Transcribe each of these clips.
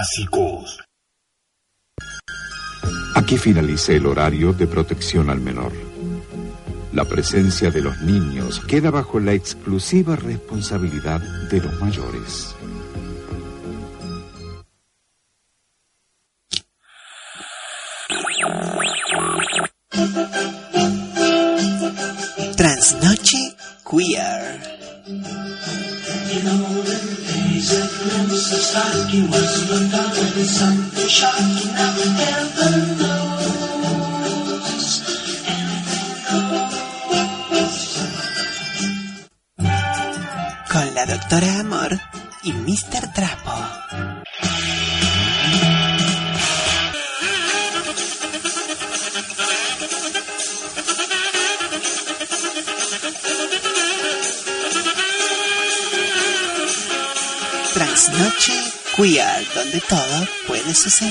clásicos. Aquí finaliza el horario de protección al menor. La presencia de los niños queda bajo la exclusiva responsabilidad de los mayores. Transnoche Queer. Con la doctora Amor y Mr. Trapo. Queer, donde todo puede suceder.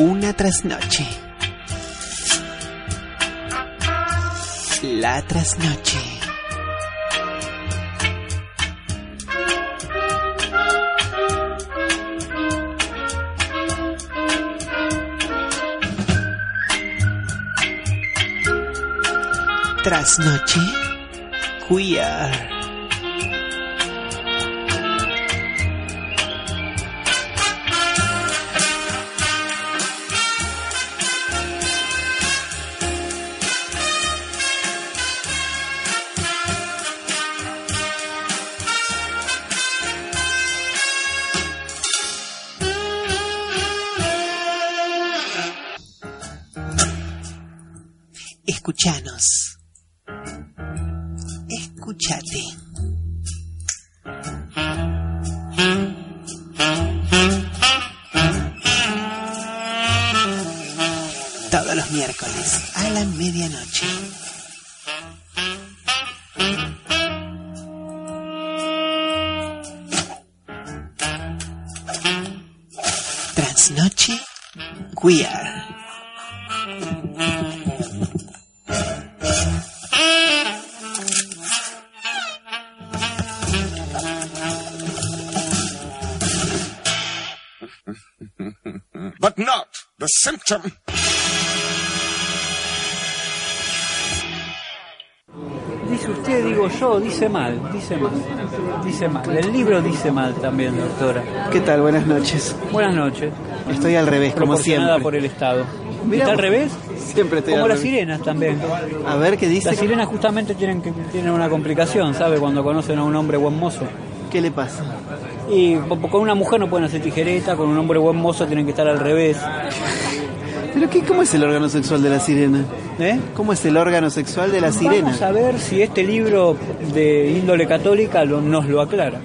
Una trasnoche. La trasnoche. Trasnoche Queer. Escuchanos. Dice usted, digo yo, dice mal, dice mal, dice mal. El libro dice mal también, doctora. ¿Qué tal? Buenas noches. Buenas noches. Estoy al revés, como Proporcionada siempre. por el Estado. ¿Está al revés? Siempre estoy Como al las revés. sirenas también. A ver, ¿qué dice? Las sirenas justamente tienen, que, tienen una complicación, ¿sabe? Cuando conocen a un hombre buen mozo. ¿Qué le pasa? Y po- con una mujer no pueden hacer tijereta, con un hombre buen mozo tienen que estar al revés. ¿Pero qué, cómo es el órgano sexual de la sirena? ¿Eh? ¿Cómo es el órgano sexual de la sirena? Vamos a ver si este libro de índole católica lo- nos lo aclara.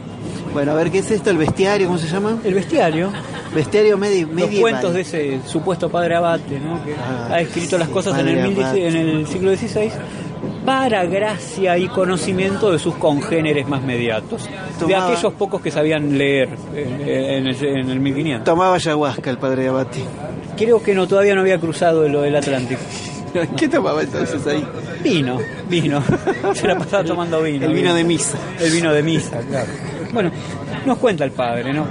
Bueno, a ver, ¿qué es esto? ¿El bestiario? ¿Cómo se llama? El bestiario, Bestiario medi los medieval. cuentos de ese supuesto padre abate, ¿no? que Ah, ha escrito las cosas en el, mil- en el siglo XVI para gracia y conocimiento de sus congéneres más mediatos, de Tomaba- aquellos pocos que sabían leer eh, en el, en el 1500. Tomaba ayahuasca el padre Abati. Creo que no todavía no había cruzado el, el Atlántico. ¿Qué tomaba entonces ahí? Vino, vino. Se la pasaba tomando vino. El vino de misa. El vino de misa, claro. Bueno, nos cuenta el padre, ¿no?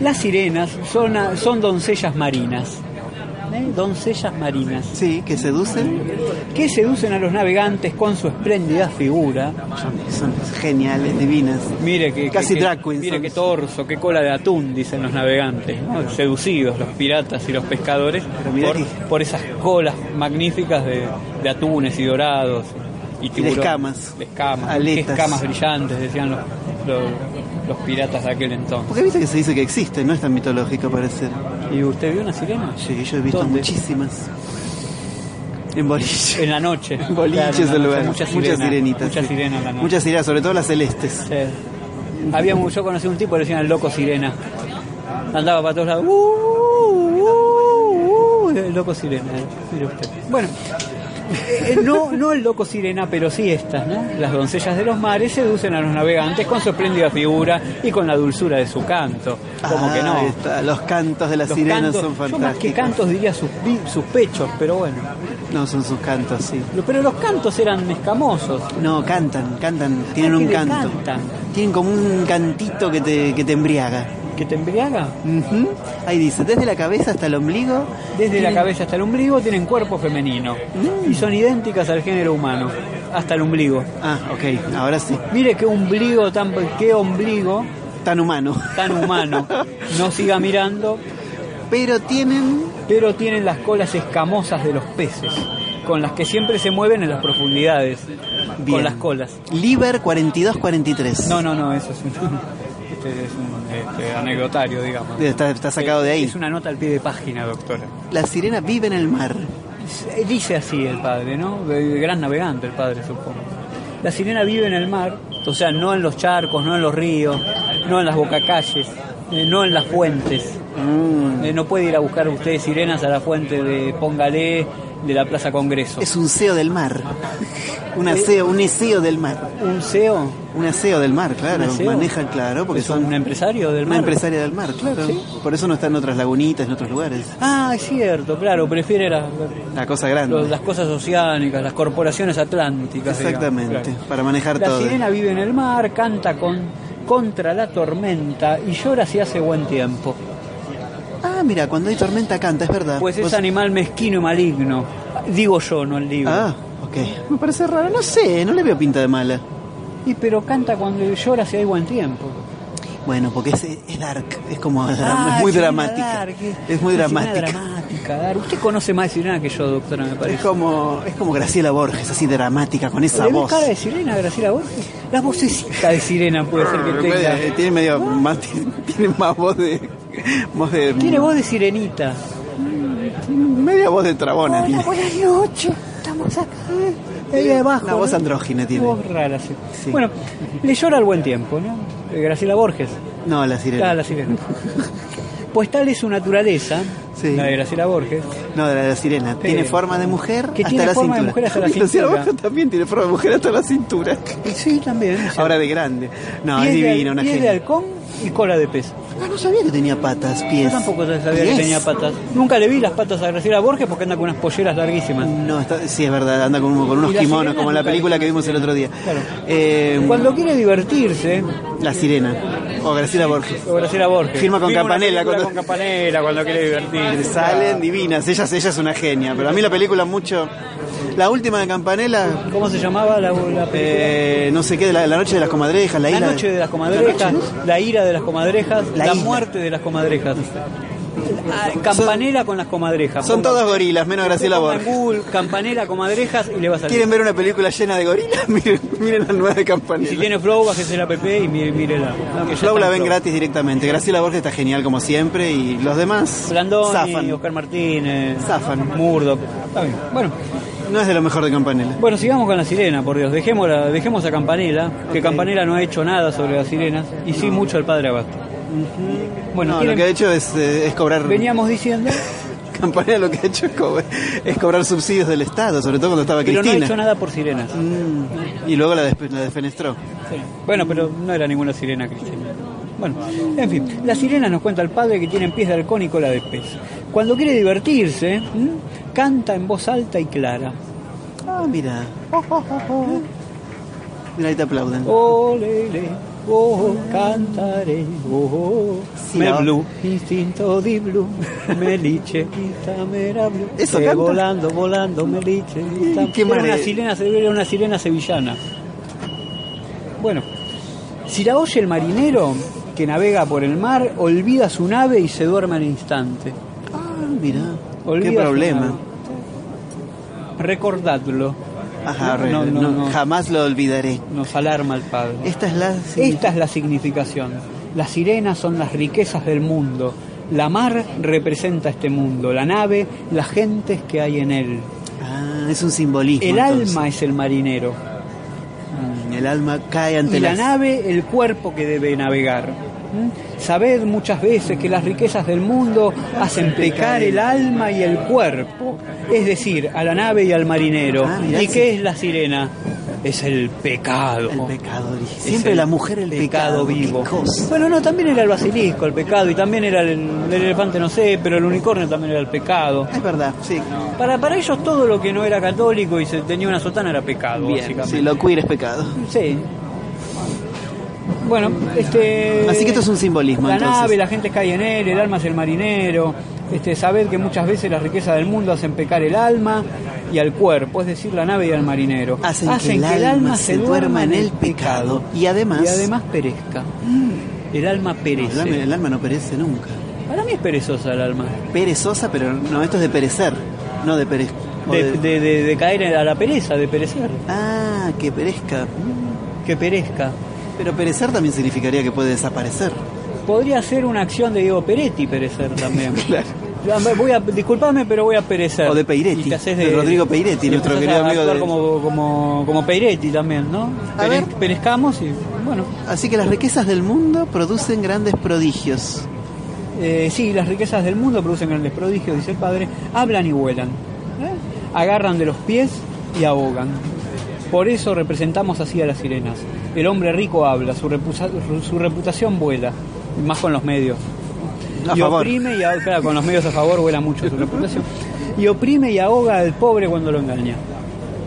Las sirenas son, son doncellas marinas. ¿Eh? Doncellas marinas. Sí, que seducen. Que seducen a los navegantes con su espléndida figura. Son geniales, divinas. Mire que, Casi que- drag queens Mire qué torso, qué cola de atún, dicen los navegantes, ¿no? seducidos los piratas y los pescadores por, esas colas magníficas de, de atunes y dorados y, Y de escamas. De escamas, Aletas. escamas brillantes, decían los, los, los piratas de aquel entonces. Porque viste que se dice que existe, no es tan mitológico parecer. ¿Y usted vio una sirena? Sí, yo he visto ¿Dónde? muchísimas. En boliche. En la noche. En boliche Claro, en lugar. Muchas Muchas sirenas. sirenitas. Muchas sí. sirenas en la noche. Muchas sirenas, sobre todo las celestes. Sí. Había, yo conocí un tipo que le decían el loco sirena. Andaba para todos lados. Uh, uh, uh, el loco sirena. eh. Mire usted. Bueno, Eh, no, no el loco sirena, pero sí estas, ¿no? Las doncellas de los mares seducen a los navegantes con su espléndida figura y con la dulzura de su canto. Como que no. Ah, está, Los cantos de las Los sirenas cantos- son yo más que fantásticos. cantos diría sus, sus pechos, pero bueno. No, son sus cantos, sí. Pero los cantos eran escamosos. No, cantan, cantan, tienen un canto. cantan. Tienen como un cantito que te, que te embriaga. ¿Que te embriaga? Ujú. Ahí dice, desde la cabeza hasta el ombligo. Desde la cabeza hasta el ombligo tienen cuerpo femenino y son idénticas al género humano, hasta el ombligo. Ah, ok, ahora sí. Mire qué ombligo tan qué ombligo Tan humano. tan humano. No siga mirando, Pero tienen. pero tienen las colas escamosas de los peces, con las que siempre se mueven en las profundidades, Bien. con las colas. Liber 4243. No, no, no, eso es un, este es un este, anecdotario, digamos. Está, está sacado de ahí. Es una nota al pie de página, doctora. La sirena vive en el mar. Eh, Dice así el padre, ¿no? Eh, Gran navegante el padre, supongo. La sirena vive en el mar, o sea, no en los charcos, no en los ríos, no en las bocacalles, eh, no en las fuentes. Eh, no puede ir a buscar ustedes sirenas a la fuente de Póngale de la Plaza Congreso. Es un CEO del mar. Un aseo, un eseo del mar. un CEO, Un aseo del mar, claro. Manejan, claro, porque es son un empresario del una mar. empresaria del mar, claro. ¿Sí? Por eso no está en otras lagunitas, en otros lugares. Ah, es cierto, claro, prefiere la- La cosa grande. los- las cosas oceánicas, las corporaciones atlánticas. digamos, Exactamente, claro. para manejar La todo. sirena vive en el mar, canta con, contra la tormenta y llora si hace buen tiempo. Ah, mira, cuando hay tormenta canta, es verdad. Pues es Vos- animal mezquino y maligno. Digo yo, no el libro. Ah, ok. Me parece raro, no sé, no le veo pinta de mala. Y pero canta cuando llora si hay buen tiempo. Bueno, porque es, es dark, es como Ah, es muy dramática. Dark, Es muy una dramática. dramática, Dark. Usted conoce más de sirena que yo, doctora, me Es parece. como, es como Graciela Borges, así dramática, con esa ¿Le ves voz. cara de sirena, Graciela Borges? La vocecita de sirena puede ser que tenga. Tiene medio más, tiene más voz de, voz de Tiene voz de sirenita. media voz de trabona. tiene. buenas noches. Estamos acá. Ahí abajo. Una voz ¿no? andrógina tiene. Voz rara, sí. Sí. Bueno, le llora al buen tiempo, ¿no? Eh, Graciela Borges. No, la sirena. Ah, la sirena. Pues tal es su naturaleza, Sí. la de Graciela Borges, No, de la, de la sirena. Tiene forma de mujer Que hasta tiene la forma de cintura. mujer hasta la Y Graciela cintura. Borges también tiene forma de mujer hasta la cintura. y sí, también. es. Ahora de grande. No, es de- divina, una pies de genia. halcón y cola de pez. Ah, no sabía que tenía patas, pies. Yo tampoco sabía que tenía patas. Nunca le vi las patas a Graciela Borges porque anda con unas polleras larguísimas. No, está, sí, es verdad, anda con, con unos kimonos, como la película que vimos el otro día. Claro. Eh, Cuando quiere divertirse, La sirena. O Graciela Borges. o Graciela Borges. Firma con una Campanella cuando- con Campanella cuando quiere divertirse. Salen divinas, ella, ella es una genia, pero a mí la película mucho... La última de Campanella, ¿Cómo se llamaba la, la película? eh, no sé qué, la, la noche de las comadrejas, la La noche de las comadrejas, la ira de las comadrejas, La la, isla. muerte de las comadrejas. Ah, Campanela con las comadrejas. Son Ponga- todas gorilas, menos Graciela Borges. Google, campanela, comadrejas y le va a. ¿Quieren ver una película llena de gorilas? miren, miren la nueva de Y Campanella. si tiene Flow, bájese la app y mire, mírela. Ya Flow la en ven Flow. gratis directamente. Graciela Borges está genial como siempre y los demás Blandoni, zafan. Oscar Martínez, Zafan. Murdoch. Está bien. Bueno, No es de lo mejor de Campanella. bueno, sigamos con la sirena, por Dios. Dejemos, dejemos a Campanela, que. Campanela no ha hecho nada sobre las sirenas y sí mucho el padre Abasto. Bueno, no, ¿quieren- lo que ha hecho es, eh, es cobrar... veníamos diciendo, Campanella lo que ha hecho es, co- es cobrar subsidios del Estado, sobre todo cuando estaba pero no ha Cristina. hecho nada por sirenas. Mm, y luego la, la defenestró. Sí. Bueno, pero no era ninguna sirena cristiana. Bueno, en fin, la sirena nos cuenta el padre que tienen pies de halcón y cola de pez. Cuando quiere divertirse, canta en voz alta y clara. Ah, mira. Mira, ahí te aplauden. Oh, oh, cantaré, oh, Sí, me la- blue, instinto di blue, meliche, tamera blue. ¿Eso canta? volando, volando, meliche, qué era una sirena, era una sirena sevillana. Bueno, si la oye el marinero que navega por el mar, olvida su nave y se duerme al instante. Ah, mira. Olvida Qué problema. Recordadlo. Ajá, No, no, no, jamás lo olvidaré. Nos alarma el padre. Esta es la... Esta es la significación. Las sirenas son las riquezas del mundo. La mar representa este mundo. La nave, las gentes que hay en él. Ah, es un simbolismo. El entonces. alma es el marinero. Mm, El alma cae ante y la las- nave el cuerpo que debe navegar. ¿Mm? Sabed muchas veces que las riquezas del mundo hacen pecar el alma y el cuerpo, es decir, a la nave y al marinero. Ah, ¿Y qué es la sirena? Es el pecado. El pecado. Siempre el la mujer el pecado. vivo. Bueno, no, también era el basilisco, el pecado, y también era el, el elefante, no sé, pero el unicornio también era el pecado. Es verdad, sí. Para, para ellos todo lo que no era católico y se tenía una sotana era pecado, Bien, básicamente. sí, lo queer es pecado. Sí. Bueno, este. Así que esto es un simbolismo, La entonces. nave, la gente cae en él, el alma es el marinero. Este, sabed que muchas veces las riquezas del mundo hacen pecar el alma y al cuerpo, es decir, la nave y al marinero. Hacen, que, el alma se duerma en el pecado y además, y además perezca. El alma el, perece. alma, el alma no perece nunca. Para mí es perezosa el alma. Perezosa, pero no, esto es de perecer, no de perez. de- de- de- de caer a la pereza, de perecer. Ah, que perezca. Que perezca. Pero perecer también significaría que puede desaparecer. Podría ser una acción de Diego Peretti perecer también. Claro. Voy a, disculpame, pero voy a perecer. O de Peiretti, de Rodrigo Peiretti, nuestro querido amigo de- como, como, como Peiretti también, ¿no? A Pere- ver. Perezcamos y, bueno, Así que las riquezas del mundo producen grandes prodigios. eh, sí, las riquezas del mundo producen grandes prodigios, dice el padre, hablan y vuelan, ¿eh? agarran de los pies y ahogan. Por eso representamos así a las sirenas. El hombre rico habla, su, repusa- su reputación vuela, más con los medios. A y favor. oprime y ahoga, claro, con los medios a favor vuela mucho su reputación. Y oprime y ahoga al pobre cuando lo engaña.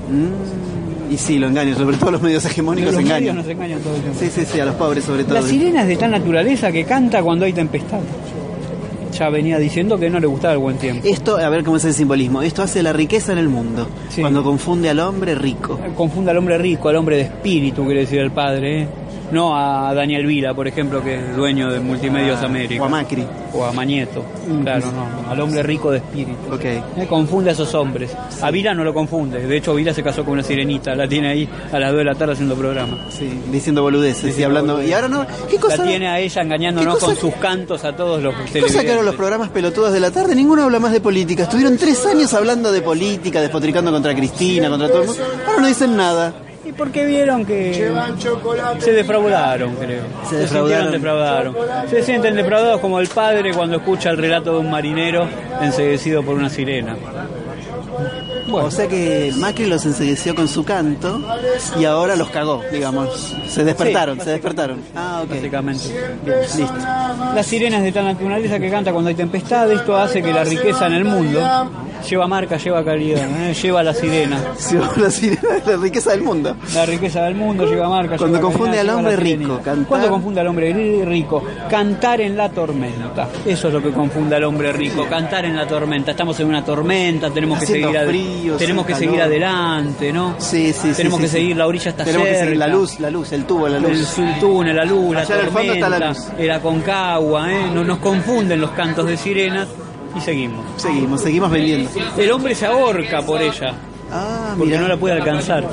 Mm, y sí, lo engañan, sobre todo los medios hegemónicos los medios engañan. nos engañan todo el tiempo. Sí, sí, sí, a los pobres sobre todo. La sirena es de tal naturaleza que canta cuando hay tempestad. Ya venía diciendo que no le gustaba el buen tiempo. Esto, a ver cómo es el simbolismo. Esto hace la riqueza en el mundo. Sí. Cuando confunde al hombre rico. Confunde al hombre rico, al hombre de espíritu, quiere decir el padre. ¿eh? No a Daniel Vila, por ejemplo, que es dueño de Multimedios América. O a Macri. O a Mañeto. Claro, no, al hombre rico de espíritu. Ok. Eh, Confunde a esos hombres. A Vila no lo confunde. De hecho, Vila se casó con una sirenita. La tiene ahí a las 2 de la tarde haciendo programa. Sí, diciendo boludeces y Diciendo hablando. boludeces. Y ahora no. ¿Qué cosa? La tiene a ella engañándonos ¿Qué cosa con sus cantos a todos los ¿Qué cosa que ahora los programas pelotudos de la tarde? Ninguno habla más de política. Estuvieron tres años hablando de política, despotricando contra Cristina, contra todo el mundo. Ahora no dicen nada. Y porque vieron que se defraudaron, creo. Se Se, defraudaron. sintieron defraudaron. Se sienten defraudados como el padre cuando escucha el relato de un marinero enseguecido por una sirena. Bueno, O sea que Macri los ensegueció con su canto y ahora los cagó, digamos. Se despertaron, Sí, se despertaron. Ah, ok. básicamente. Bien, listo. La sirena es de tal naturaleza que canta cuando hay tempestad. Esto hace que la riqueza en el mundo lleva marca, lleva calidad, ¿eh? lleva la sirena. La sirena es la riqueza del mundo. La riqueza del mundo lleva marca. Cuando lleva confunde calidad, al hombre rico, cantar- Cuando confunde al hombre ri- rico, cantar en la tormenta. Eso es lo que confunde al hombre rico, cantar en la tormenta. Estamos en una tormenta, tenemos que seguir ade- frío, tenemos que seguir adelante, ¿no? Sí, sí, sí. Tenemos sí, que seguir, la orilla está Tenemos que seguir la luz, la luz, el tubo, la luz. El sultún, la luz, la Allá en el fondo está la tormenta, luz. el aconcagua, ¿eh? No nos confunden los cantos de sirenas y seguimos. Seguimos, seguimos vendiendo. El hombre se ahorca por ella, Ah, porque no la puede alcanzar.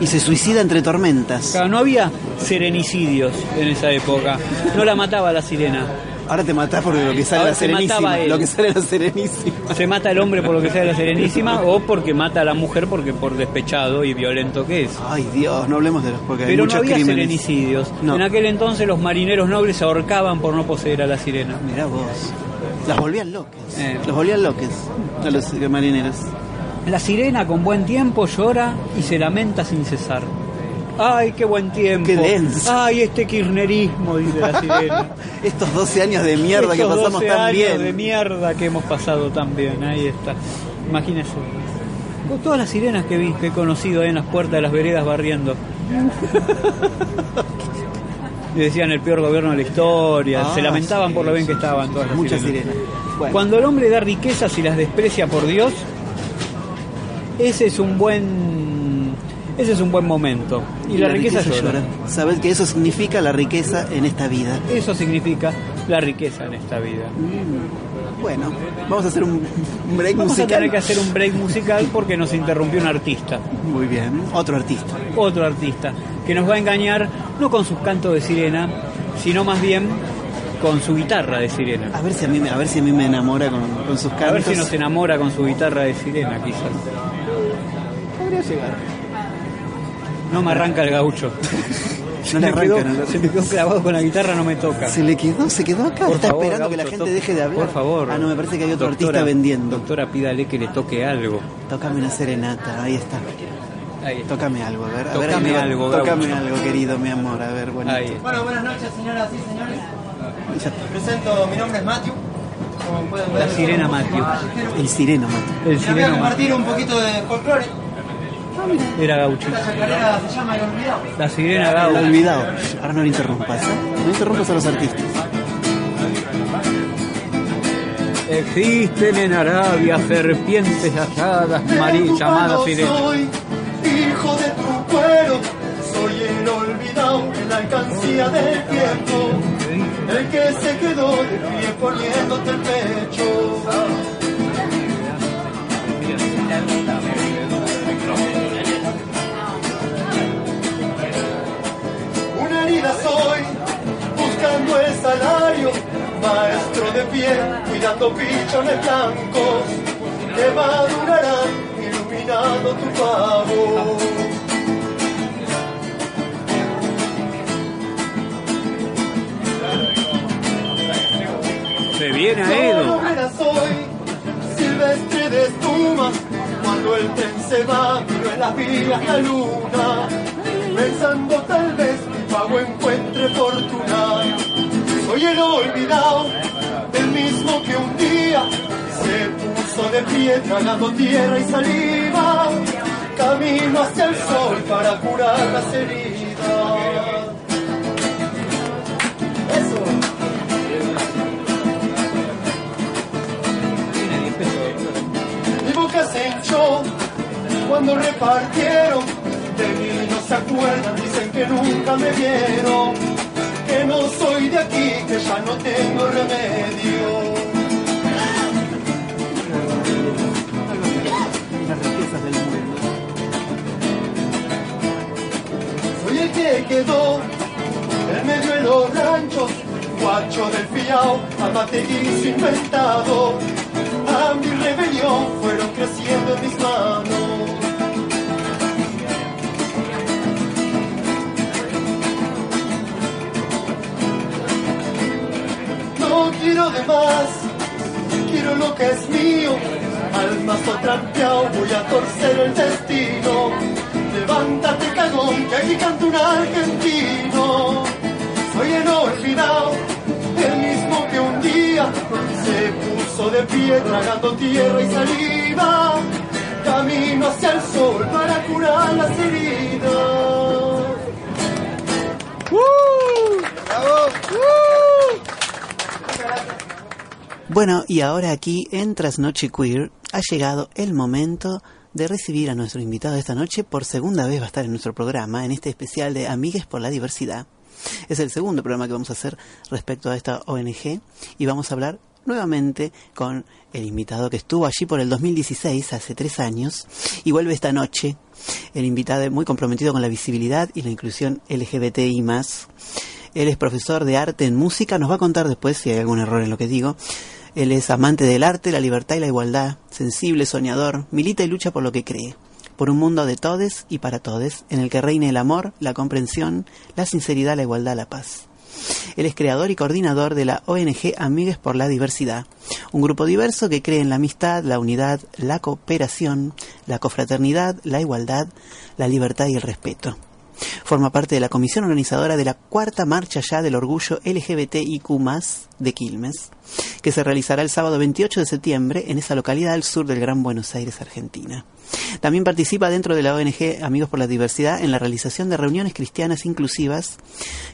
Y se suicida entre tormentas. Claro, no había serenicidios en esa época. No la mataba la sirena. Ahora te matás por lo que sale Ahora la serenísima. Lo que sale la serenísima. Se mata el hombre por lo que sea de la serenísima o porque mata a la mujer porque por despechado y violento que es. Ay Dios, no hablemos de los porque hay Pero no muchos había crímenes. serenicidios. No. En aquel entonces los marineros nobles se ahorcaban por no poseer a la sirena. Mirá vos. Las volvían locas. Eh. Los volvían locas a los marineros. La sirena con buen tiempo llora y se lamenta sin cesar. ¡Ay, qué buen tiempo! Qué denso. ¡Ay, este kirchnerismo! Dice la sirena. Estos 12 años de mierda que pasamos 12 tan años bien. de mierda que hemos pasado tan bien, ahí está. Imagínese. Con todas las sirenas que vi, que he conocido ahí en las puertas de las veredas barriendo. Y decían el peor gobierno de la historia, Ah, se lamentaban sí, por lo bien que sí, estaban sí, todas las Muchas sirenas. sirenas. Bueno, Cuando el hombre da riquezas y las desprecia por Dios, ese es un buen ese es un buen momento. Y, la, riqueza, llora. Sabed que eso significa la riqueza en esta vida. Eso significa la riqueza en esta vida. Bueno, vamos a hacer un un break Vamos a musical. tener que hacer un break musical porque nos interrumpió un artista, Muy bien. Otro artista. otro artista, que nos va a engañar no con sus cantos de sirena, sino más bien con su guitarra de sirena. A ver si a mí, me- a ver si a mí me enamora con, con sus cantos. A ver si nos enamora con su guitarra de sirena, quizás. Podría llegar. No me arranca el gaucho. No le arranca, no Se me quedó clavado con la guitarra, no me toca. Se le quedó, se quedó acá. Por Está favor, esperando que la gente toque- deje de hablar. Por favor. Ah, no, me parece que hay otro Doctora- artista vendiendo. Doctora, pídale que le toque algo. Tócame una serenata, ahí está. Ahí está. Tócame algo, a ver. A ver, Tócame algo, Tócame Gaucho. algo, querido, mi amor. A ver, bueno. Bueno, buenas noches, señoras y señores. Ya- Me presento, mi nombre es Matthew. Como pueden ver, La sirena Matthew. El sireno, Mati. El Les voy a sireno compartir un poquito de folclore. Era gaucho. Esta chacarera se llama El Olvidado. La sirena El gaucho. olvidado. Ahora no lo interrumpas, ¿eh? No interrumpas a los artistas. Existen en Arabia serpientes asadas mari- llamadas sirenas. Soy hijo de tu cuero, soy el olvidado en la alcancía del tiempo, el que se quedó de pie poniéndote el pecho. Buscando el salario, maestro de pie, cuidando pichones blancos, que madurarán iluminando tu pago. Se viene a Edo. soy, silvestre de espuma, cuando el tren se va, miro en las vías la luna, pensando tal vez mi pago encuentre fortuna. Soy el olvidado, el mismo que un día se puso de pie tragando tierra y saliva, camino hacia el sol para curar las heridas. Boca se hinchó cuando repartieron. De mí no se acuerdan, dicen que nunca me vieron. Que no soy de aquí, que ya no tengo remedio. Soy el que quedó en medio de los ranchos, guacho del fiao, amateguizo inventado. A mi rebelión fueron creciendo en mis manos. Quiero de más, quiero lo que es mío. Al mazo trampeado voy a torcer el destino. Levántate cagón, que aquí canta un argentino. Soy el olvidado, el mismo que un día se puso de pie tragando tierra y saliva. Camino hacia el sol para curar las heridas. Bueno, y ahora aquí en Trasnoche Queer ha llegado el momento de recibir a nuestro invitado esta noche. Por segunda vez va a estar en nuestro programa, en este especial de Amigues por la Diversidad. Es el segundo programa que vamos a hacer respecto a esta ONG y vamos a hablar nuevamente con el invitado que estuvo allí por el 2016, hace tres años, y vuelve esta noche. El invitado muy comprometido con la visibilidad y la inclusión LGBTI él es profesor de arte en música, nos va a contar después si hay algún error en lo que digo. Él es amante del arte, la libertad y la igualdad, sensible, soñador, milita y lucha por lo que cree, por un mundo de todes y para todes, en el que reine el amor, la comprensión, la sinceridad, la igualdad, la paz. Él es creador y coordinador de la ONG Amigues por la Diversidad, un grupo diverso que cree en la amistad, la unidad, la cooperación, la cofraternidad, la igualdad, la libertad y el respeto. Forma parte de la comisión organizadora de la cuarta marcha ya del orgullo LGBTIQ de Quilmes, que se realizará el sábado 28 de septiembre en esa localidad al sur del Gran Buenos Aires, Argentina. También participa dentro de la ONG Amigos por la Diversidad en la realización de reuniones cristianas inclusivas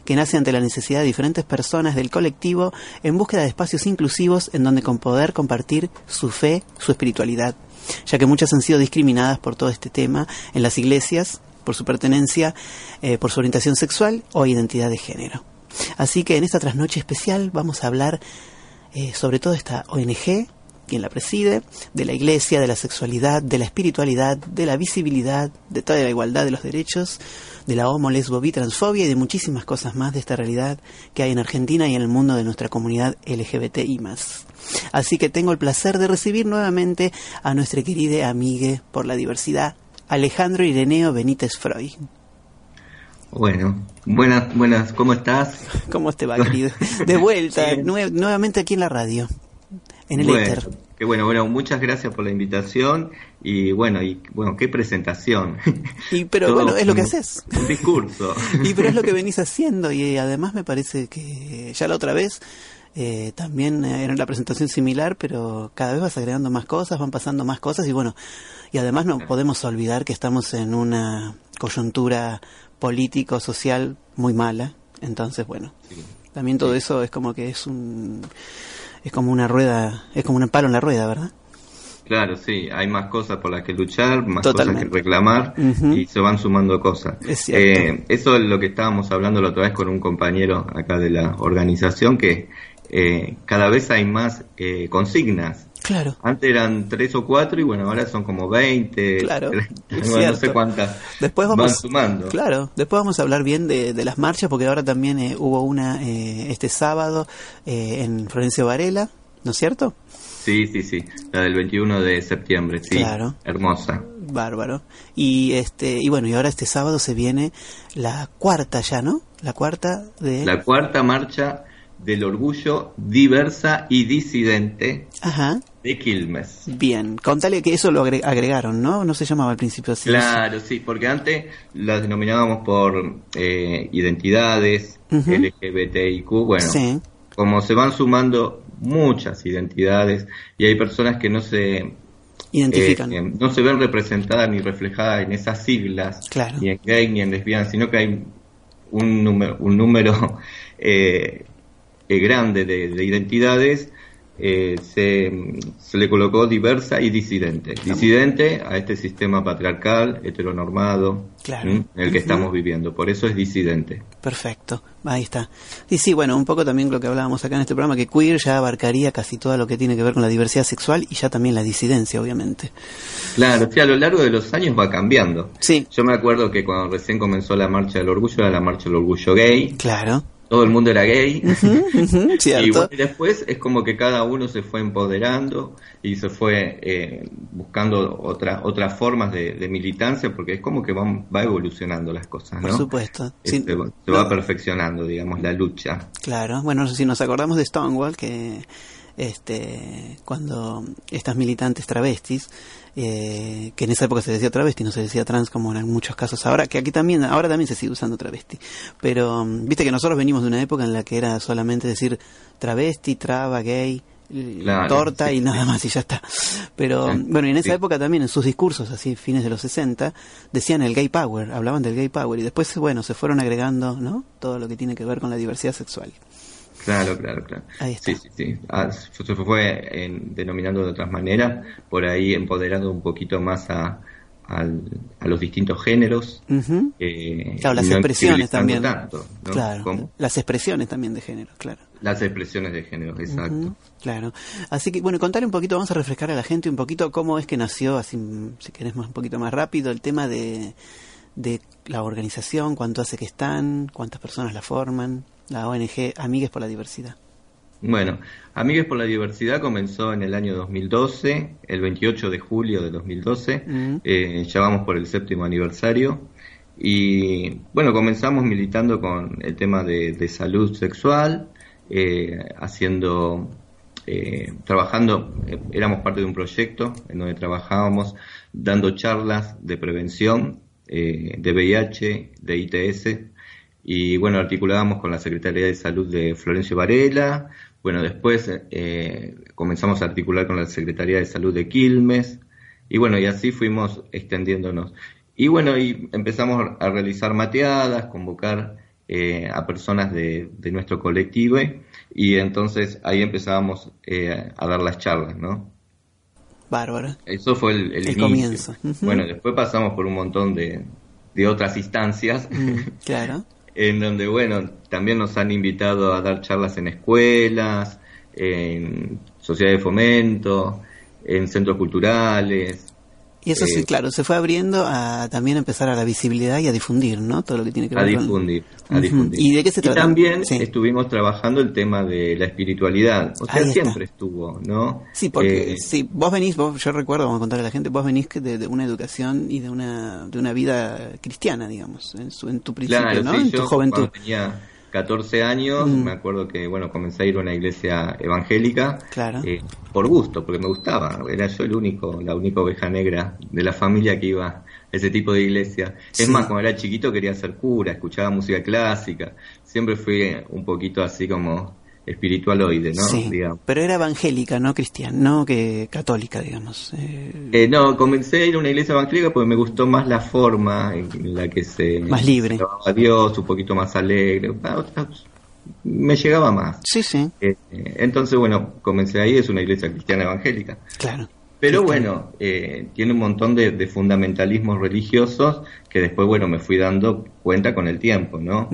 que nace ante la necesidad de diferentes personas del colectivo en búsqueda de espacios inclusivos en donde con poder compartir su fe, su espiritualidad, ya que muchas han sido discriminadas por todo este tema en las iglesias por su pertenencia, eh, por su orientación sexual o identidad de género. Así que en esta trasnoche especial vamos a hablar eh, sobre todo esta ONG, quien la preside, de la iglesia, de la sexualidad, de la espiritualidad, de la visibilidad, de toda la igualdad de los derechos, de la homo, lesbo, bi, transfobia y de muchísimas cosas más de esta realidad que hay en Argentina y en el mundo de nuestra comunidad LGBTI+. Así que tengo el placer de recibir nuevamente a nuestra querida amiga por la diversidad, Alejandro Ireneo Benítez Freud. Bueno, buenas, buenas, ¿cómo estás? ¿Cómo te va, querido? De vuelta, Sí. nue- nuevamente aquí en la radio, en el bueno, éter. Qué bueno, bueno, muchas gracias por la invitación y bueno, y bueno, qué presentación. Y pero Todo bueno, es lo que haces. Un discurso. Y pero es lo que venís haciendo y además me parece que ya la otra vez eh, también era la presentación similar, pero cada vez vas agregando más cosas, van pasando más cosas y bueno, y además no podemos olvidar que estamos en una coyuntura político-social muy mala, entonces bueno, también todo eso es como que es un es como una rueda, es como un palo en la rueda, ¿verdad? Claro, sí, hay más cosas por las que luchar, más Totalmente. cosas que reclamar y se van sumando cosas. Es cierto. Eh, eso es lo que estábamos hablando la otra vez con un compañero acá de la organización, que eh, cada vez hay más eh, consignas. Claro. Antes eran tres o cuatro y bueno, ahora son como 20. Claro, Bueno, no sé cuántas Después van vamos, sumando. claro, después vamos a hablar bien de, de las marchas, porque ahora también eh, hubo una eh, este sábado eh, en Florencio Varela, ¿no es cierto? Sí, sí, sí, la del 21 de septiembre, sí, Claro. hermosa. Bárbaro. Y este y bueno, y ahora este sábado se viene la cuarta ya, ¿no? La cuarta de La cuarta marcha del orgullo diversa y disidente Ajá. de Quilmes. Bien, contale que eso lo agre- agregaron, ¿no? No se llamaba al principio así. Claro, sí, porque antes las denominábamos por eh, identidades, Ujú. LGBTIQ, bueno, Sí. como se van sumando muchas identidades y hay personas que no se Identifican. eh, no se ven representadas ni reflejadas en esas siglas, Claro. ni en gay ni en lesbiana, sino que hay un número, un número eh, eh, grande de, de identidades, eh, se, se le colocó diversa y disidente. Disidente a este sistema patriarcal, heteronormado, Claro. en el que estamos viviendo. Por eso es disidente. Perfecto, ahí está. Y sí, bueno, un poco también lo que hablábamos acá en este programa, que queer ya abarcaría casi todo lo que tiene que ver con la diversidad sexual y ya también la disidencia, obviamente. Claro, sí, a lo largo de los años va cambiando. Sí. Yo me acuerdo que cuando recién comenzó la marcha del orgullo era la marcha del orgullo gay. Claro. Todo el mundo era gay. y, cierto. bueno, y después es como que cada uno se fue empoderando y se fue eh, buscando otras otras formas de, de militancia porque es como que van, va evolucionando las cosas, ¿no? Por supuesto. Este, Sí, se no. va perfeccionando, digamos, la lucha. Claro, bueno, si nos acordamos de Stonewall, que este cuando estas militantes travestis, eh, que en esa época se decía travesti, no se decía trans como en muchos casos ahora, que aquí también, ahora también se sigue usando travesti. Pero mm, viste que nosotros venimos de una época en la que era solamente decir travesti, traba, gay, Claro, torta sí. y nada más y ya está. Pero Sí, mm, bueno, y en esa sí. época también en sus discursos, así fines de los 60, decían el gay power, hablaban del gay power y después, bueno, se fueron agregando, ¿no? Todo lo que tiene que ver con la diversidad sexual. Claro, claro, claro. Ahí está. Sí, sí, sí. Ah, se fue en- denominando de otras maneras, por ahí empoderando un poquito más a, al- a los distintos géneros. Eh, Claro, las no expresiones también. tanto, ¿no? Claro, ¿Cómo? las expresiones también de género, claro. Las expresiones de género, exacto. Claro. Así que, bueno, contale un poquito, vamos a refrescar a la gente un poquito cómo es que nació, así, si querés más, un poquito más rápido, el tema de, de la organización, cuánto hace que están, cuántas personas la forman, la ONG Amigues por la Diversidad. Bueno, Amigues por la Diversidad comenzó en el año 2012, el 28 de julio de 2012, Mm. eh, ya vamos por el séptimo aniversario, y bueno, comenzamos militando con el tema de, de salud sexual, eh, haciendo, eh, trabajando, eh, éramos parte de un proyecto en donde trabajábamos dando charlas de prevención eh, de VIH, de ITS, y bueno, articulábamos con la Secretaría de Salud de Florencio Varela, bueno, después eh, comenzamos a articular con la Secretaría de Salud de Quilmes, y bueno, y así fuimos extendiéndonos. Y bueno, y empezamos a realizar mateadas, convocar eh, a personas de, de nuestro colectivo, y entonces ahí empezábamos eh, a dar las charlas, ¿no? Bárbaro. Eso fue el, el El comienzo. Bueno, después pasamos por un montón de, de otras instancias, Mm, claro. en donde, bueno, también nos han invitado a dar charlas en escuelas, en sociedades de fomento, en centros culturales. Y eso sí, Eh, claro, se fue abriendo a también empezar a la visibilidad y a difundir, ¿no? Todo lo que tiene que a ver con... difundir, a Ujú. difundir. ¿Y de qué se trata? también Sí. estuvimos trabajando el tema de la espiritualidad, o sea, siempre estuvo, ¿no? Sí, porque Eh, sí, vos venís, vos, yo recuerdo, vamos a contarle a la gente, vos venís de, de una educación y de una, de una vida cristiana, digamos, en, su, en tu principio, Claro, ¿no? sí, en yo tu juventud. cuando tenía 14 años, Mm. me acuerdo que, bueno, comencé a ir a una iglesia evangélica Claro. eh, por gusto, porque me gustaba. Era yo el único, la única oveja negra de la familia que iba a ese tipo de iglesia. Es más, cuando era chiquito quería ser cura, escuchaba música clásica. Siempre fui un poquito así como espiritualoide, ¿no? sí, Digamos. pero era evangélica, no cristiana, no que católica, digamos. Eh, Eh, no, comencé a ir a una iglesia evangélica porque me gustó más la forma en la que se... Más libre. a Dios, un poquito más alegre. Ah, Me llegaba más. sí, sí, Eh, entonces, bueno, comencé ahí, es una iglesia cristiana evangélica. claro. Pero bueno, eh, tiene un montón de, de fundamentalismos religiosos que después, bueno, me fui dando cuenta con el tiempo, ¿no?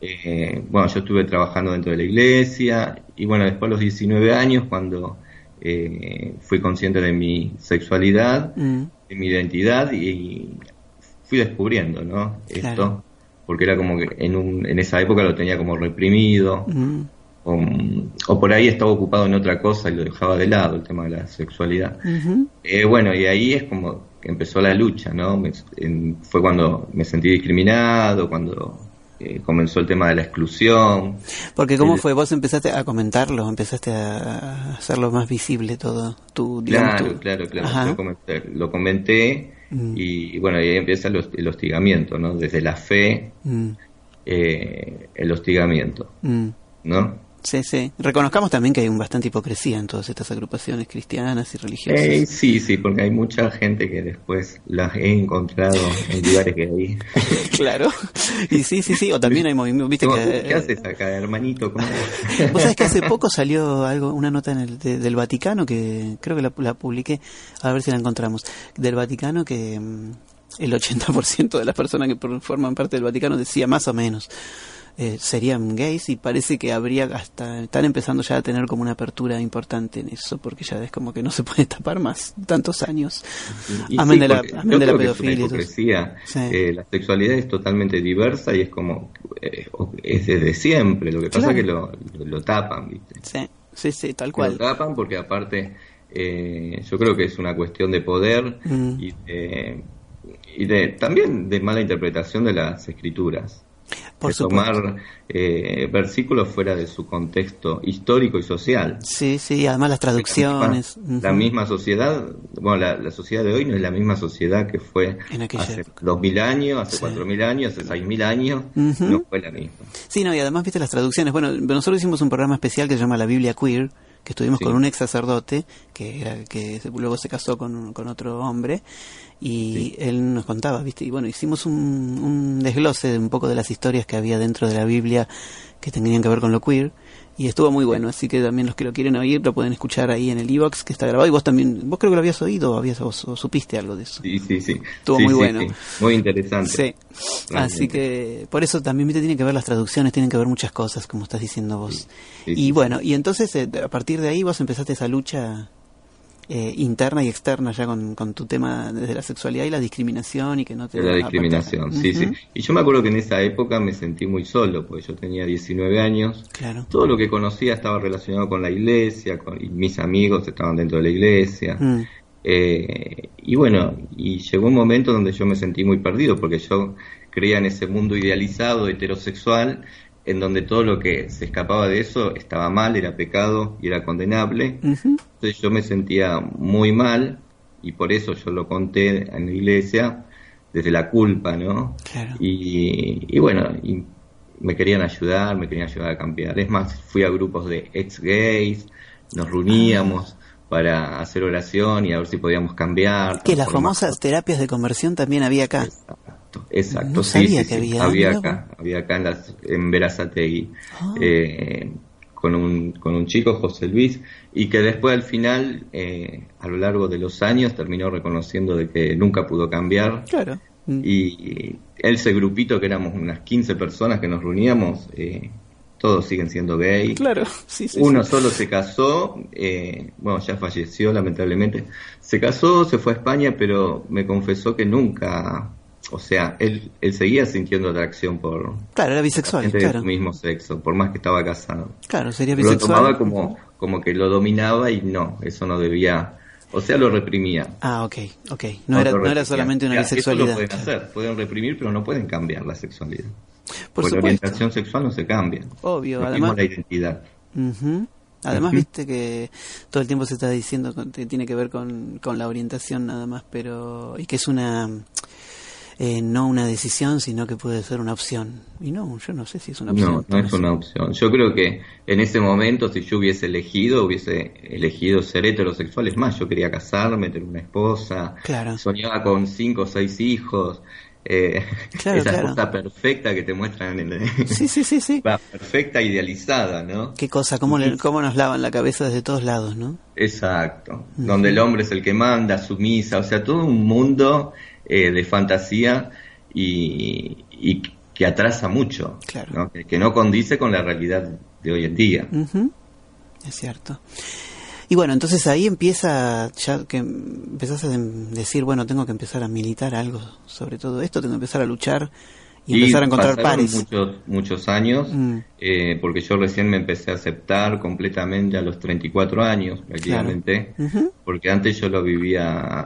Eh, bueno, yo estuve trabajando dentro de la iglesia y bueno, después a los 19 años, cuando eh, fui consciente de mi sexualidad, Mm, de mi identidad y fui descubriendo, ¿no? Esto, porque era como que en, un, en esa época lo tenía como reprimido. Mm, o, o por ahí estaba ocupado en otra cosa y lo dejaba de lado, el tema de la sexualidad. Eh, bueno, y ahí es como que empezó la lucha, ¿no? Me- en- fue cuando me sentí discriminado, cuando eh, comenzó el tema de la exclusión. Porque ¿cómo El- fue? Vos empezaste a comentarlo, empezaste a hacerlo más visible todo, tu, digamos, Claro, tu- claro, claro. Yo comenté- lo comenté Mm. y bueno, ahí empieza el, el hostigamiento, ¿no? Desde la fe, Mm, eh, el hostigamiento, mm. ¿no? Sí, sí. Reconozcamos también que hay un bastante hipocresía en todas estas agrupaciones cristianas y religiosas. Eh, sí, sí, porque hay mucha gente que después las he encontrado en lugares que hay. claro. Y sí, sí, sí. O también hay movimientos, viste ¿Cómo- que... ¿Qué haces acá, hermanito? ¿Cómo- Vos sabés que hace poco salió algo, una nota en el, de- del Vaticano que creo que la, la publiqué, a ver si la encontramos, del Vaticano que mm, el 80% de las personas que forman parte del Vaticano decía más o menos eh, serían gays y parece que habría hasta, están empezando ya a tener como una apertura importante en eso porque ya es como que no se puede tapar más tantos años. Y Amén sí, de la, porque amén yo de la creo que es una pedofilia. hipocresía. Sí. Eh, la sexualidad es totalmente diversa y es como eh, es desde siempre. Lo que pasa Claro. es que lo, lo tapan, ¿viste? Sí, sí, sí, tal Lo cual. tapan porque aparte eh, yo creo que es una cuestión de poder Mm. y, de, y de también de mala interpretación de las escrituras. Por de supuesto. tomar eh, versículos fuera de su contexto histórico y social. Sí, sí, además las traducciones. La misma sociedad, bueno, la, la sociedad de hoy no es la misma sociedad que fue En hace dos mil años, hace Sí. cuatro mil años, hace seis mil años, no fue la misma. Sí, no, y además viste las traducciones. Bueno, nosotros hicimos un programa especial que se llama La Biblia Queer, que estuvimos Sí. con un ex sacerdote que era que luego se casó con, con otro hombre y él nos contaba, viste, y bueno, hicimos un, un desglose de un poco de las historias que había dentro de la Biblia que tenían que ver con lo queer y estuvo muy bueno, así que también los que lo quieren oír lo pueden escuchar ahí en el iBox que está grabado y vos también, vos creo que lo habías oído o, habías, o, o supiste algo de eso. Sí, sí, sí. Estuvo Sí, muy sí, bueno. sí. Muy interesante. Sí. Así que por eso también viste tienen que ver las traducciones, tienen que ver muchas cosas, como estás diciendo vos. Y bueno, y entonces eh, a partir de ahí vos empezaste esa lucha eh, interna y externa ya con, con tu tema desde la sexualidad y la discriminación y que no te la discriminación, sí, sí. Y yo me acuerdo que en esa época me sentí muy solo, porque yo tenía 19 años. Claro. Todo lo que conocía estaba relacionado con la iglesia, con, y mis amigos estaban dentro de la iglesia. Mm, Eh, y bueno, y llegó un momento donde yo me sentí muy perdido, porque yo creía en ese mundo idealizado, heterosexual, en donde todo lo que se escapaba de eso estaba mal, era pecado y era condenable. Entonces yo me sentía muy mal, y por eso yo lo conté en la iglesia, desde la culpa, ¿no? Claro. Y, y bueno, y me querían ayudar, me querían ayudar a cambiar. Es más, fui a grupos de ex gays, nos reuníamos para hacer oración y a ver si podíamos cambiar. Que las famosas terapias de conversión también había acá. Exacto, exacto. No sí, sí, que había, acá, había acá en, las, en Verazategui. Ah. Eh, con un, con un chico, José Luis, y que después al final, eh, a lo largo de los años, terminó reconociendo de que nunca pudo cambiar. Claro. Mm, Y ese grupito, que éramos unas 15 personas que nos reuníamos, eh, todos siguen siendo gay. Claro, sí, sí. Uno sí. solo se casó, eh, bueno, ya falleció lamentablemente. Se casó, se fue a España, pero me confesó que nunca, o sea, él, él seguía sintiendo atracción por Claro, era bisexual, gente claro. de su mismo sexo, por más que estaba casado. Claro, sería Lo bisexual. tomaba como, como que lo dominaba y no, eso no debía, o sea, lo reprimía. Ah, ok, ok. No, era, lo no era solamente una Ya, Eso bisexualidad. lo pueden claro. hacer, pueden reprimir, pero no pueden cambiar la sexualidad. Por Porque la orientación sexual no se cambia. Obvio, Lo además- la identidad. Además, viste que todo el tiempo se está diciendo que tiene que ver con, con la orientación nada más, pero. y que es una. Eh, no una decisión, sino que puede ser una opción. Y no, yo no sé si es una opción. No, no es una opción. Yo creo que en ese momento, si yo hubiese elegido, hubiese elegido ser heterosexual. Es más, yo quería casarme, tener una esposa. Claro. Soñaba con cinco o seis hijos. Eh, Claro, esa claro. cosa perfecta que te muestran en el... Sí, sí, sí, sí. Va, perfecta, idealizada, ¿no? Qué cosa, cómo, le- cómo nos lavan la cabeza desde todos lados, ¿no? Exacto. Donde el hombre es el que manda, sumisa, o sea, todo un mundo eh, de fantasía y, y que atrasa mucho, Claro. ¿no? Que, que no condice con la realidad de hoy en día. Es cierto. Y bueno, entonces ahí empieza, ya que empezás a decir, bueno, tengo que empezar a militar algo sobre todo esto, tengo que empezar a luchar y, empezar a encontrar pares. muchos, muchos años, Mm. eh, porque yo recién me empecé a aceptar completamente a los 34 años, prácticamente, Ujú. porque antes yo lo vivía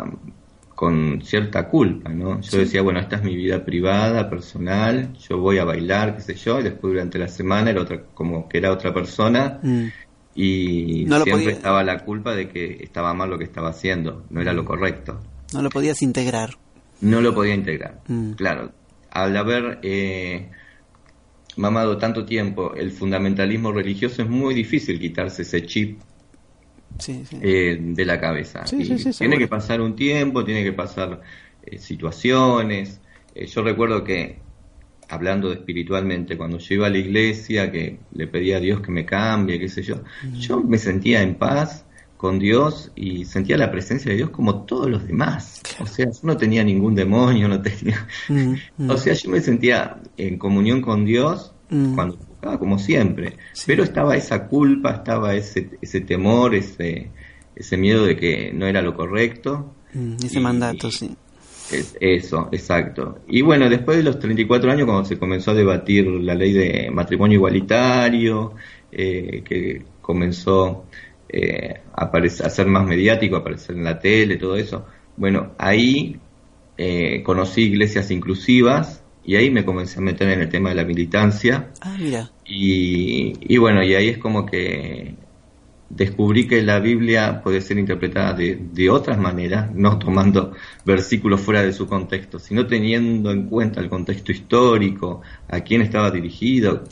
con cierta culpa, ¿no? Yo decía, bueno, esta es mi vida privada, personal, yo voy a bailar, qué sé yo, y después durante la semana era otra, como que era otra persona, Mm, y No siempre podía- estaba la culpa de que estaba mal lo que estaba haciendo, no era lo correcto. no lo podías integrar. No lo podía integrar. Mm. Claro, al haber eh, mamado tanto tiempo el fundamentalismo religioso es muy difícil quitarse ese chip Sí, sí. eh, de la cabeza. Sí, Y tiene seguro. que pasar un tiempo, tiene que pasar eh, situaciones. Eh, yo recuerdo que, hablando de espiritualmente, cuando yo iba a la iglesia, que le pedía a Dios que me cambie, qué sé yo, Mm. yo me sentía en paz con Dios y sentía la presencia de Dios como todos los demás. O sea, yo no tenía ningún demonio, no tenía... Mm, mm. O sea, yo me sentía en comunión con Dios Mm. cuando buscaba, como siempre. Sí. Pero estaba esa culpa, estaba ese, ese temor, ese, ese miedo de que no era lo correcto. Mm, ese y- mandato, sí. Es- eso, exacto. Y bueno, después de los 34 años, cuando se comenzó a debatir la ley de matrimonio igualitario, eh, que comenzó eh, a, aparecer- a ser más mediático, a aparecer en la tele, todo eso, bueno, ahí eh, conocí iglesias inclusivas y ahí me comencé a meter en el tema de la militancia. Ah, mira. Y, y bueno, y ahí es como que descubrí que la Biblia puede ser interpretada de, de otras maneras, no tomando versículos fuera de su contexto, sino teniendo en cuenta el contexto histórico, a quién estaba dirigido.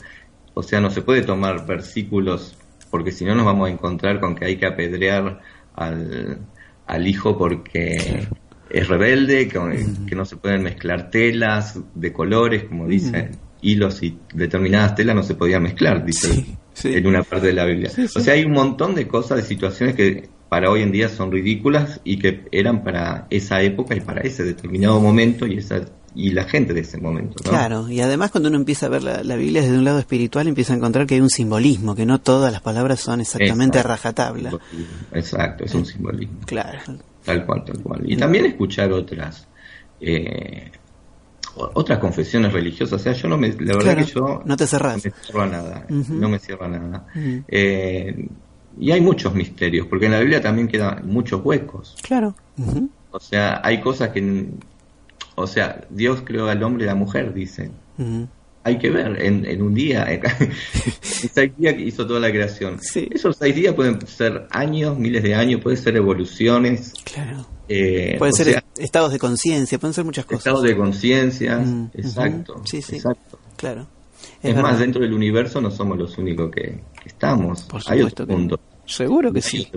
O sea, no se puede tomar versículos porque si no nos vamos a encontrar con que hay que apedrear al, al hijo porque es rebelde, que, que no se pueden mezclar telas de colores, como dicen, hilos y determinadas telas no se podían mezclar, dice Sí, sí. en una parte de la Biblia. Sí. O sea, hay un montón de cosas, de situaciones que para hoy en día son ridículas y que eran para esa época y para ese determinado momento y esa y la gente de ese momento. ¿no? Claro, y además cuando uno empieza a ver la, la Biblia desde un lado espiritual, empieza a encontrar que hay un simbolismo, que no todas las palabras son exactamente Exacto. rajatabla. Exacto, es un simbolismo. Claro. Tal cual, tal cual. Y también escuchar otras eh, otras confesiones religiosas. O sea, yo no me, la verdad Claro, que yo no te cerrás. me cierro a nada. No me cierro a nada. Eh, y hay muchos misterios, porque en la Biblia también quedan muchos huecos. Claro. O sea, hay cosas que, o sea, Dios creó al hombre y a la mujer, dicen. Hay que ver en, en un día, en seis días que hizo toda la creación. Sí. Esos seis días pueden ser años, miles de años, pueden ser evoluciones. Claro. eh, Pueden ser sea, estados de conciencia, pueden ser muchas cosas. estados de conciencia, Mm, exacto. Sí, sí. exacto. Claro. Es, más, dentro del universo no somos los únicos que, que estamos. Por Hay otro mundo. Seguro que sí.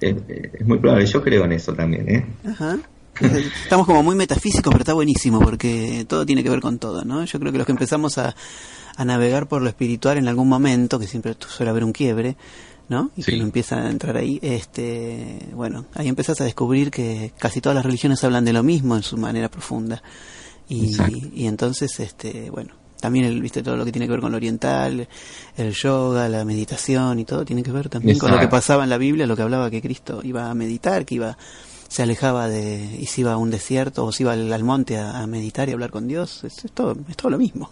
Es, es muy probable, yo creo en eso también, ¿eh? Ajá. Estamos como muy metafísicos, pero está buenísimo porque todo tiene que ver con todo, ¿no? Yo creo que los que empezamos a, a navegar por lo espiritual en algún momento, que siempre suele haber un quiebre, ¿no? Y que Sí. uno empieza a entrar ahí, este, bueno, ahí empezás a descubrir que casi todas las religiones hablan de lo mismo en su manera profunda. Y, entonces, este, bueno, también el, viste todo lo que tiene que ver con lo oriental, el yoga, la meditación y todo tiene que ver también con lo que pasaba en la Biblia, lo que hablaba que Cristo iba a meditar, que iba se alejaba de y se iba a un desierto o se iba al, al monte a, a meditar y hablar con Dios, es, es todo es todo lo mismo.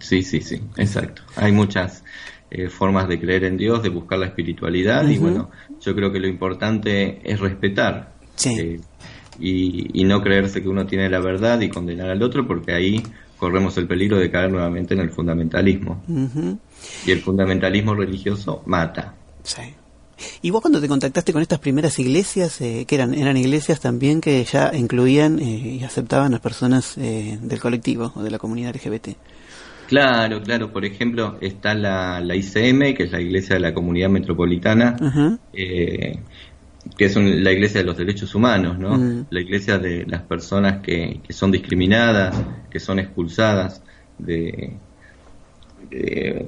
Sí, sí, sí, exacto. Hay muchas eh, formas de creer en Dios, de buscar la espiritualidad y bueno, yo creo que lo importante es respetar Sí. eh, y, y no creerse que uno tiene la verdad y condenar al otro porque ahí corremos el peligro de caer nuevamente en el fundamentalismo. Y el fundamentalismo religioso mata. Sí. Y vos cuando te contactaste con estas primeras iglesias, eh, que eran, eran iglesias también que ya incluían eh, y aceptaban a personas eh, del colectivo o de la comunidad LGBT. Claro, claro. Por ejemplo, está la, la ICM, que es la Iglesia de la Comunidad Metropolitana, eh, que es un- la Iglesia de los Derechos Humanos, ¿no? Mm. La Iglesia de las personas que, que son discriminadas, que son expulsadas de, de,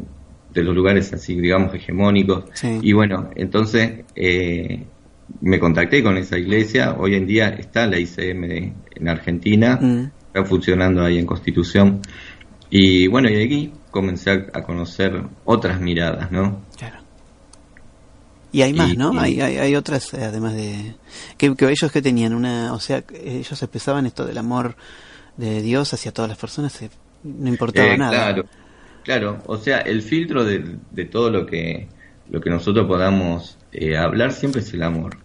de los lugares así, digamos, hegemónicos. Sí. Y bueno, entonces eh, me contacté con esa iglesia. Hoy en día está la ICM de- en Argentina, Mm. está funcionando ahí en Constitución. Y bueno, y aquí comencé a, conocer otras miradas, ¿no? Claro. Y hay más, Y- ¿no? y- Hay, hay, hay otras, eh, además de... Que, que ellos que tenían una... O sea, ellos expresaban esto del amor de Dios hacia todas las personas, eh, no importaba Eh, nada. Claro, claro. O sea, el filtro de, de todo lo que lo que nosotros podamos eh, hablar siempre es el amor.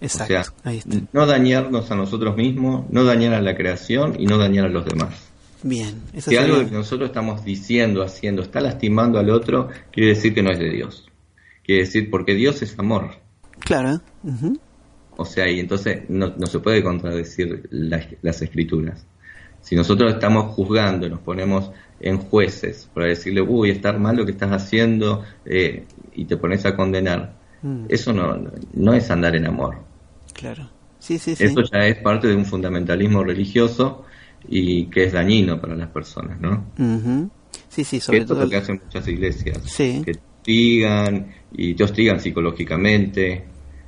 Exacto, O sea, ahí está. no dañarnos a nosotros mismos, no dañar a la creación y no dañar a los demás. Bien, eso Si algo que nosotros estamos diciendo, haciendo, está lastimando al otro, quiere decir que no es de Dios. Quiere decir porque Dios es amor. Claro. O sea, y entonces no, no se puede contradecir las, las escrituras. Si nosotros estamos juzgando, nos ponemos en jueces para decirle, uy, está mal lo que estás haciendo, eh, y te pones a condenar, Mm, eso no, no es andar en amor. claro. Sí, sí, sí. Eso ya es parte de un fundamentalismo religioso y que es dañino para las personas, ¿no? Ujú. Sí, sí, Que sobre esto es lo que hacen muchas iglesias. Sí. Que te hostigan y te hostigan psicológicamente,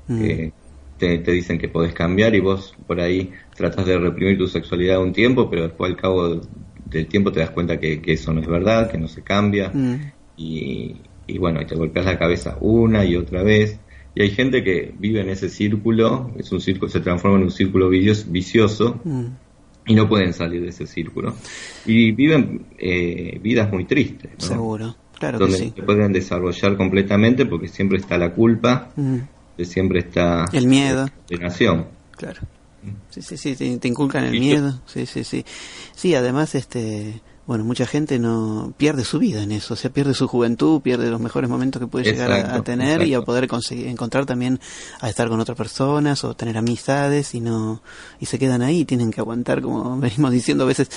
que te, te dicen que podés cambiar y vos por ahí tratas de reprimir tu sexualidad un tiempo, pero después al cabo del tiempo te das cuenta que, que eso no es verdad, que no se cambia Mm, y, y bueno, y te golpeas la cabeza una y otra vez. Y hay gente que vive en ese círculo, es un círculo, se transforma en un círculo vicio- vicioso mm. y no pueden salir de ese círculo. Y viven eh, vidas muy tristes, ¿no? Seguro, claro que donde sí. no se pueden desarrollar completamente porque siempre está la culpa, Mm, que siempre está El miedo. la condenación. Claro. Sí, sí, sí, te, te inculcan el miedo. Sí, sí, sí. Sí, además, este, bueno, mucha gente no pierde su vida en eso, o sea, pierde su juventud, pierde los mejores momentos que puede llegar a- a, Exacto, tener y a poder conseguir encontrar también a estar con otras personas o tener amistades y no y se quedan ahí, tienen que aguantar como venimos diciendo a veces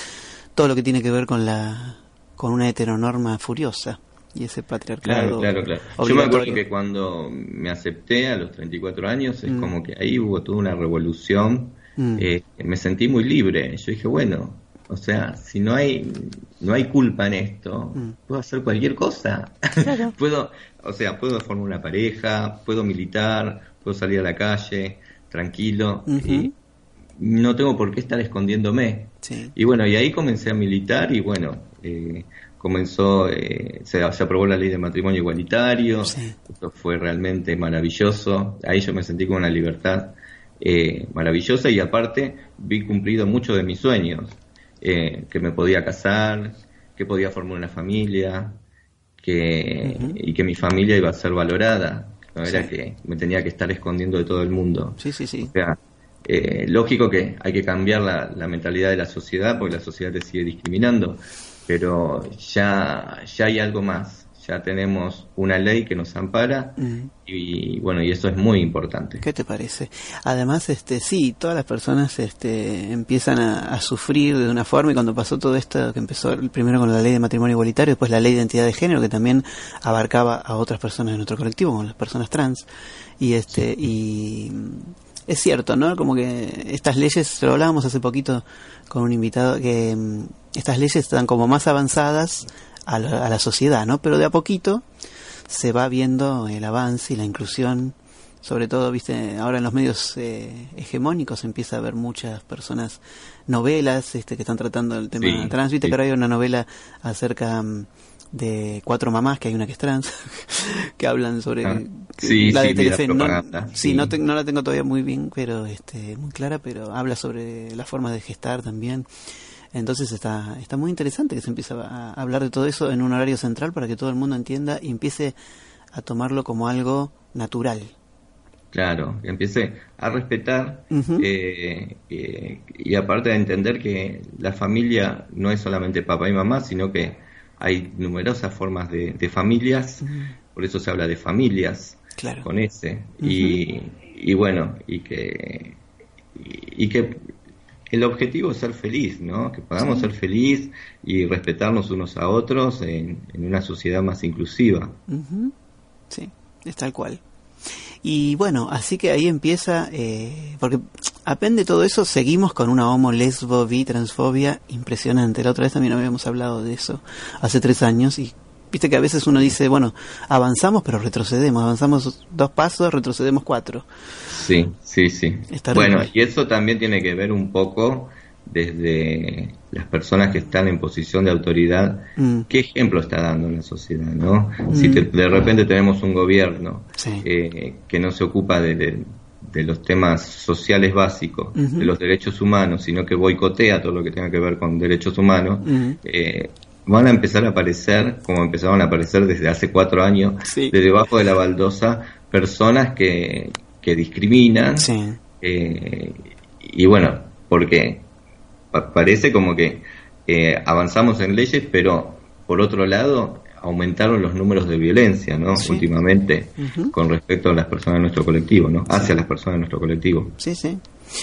todo lo que tiene que ver con la con una heteronorma furiosa y ese patriarcado. Claro, claro, claro. Yo me acuerdo que cuando me acepté a los 34 años, es Mm. como que ahí hubo toda una revolución. Mm. eh, me sentí muy libre. Yo dije, bueno, o sea, si no hay no hay culpa en esto, Mm. puedo hacer cualquier cosa. puedo, o sea, puedo formar una pareja, puedo militar, puedo salir a la calle tranquilo y no tengo por qué estar escondiéndome. Sí. Y bueno, y ahí comencé a militar y bueno, eh, comenzó, eh, se, se aprobó la ley de matrimonio igualitario, Sí. esto fue realmente maravilloso, ahí yo me sentí con una libertad eh, maravillosa y aparte vi cumplido muchos de mis sueños, eh, que me podía casar, que podía formar una familia, que, y que mi familia iba a ser valorada, no era que me tenía que estar escondiendo de todo el mundo. Sí, sí, sí. O sea, eh, lógico que hay que cambiar la, la mentalidad de la sociedad porque la sociedad te sigue discriminando, pero ya, ya hay algo más. Ya tenemos una ley que nos ampara y bueno, y eso es muy importante. ¿Qué te parece? Además, este, sí, todas las personas este, empiezan a, a sufrir de una forma y cuando pasó todo esto, que empezó primero con la ley de matrimonio igualitario, después la ley de identidad de género, que también abarcaba a otras personas de nuestro colectivo, como las personas trans, y este, y es cierto, ¿no? Como que estas leyes, lo hablábamos hace poquito con un invitado, que mm, estas leyes están como más avanzadas a la, a la sociedad, ¿no? Pero de a poquito se va viendo el avance y la inclusión sobre todo, viste, ahora en los medios eh, hegemónicos empieza a haber muchas personas, novelas este, que están tratando el tema Sí, trans, viste sí. que ahora hay una novela acerca mm, de cuatro mamás, que hay una que es trans, que hablan sobre Ah, sí, la sí, de. No, sí, no, te- no la tengo todavía muy bien, pero este, muy clara, pero habla sobre la forma de gestar también. Entonces está, está muy interesante que se empiece a, hablar de todo eso en un horario central para que todo el mundo entienda y empiece a tomarlo como algo natural. Claro, que empiece a respetar eh, eh, y aparte de entender que la familia no es solamente papá y mamá, sino que hay numerosas formas de, de familias, por eso se habla de familias Claro. con ese. Y, y bueno y que y, y que el objetivo es ser feliz, ¿no? Que podamos Sí. ser feliz y respetarnos unos a otros en, en una sociedad más inclusiva. Ujú. Sí, es tal cual. Y bueno, así que ahí empieza, eh, porque apende de todo eso, seguimos con una homo, lesbo, bi, transfobia impresionante. La otra vez también habíamos hablado de eso hace tres años y viste que a veces uno dice, bueno, avanzamos pero retrocedemos, avanzamos dos pasos, retrocedemos cuatro. Sí, sí, sí. Está bueno, y eso también tiene que ver un poco desde las personas que están en posición de autoridad, Mm. qué ejemplo está dando en la sociedad, ¿no? Mm. Si te- de repente tenemos un gobierno Sí. eh, que no se ocupa de, de- de los temas sociales básicos, de los derechos humanos, sino que boicotea todo lo que tenga que ver con derechos humanos, eh, van a empezar a aparecer, como empezaron a aparecer desde hace cuatro años, Sí. de debajo de la baldosa, personas que, que discriminan. Sí. eh, y bueno, porque pa- parece como que eh, avanzamos en leyes, pero por otro lado aumentaron los números de violencia, ¿no? Sí. Últimamente, con respecto a las personas de nuestro colectivo, ¿no? Hacia las personas de nuestro colectivo. Sí, sí.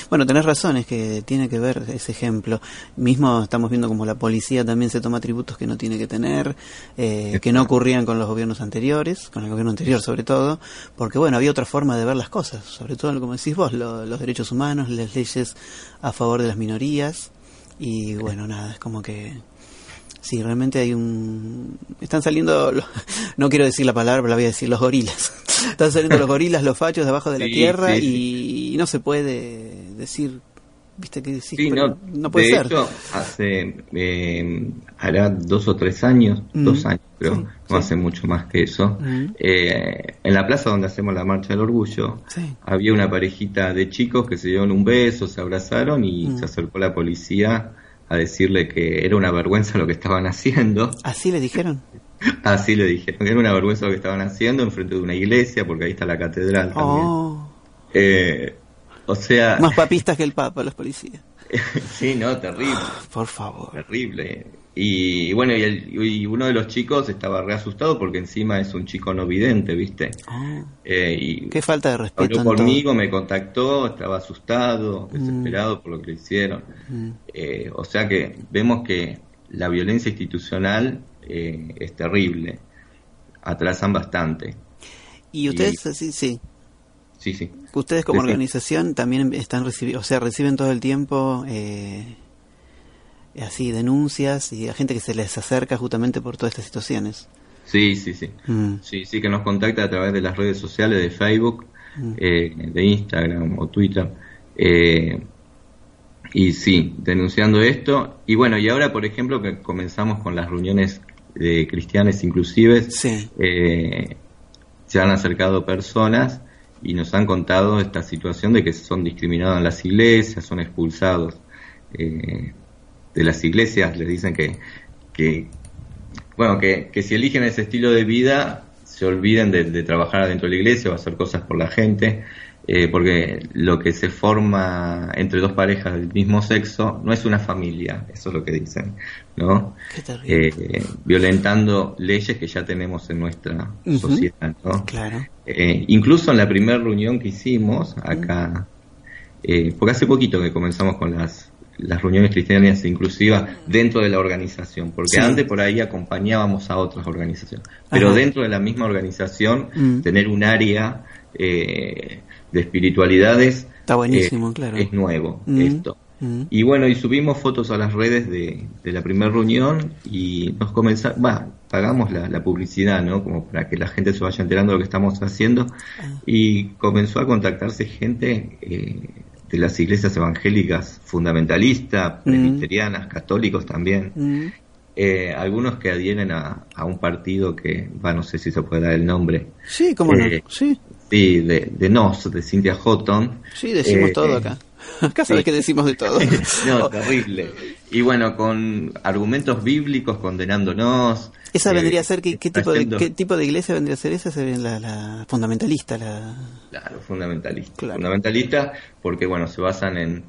Bueno, tenés razón, es que tiene que ver ese ejemplo. Mismo estamos viendo como la policía también se toma atributos que no tiene que tener, eh, que no ocurrían con los gobiernos anteriores, con el gobierno anterior sobre todo, porque bueno, había otra forma de ver las cosas, sobre todo como decís vos, lo- los derechos humanos, las leyes a favor de las minorías, y bueno, nada, es como que Sí, realmente hay un... Están saliendo, los- no quiero decir la palabra, pero la voy a decir, los gorilas. Están saliendo los gorilas, los fachos debajo de la tierra sí, y, y no se puede decir, viste que decís, Sí, no, no puede de ser. hecho, hace, eh, hará dos o tres años, Mm, dos años creo, no hace mucho más que eso, Mm. eh, en la plaza donde hacemos la Marcha del Orgullo, había una parejita de chicos que se dieron un beso, se abrazaron y Mm. se acercó la policía a decirle que era una vergüenza lo que estaban haciendo. Así le dijeron. Así le dijeron, que era una vergüenza lo que estaban haciendo enfrente de una iglesia, porque ahí está la catedral también. Oh, Eh, o sea, más papistas que el Papa, los policías. sí, no, terrible. Por favor. Terrible. Y, bueno, y, el- y uno de los chicos estaba re asustado porque encima es un chico no vidente, ¿viste? Oh, Eh, y qué falta de respeto. habló en todo. conmigo, me contactó, estaba asustado, Mm. desesperado por lo que le hicieron. Mm. Eh, o sea que vemos que la violencia institucional eh, es terrible. Atrasan bastante. Y ustedes, sí, sí. Sí, sí. Ustedes como organización también están recibiendo, o sea, reciben todo el tiempo eh, así denuncias y a gente que se les acerca justamente por todas estas situaciones. Sí, sí, sí. Mm. Sí, sí, que nos contacta a través de las redes sociales de Facebook, Mm. eh, de Instagram o Twitter. Eh, y sí, denunciando esto. Y bueno, y ahora, por ejemplo, que comenzamos con las reuniones de cristianes inclusives, Sí. eh, se han acercado personas y nos han contado esta situación de que son discriminados en las iglesias, son expulsados eh, de las iglesias, les dicen que, que bueno, que, que si eligen ese estilo de vida, se olviden de, de trabajar dentro de la iglesia o hacer cosas por la gente, eh, porque lo que se forma entre dos parejas del mismo sexo no es una familia, eso es lo que dicen, ¿no? Qué terrible. Eh, violentando leyes que ya tenemos en nuestra sociedad, ¿no? Claro. Eh, incluso en la primera reunión que hicimos acá, eh, porque hace poquito que comenzamos con las, las reuniones cristianas inclusivas dentro de la organización, porque Sí. antes por ahí acompañábamos a otras organizaciones, pero Ajá. dentro de la misma organización Mm. tener un área eh, de espiritualidades Está buenísimo, eh, claro. es nuevo Mm. esto. Mm. Y bueno, y subimos fotos a las redes de, de la primera reunión y nos comenzaron, va, hagamos la, la publicidad, ¿no? Como para que la gente se vaya enterando de lo que estamos haciendo. Y comenzó a contactarse gente eh, de las iglesias evangélicas fundamentalistas, presbiterianas, católicos también. Mm. Eh, algunos que adhieren a, a un partido que, va, no sé si se puede dar el nombre. Sí, cómo Eh, no. Sí, Sí, de, de NOS, de Cynthia Houghton. sí, decimos Eh, todo acá. Acá sabes sí. que decimos de todo. No, terrible. Y bueno, con argumentos bíblicos condenándonos. Esa eh, vendría a ser, ¿qué, qué tipo de, ¿qué tipo de iglesia vendría a ser esa? Sería la, la fundamentalista, la... Claro, fundamentalista. Claro. Fundamentalista porque, bueno, se basan en,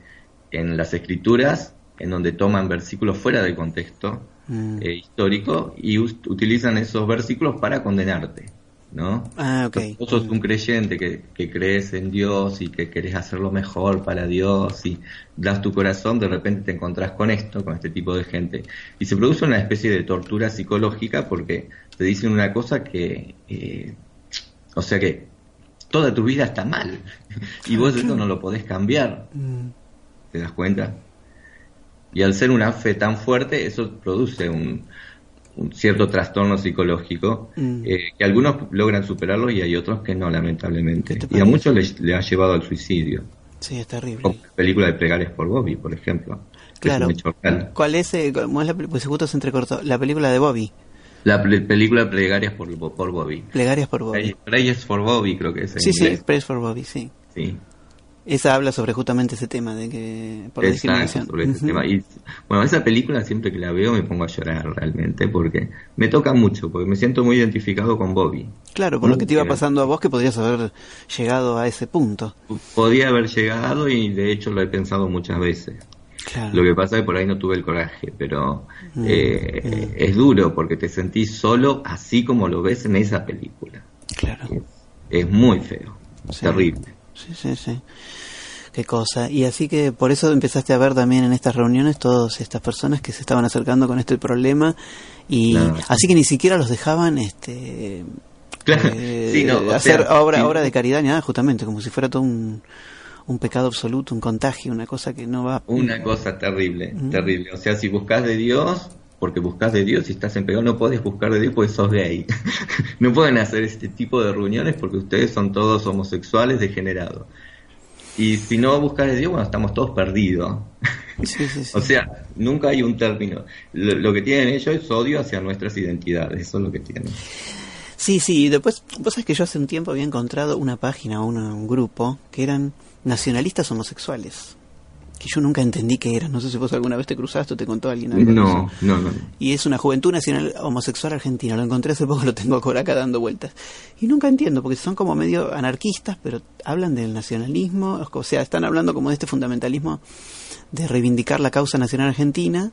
en las escrituras, en donde toman versículos fuera del contexto Mm. eh, histórico y utilizan esos versículos para condenarte, ¿no? Ah, ok. Vos sos un creyente que, que crees en Dios y que querés hacer lo mejor para Dios y das tu corazón, de repente te encontrás con esto, con este tipo de gente. Y se produce una especie de tortura psicológica porque te dicen una cosa que, eh, o sea que toda tu vida está mal y vos eso no lo podés cambiar, Mm. ¿te das cuenta? Y al ser una fe tan fuerte, eso produce un, un cierto trastorno psicológico Mm. eh, que algunos logran superarlo y hay otros que no, lamentablemente. ¿Qué te Y a muchos les, le ha llevado al suicidio. Sí, es terrible. Como la película de Plegarias por Bobby, por ejemplo. Claro. Es. ¿Cuál es? eh, cómo es la, pues justo se entrecortó. La película de Bobby. La película Plegarias por, por Bobby. Plegarias por Bobby. Prayers for Bobby, creo que es en Sí, sí. Prayers for Bobby, sí. Sí. Esa habla sobre justamente ese tema de que por Exacto, sobre ese tema. Y, bueno, esa película siempre que la veo me pongo a llorar realmente porque me toca mucho, porque me siento muy identificado con Bobby. Claro, por lo que te iba pasando a vos que podrías haber llegado a ese punto. Podía haber llegado y de hecho lo he pensado muchas veces. Claro. Lo que pasa es que por ahí no tuve el coraje, pero Mm, eh, es duro porque te sentís solo así como lo ves en esa película. Claro. Es muy feo, Sí. terrible. Sí, sí, sí. Qué cosa. Y así que por eso empezaste a ver también en estas reuniones todas estas personas que se estaban acercando con este problema y Claro. así que ni siquiera los dejaban este Claro, eh, sí, no, o hacer sea, obra sí. obra de caridad ni nada justamente como si fuera todo un, un pecado absoluto, un contagio, una cosa que no va Una cosa terrible, Mm. terrible. O sea, si buscas de Dios, porque buscas de Dios, si estás en pecado, no podés buscar de Dios porque sos gay. no pueden hacer este tipo de reuniones porque ustedes son todos homosexuales degenerados. Y si no buscas de Dios, bueno, estamos todos perdidos. Sí, sí, sí. O sea, nunca hay un término. Lo, lo que tienen ellos es odio hacia nuestras identidades, eso es lo que tienen. Sí, sí, y después, vos sabés que yo hace un tiempo había encontrado una página o un grupo que eran nacionalistas homosexuales. Que yo nunca entendí qué eran. No sé si vos alguna vez te cruzaste o te contó alguien algo. No, no, no. Y es una juventud nacional homosexual argentina. Lo encontré hace poco, lo tengo por acá dando vueltas. Y nunca entiendo, porque son como medio anarquistas, pero hablan del nacionalismo. O sea, están hablando como de este fundamentalismo de reivindicar la causa nacional argentina,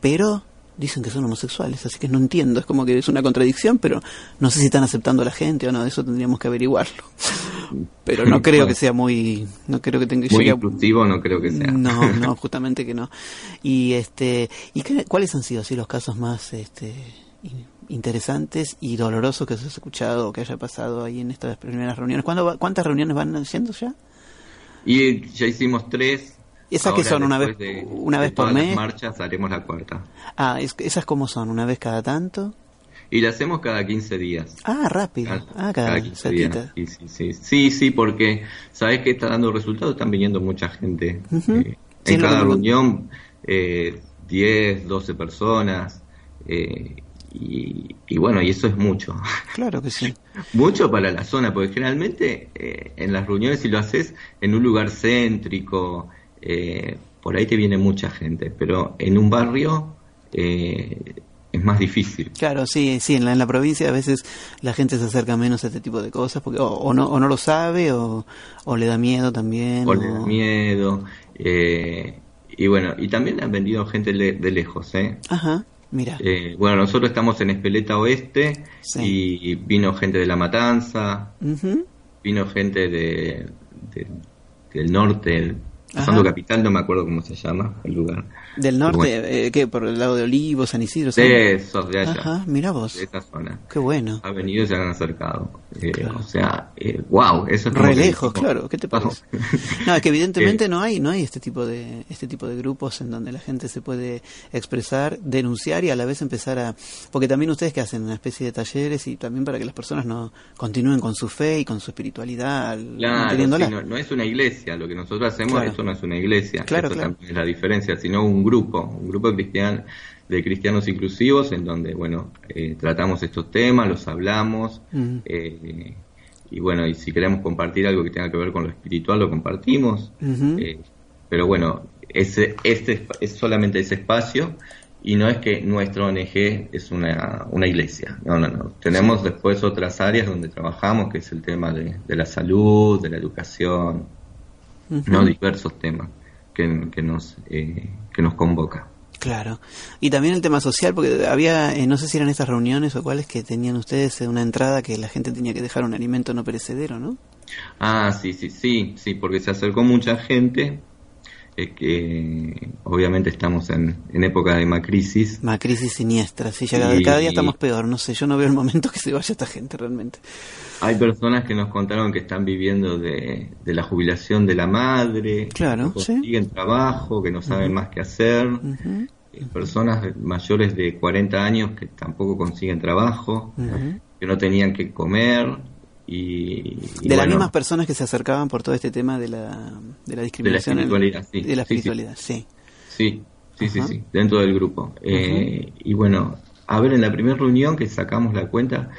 pero dicen que son homosexuales, así que no entiendo. Es como que es una contradicción, pero no sé si están aceptando a la gente o no. Eso tendríamos que averiguarlo. Pero no creo que sea muy. No creo que tenga Muy a- inclusivo no creo que sea. no, no, justamente que no. Y este, ¿y qué- cuáles han sido así los casos más este in- interesantes y dolorosos que has escuchado o que haya pasado ahí en estas primeras reuniones? ¿Cuándo va- ¿Cuántas reuniones van haciendo ya? Y ya hicimos tres. ¿Esas que Ahora, son una vez- de- una vez por todas las mes? marchas haremos la cuarta. Ah, es- esas cómo son, una vez cada tanto. Y la hacemos cada 15 días. Ah, rápido. Ah, cada, 15 días. Sí, sí, sí. Sí, sí, porque sabes que está dando resultados, están viniendo mucha gente. Eh, en cada reunión, eh, 10, 12 personas. eh, y, y bueno, y eso es mucho. Claro que sí. Mucho para la zona, porque generalmente eh, en las reuniones si lo haces en un lugar céntrico, eh, por ahí te viene mucha gente, pero en un barrio eh, es más difícil. Claro, sí, sí, en la, en la provincia a veces la gente se acerca menos a este tipo de cosas porque o, o no, o no lo sabe o, o le da miedo también. o le da miedo. eh, y bueno, y también han venido gente le- de lejos, ¿eh? Ajá, mira. Eh, bueno, nosotros estamos en Espeleta Oeste Sí. y vino gente de La Matanza, vino gente de, de- del norte, Pasando Capital, no me acuerdo cómo se llama el lugar. Del norte, Bueno. eh, ¿qué? ¿Por el lado de Olivos, San Isidro? De esos, de allá. Ajá, mira vos. De esa zona. Qué bueno. Ha venido y se han acercado. Eh, O sea, eh, wow, eso es Re que lejos, decimos, claro, ¿qué te wow. parece? No, es que evidentemente no hay, no hay este tipo de, este tipo de grupos en donde la gente se puede expresar, denunciar y a la vez empezar a, porque también ustedes que hacen una especie de talleres y también para que las personas no continúen con su fe y con su espiritualidad, Claro, sí, no, no es una iglesia, lo que nosotros hacemos, Claro. esto no es una iglesia, Claro, eso claro. también es la diferencia, sino un grupo, un grupo cristian, de cristianos inclusivos en donde, bueno, eh, tratamos estos temas, los hablamos, Mm. eh, y bueno, y si queremos compartir algo que tenga que ver con lo espiritual, lo compartimos, eh, pero bueno, ese, este es solamente ese espacio y no es que nuestra ONG es una, una iglesia, no, no, no. Tenemos después otras áreas donde trabajamos, que es el tema de, de la salud, de la educación, no diversos temas que, que nos, eh, que nos convoca. Claro. Y también el tema social, porque había, eh, no sé si eran estas reuniones o cuáles que tenían ustedes eh, una entrada que la gente tenía que dejar un alimento no perecedero, ¿no? Ah, sí, sí, sí, sí, porque se acercó mucha gente, eh, que obviamente estamos en, en época de macrisis, Una crisis siniestra, sí, ya cada, Y- cada día estamos peor, no sé, yo no veo el momento que se vaya esta gente realmente. Hay personas que nos contaron que están viviendo de, de la jubilación de la madre, Claro, que no sí. consiguen trabajo, que no saben más qué hacer, Eh, personas mayores de 40 años que tampoco consiguen trabajo, que no tenían que comer y, y De las mismas personas que se acercaban por todo este tema de la, de la discriminación. en- espiritualidad, sí. De la Sí, sí. espiritualidad, sí. Sí, sí, sí, dentro del grupo. Eh, Y bueno, a ver, en la primera reunión que sacamos la cuenta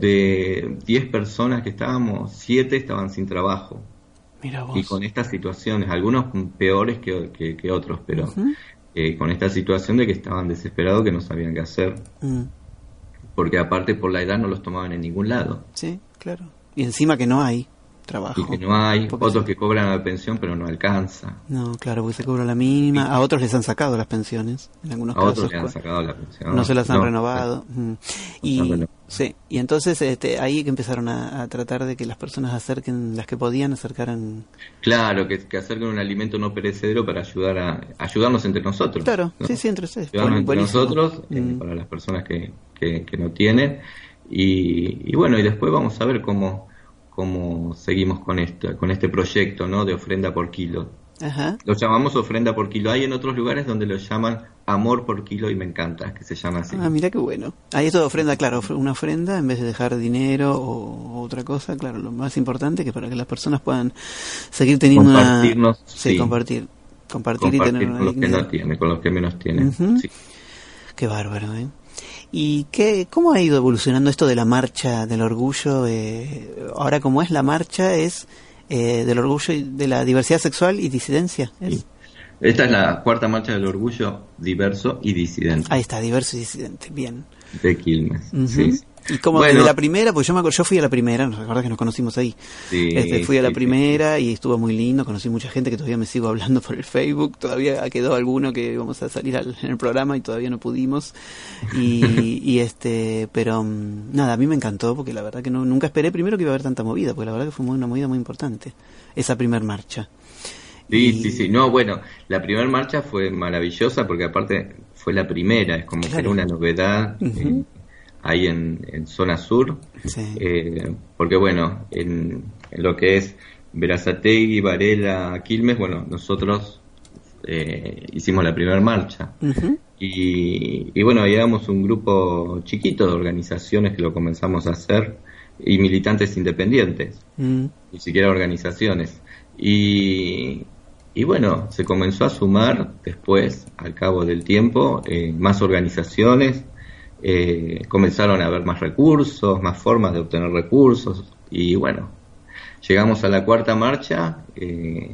de 10 personas que estábamos, 7 estaban sin trabajo. Mira vos. y con estas situaciones, algunos peores que, que- que otros, pero eh, con esta situación de que estaban desesperados, que no sabían qué hacer, Mm, porque aparte por la edad no los tomaban en ningún lado, sí, claro. Y encima que no hay trabajo. y que no hay, Porque otros que cobran la pensión pero no alcanza, No, claro, porque se cobra la mínima. A otros les han sacado las pensiones, en algunos a otros casos. le han cu- sacado la pensión. no se las han No, renovado. Mm. Y, sí, y entonces este, ahí que empezaron a, a tratar de que las personas acerquen, las que podían, acercaran. Claro, que, que acerquen un alimento no perecedero para ayudar a ayudarnos entre nosotros. Claro, sí, sí, entre ustedes. Ayudarnos entre nosotros, eh, Mm. para las personas que, que, que no tienen. Y, y bueno, y después vamos a ver cómo, cómo seguimos con esto, con este proyecto ¿no? de ofrenda por kilo. Ajá. Lo llamamos ofrenda por kilo. Hay en otros lugares donde lo llaman amor por kilo y me encanta que se llama así. Ah, mira qué bueno. Ahí esto de ofrenda, claro, una ofrenda en vez de dejar dinero o otra cosa, claro, lo más importante que para que las personas puedan seguir teniendo una... Sí, sí. compartir. Compartir, y Compartir tener con una los que no tienen, con los que menos tienen. Sí. Qué bárbaro, ¿eh? ¿Y qué, cómo ha ido evolucionando esto de la marcha del orgullo? Eh, ahora, como es la marcha, es eh, del orgullo y de la diversidad sexual y disidencia. Esta es la cuarta marcha del orgullo diverso y disidente Ahí está, diverso y disidente. Bien. de Quilmes. Sí. Y como Bueno. desde la primera, pues yo me acuerdo, yo fui a la primera, ¿nos acordás que nos conocimos ahí? Sí, Este, fui a la sí, primera y estuvo muy lindo, conocí mucha gente que todavía me sigo hablando por el Facebook, todavía quedó alguno que íbamos a salir al- en el programa y todavía no pudimos. Y, y este, pero mm, nada, a mí me encantó porque la verdad que no, nunca esperé primero que iba a haber tanta movida, porque la verdad que fue una movida muy importante, esa primer marcha. Sí, Y- sí, sí. No, bueno, la primera marcha fue maravillosa porque aparte fue la primera, es como que era una novedad eh, ahí en, en zona sur. Sí. Eh, porque bueno, en, en lo que es Verazategui, Varela, Quilmes, bueno, nosotros eh, hicimos la primera marcha. Y, y bueno, éramos un grupo chiquito de organizaciones que lo comenzamos a hacer y militantes independientes, Mm, ni siquiera organizaciones. Y, y bueno, se comenzó a sumar después, al cabo del tiempo, eh, más organizaciones, eh, comenzaron a haber más recursos, más formas de obtener recursos y bueno, llegamos a la cuarta marcha eh,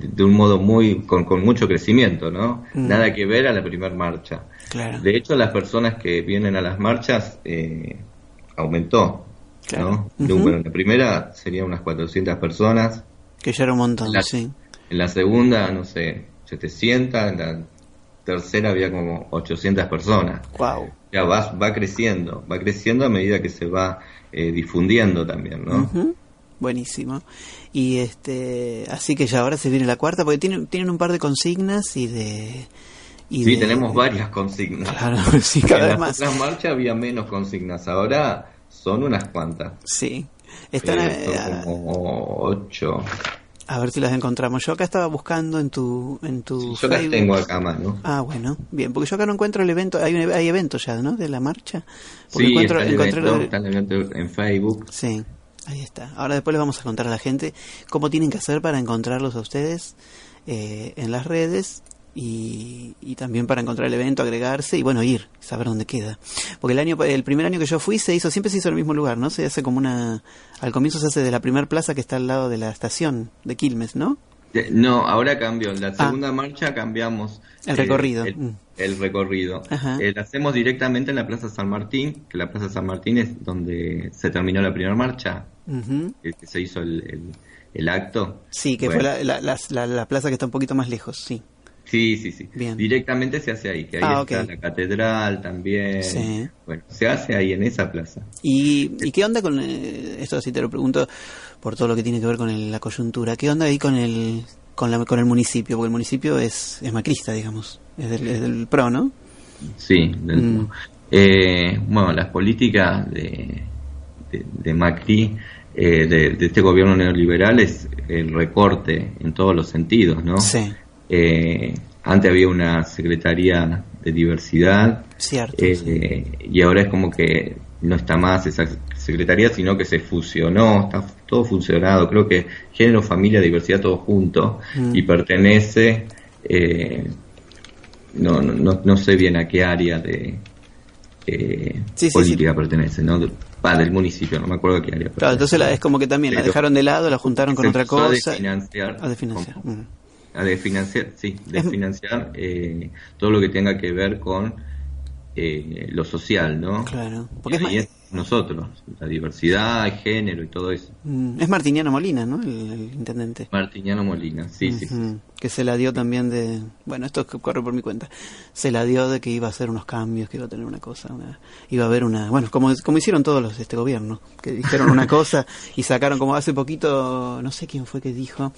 de, un modo muy, con, con mucho crecimiento, ¿no? Mm. Nada que ver a la primera marcha. claro. De hecho, las personas que vienen a las marchas eh, aumentó, Claro. ¿no? De- bueno, la primera serían unas 400 personas, Que ya era un montón, La- sí. en la segunda, no sé, 700, en la tercera había como 800 personas. Wow. Ya va, va creciendo, va creciendo a medida que se va eh, difundiendo también, ¿no? Buenísimo. Y este, así que ya ahora se viene la cuarta, porque tienen, tienen un par de consignas y de... Y sí, de- tenemos varias consignas. Claro, sí, cada en vez las más. otras marchas había menos consignas, ahora son unas cuantas. Sí. Están, Eh, como ocho. A ver si las encontramos. Yo acá estaba buscando en tu, en tu Yo las Facebook. tengo acá mano. Ah, bueno, bien, porque yo acá no encuentro el evento, hay, un, hay evento ya, ¿no? De la marcha. Porque Sí, encuentro, está el, encontré lo evento, de- está el evento en Facebook. Sí, ahí está. Ahora después les vamos a contar a la gente cómo tienen que hacer para encontrarlos a ustedes eh, en las redes y, y también para encontrar el evento, agregarse y bueno, ir, saber dónde queda. Porque el año el primer año que yo fui se hizo, siempre se hizo en el mismo lugar, ¿no? Se hace como una... Al comienzo se hace de la primer plaza que está al lado de la estación de Quilmes, ¿no? Eh, No, ahora cambió. La segunda marcha cambiamos Ah. El eh, recorrido. El, Mm. el recorrido. Eh, lo hacemos directamente en la Plaza San Martín, que la Plaza San Martín es donde se terminó la primera marcha, Ujú. que, que se hizo el, el- el acto. Sí, que Bueno, fue la, la- la- la plaza que está un poquito más lejos, sí. Sí, sí, sí. Bien. Directamente se hace ahí, que ahí Ah, está ok. la catedral también. Sí. Bueno, se hace ahí en esa plaza. ¿Y, y qué onda con eh, esto? Si te lo pregunto por todo lo que tiene que ver con el- la coyuntura. ¿Qué onda ahí con el con, la, con el municipio? Porque el municipio es, es macrista, digamos. Es del, es del PRO, ¿no? Sí, del- Mm. eh, bueno, las políticas de, de, de Macri, eh, de, de este gobierno neoliberal, es el recorte en todos los sentidos, ¿no? Sí. Eh, antes había una secretaría de diversidad Cierto. eh, y ahora es como que no está más esa secretaría, sino que se fusionó, está todo funcionado. Creo que género, familia, diversidad, todo junto Mm. y pertenece. eh, no, no, no, no sé bien a qué área de eh, Sí, sí, política pertenece, ¿no? De- va, del municipio, no me acuerdo a qué área. Claro, entonces la- es como que también la dejaron de lado, la juntaron con otra cosa. de financiar. como- Mm. A desfinanciar, sí, desfinanciar eh, todo lo que tenga que ver con eh, lo social, ¿no? Claro. Y Porque es, es nosotros, la diversidad, el género y todo eso. mm, es Martiniano Molina, ¿no? El, el intendente. Martiniano Molina, sí, sí, Que se la dio también de. Bueno, esto corre por mi cuenta. Se la dio de que iba a hacer unos cambios, que iba a tener una cosa. Una, iba a haber una. Bueno, como, como hicieron todos los de este gobierno, que dijeron una cosa y sacaron como hace poquito. No sé quién fue que dijo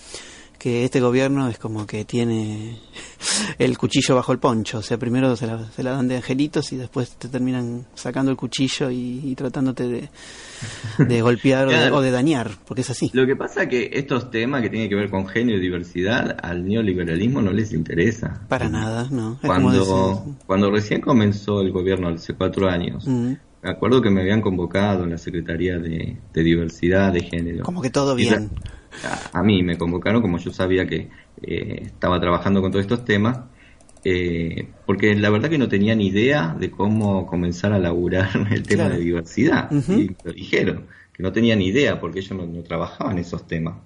que este gobierno es como que tiene el cuchillo bajo el poncho. O sea, primero se la, se la dan de angelitos y después te terminan sacando el cuchillo y, y tratándote de, de golpear o de- o de dañar, porque es así. Lo que pasa es que estos temas que tienen que ver con género y diversidad al neoliberalismo no les interesa. Para nada, ¿no? Cuando, cuando recién comenzó el gobierno hace cuatro años, Mm. me acuerdo que me habían convocado en la Secretaría de, de Diversidad de Género. Como que todo bien. A, a mí me convocaron como yo sabía que eh, estaba trabajando con todos estos temas, eh, porque la verdad que no tenía ni idea de cómo comenzar a laburar el tema Claro. de diversidad. Y lo dijeron, que no tenía ni idea porque ellos no, no trabajaban esos temas.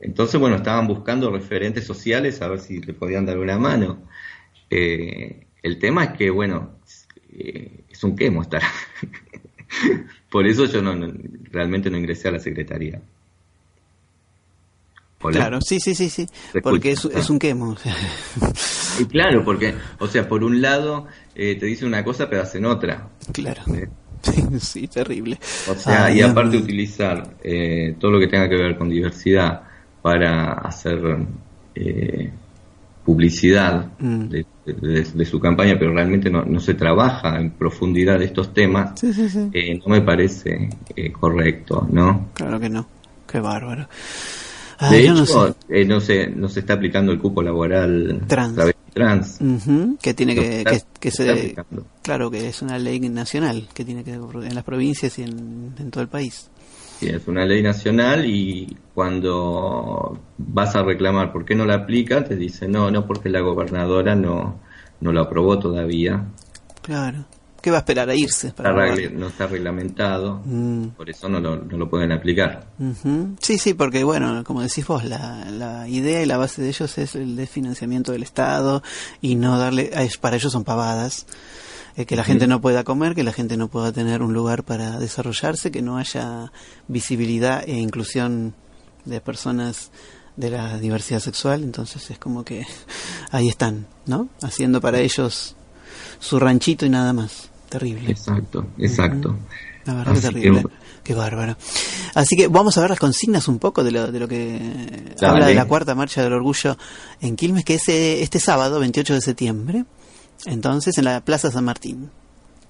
Entonces, bueno, estaban buscando referentes sociales a ver si le podían dar una mano. Eh, el tema es que, bueno, eh, es un quemo estar. Por eso yo no, no- realmente no ingresé a la secretaría. Hola. Claro, sí, sí, sí, sí. Porque es, un quemo. Y claro, porque, o sea, por un lado eh, te dicen una cosa pero hacen otra. claro. Eh, Sí, terrible. O sea, Ay, y Dios aparte utilizar eh, todo lo que tenga que ver con diversidad para hacer eh, publicidad Mm. de, de- de su campaña, pero realmente no, no se trabaja en profundidad de estos temas, Sí, sí, sí. eh, no me parece eh, correcto, ¿no? Claro que no. Qué bárbaro. De Ay, yo hecho, no sé. eh, no, se, no se está aplicando el cupo laboral Trans. trans. Que tiene No que, está- que, se claro que es una ley nacional que tiene que en las provincias y en, en todo el país Sí, es una ley nacional y cuando vas a reclamar por qué no la aplica, te dicen no, no, porque la gobernadora no, no lo aprobó todavía, claro qué va a esperar a irse está para regle- no está reglamentado, Mm, por eso no lo, no lo pueden aplicar. sí sí porque bueno como decís vos la, la idea y la base de ellos es el desfinanciamiento del estado y no darle a- para ellos son pavadas eh, que la gente no pueda comer, que la gente no pueda tener un lugar para desarrollarse, que no haya visibilidad e inclusión de personas de la diversidad sexual, entonces es como que ahí están, ¿no? Haciendo para ellos su ranchito y nada más. Terrible. Exacto, exacto. La verdad que Así terrible. que- Qué bárbaro. Así que vamos a ver las consignas un poco de lo, de lo que Dale. habla de la cuarta marcha del orgullo en Quilmes, que es eh, este sábado, 28 de septiembre. Entonces, en la Plaza San Martín.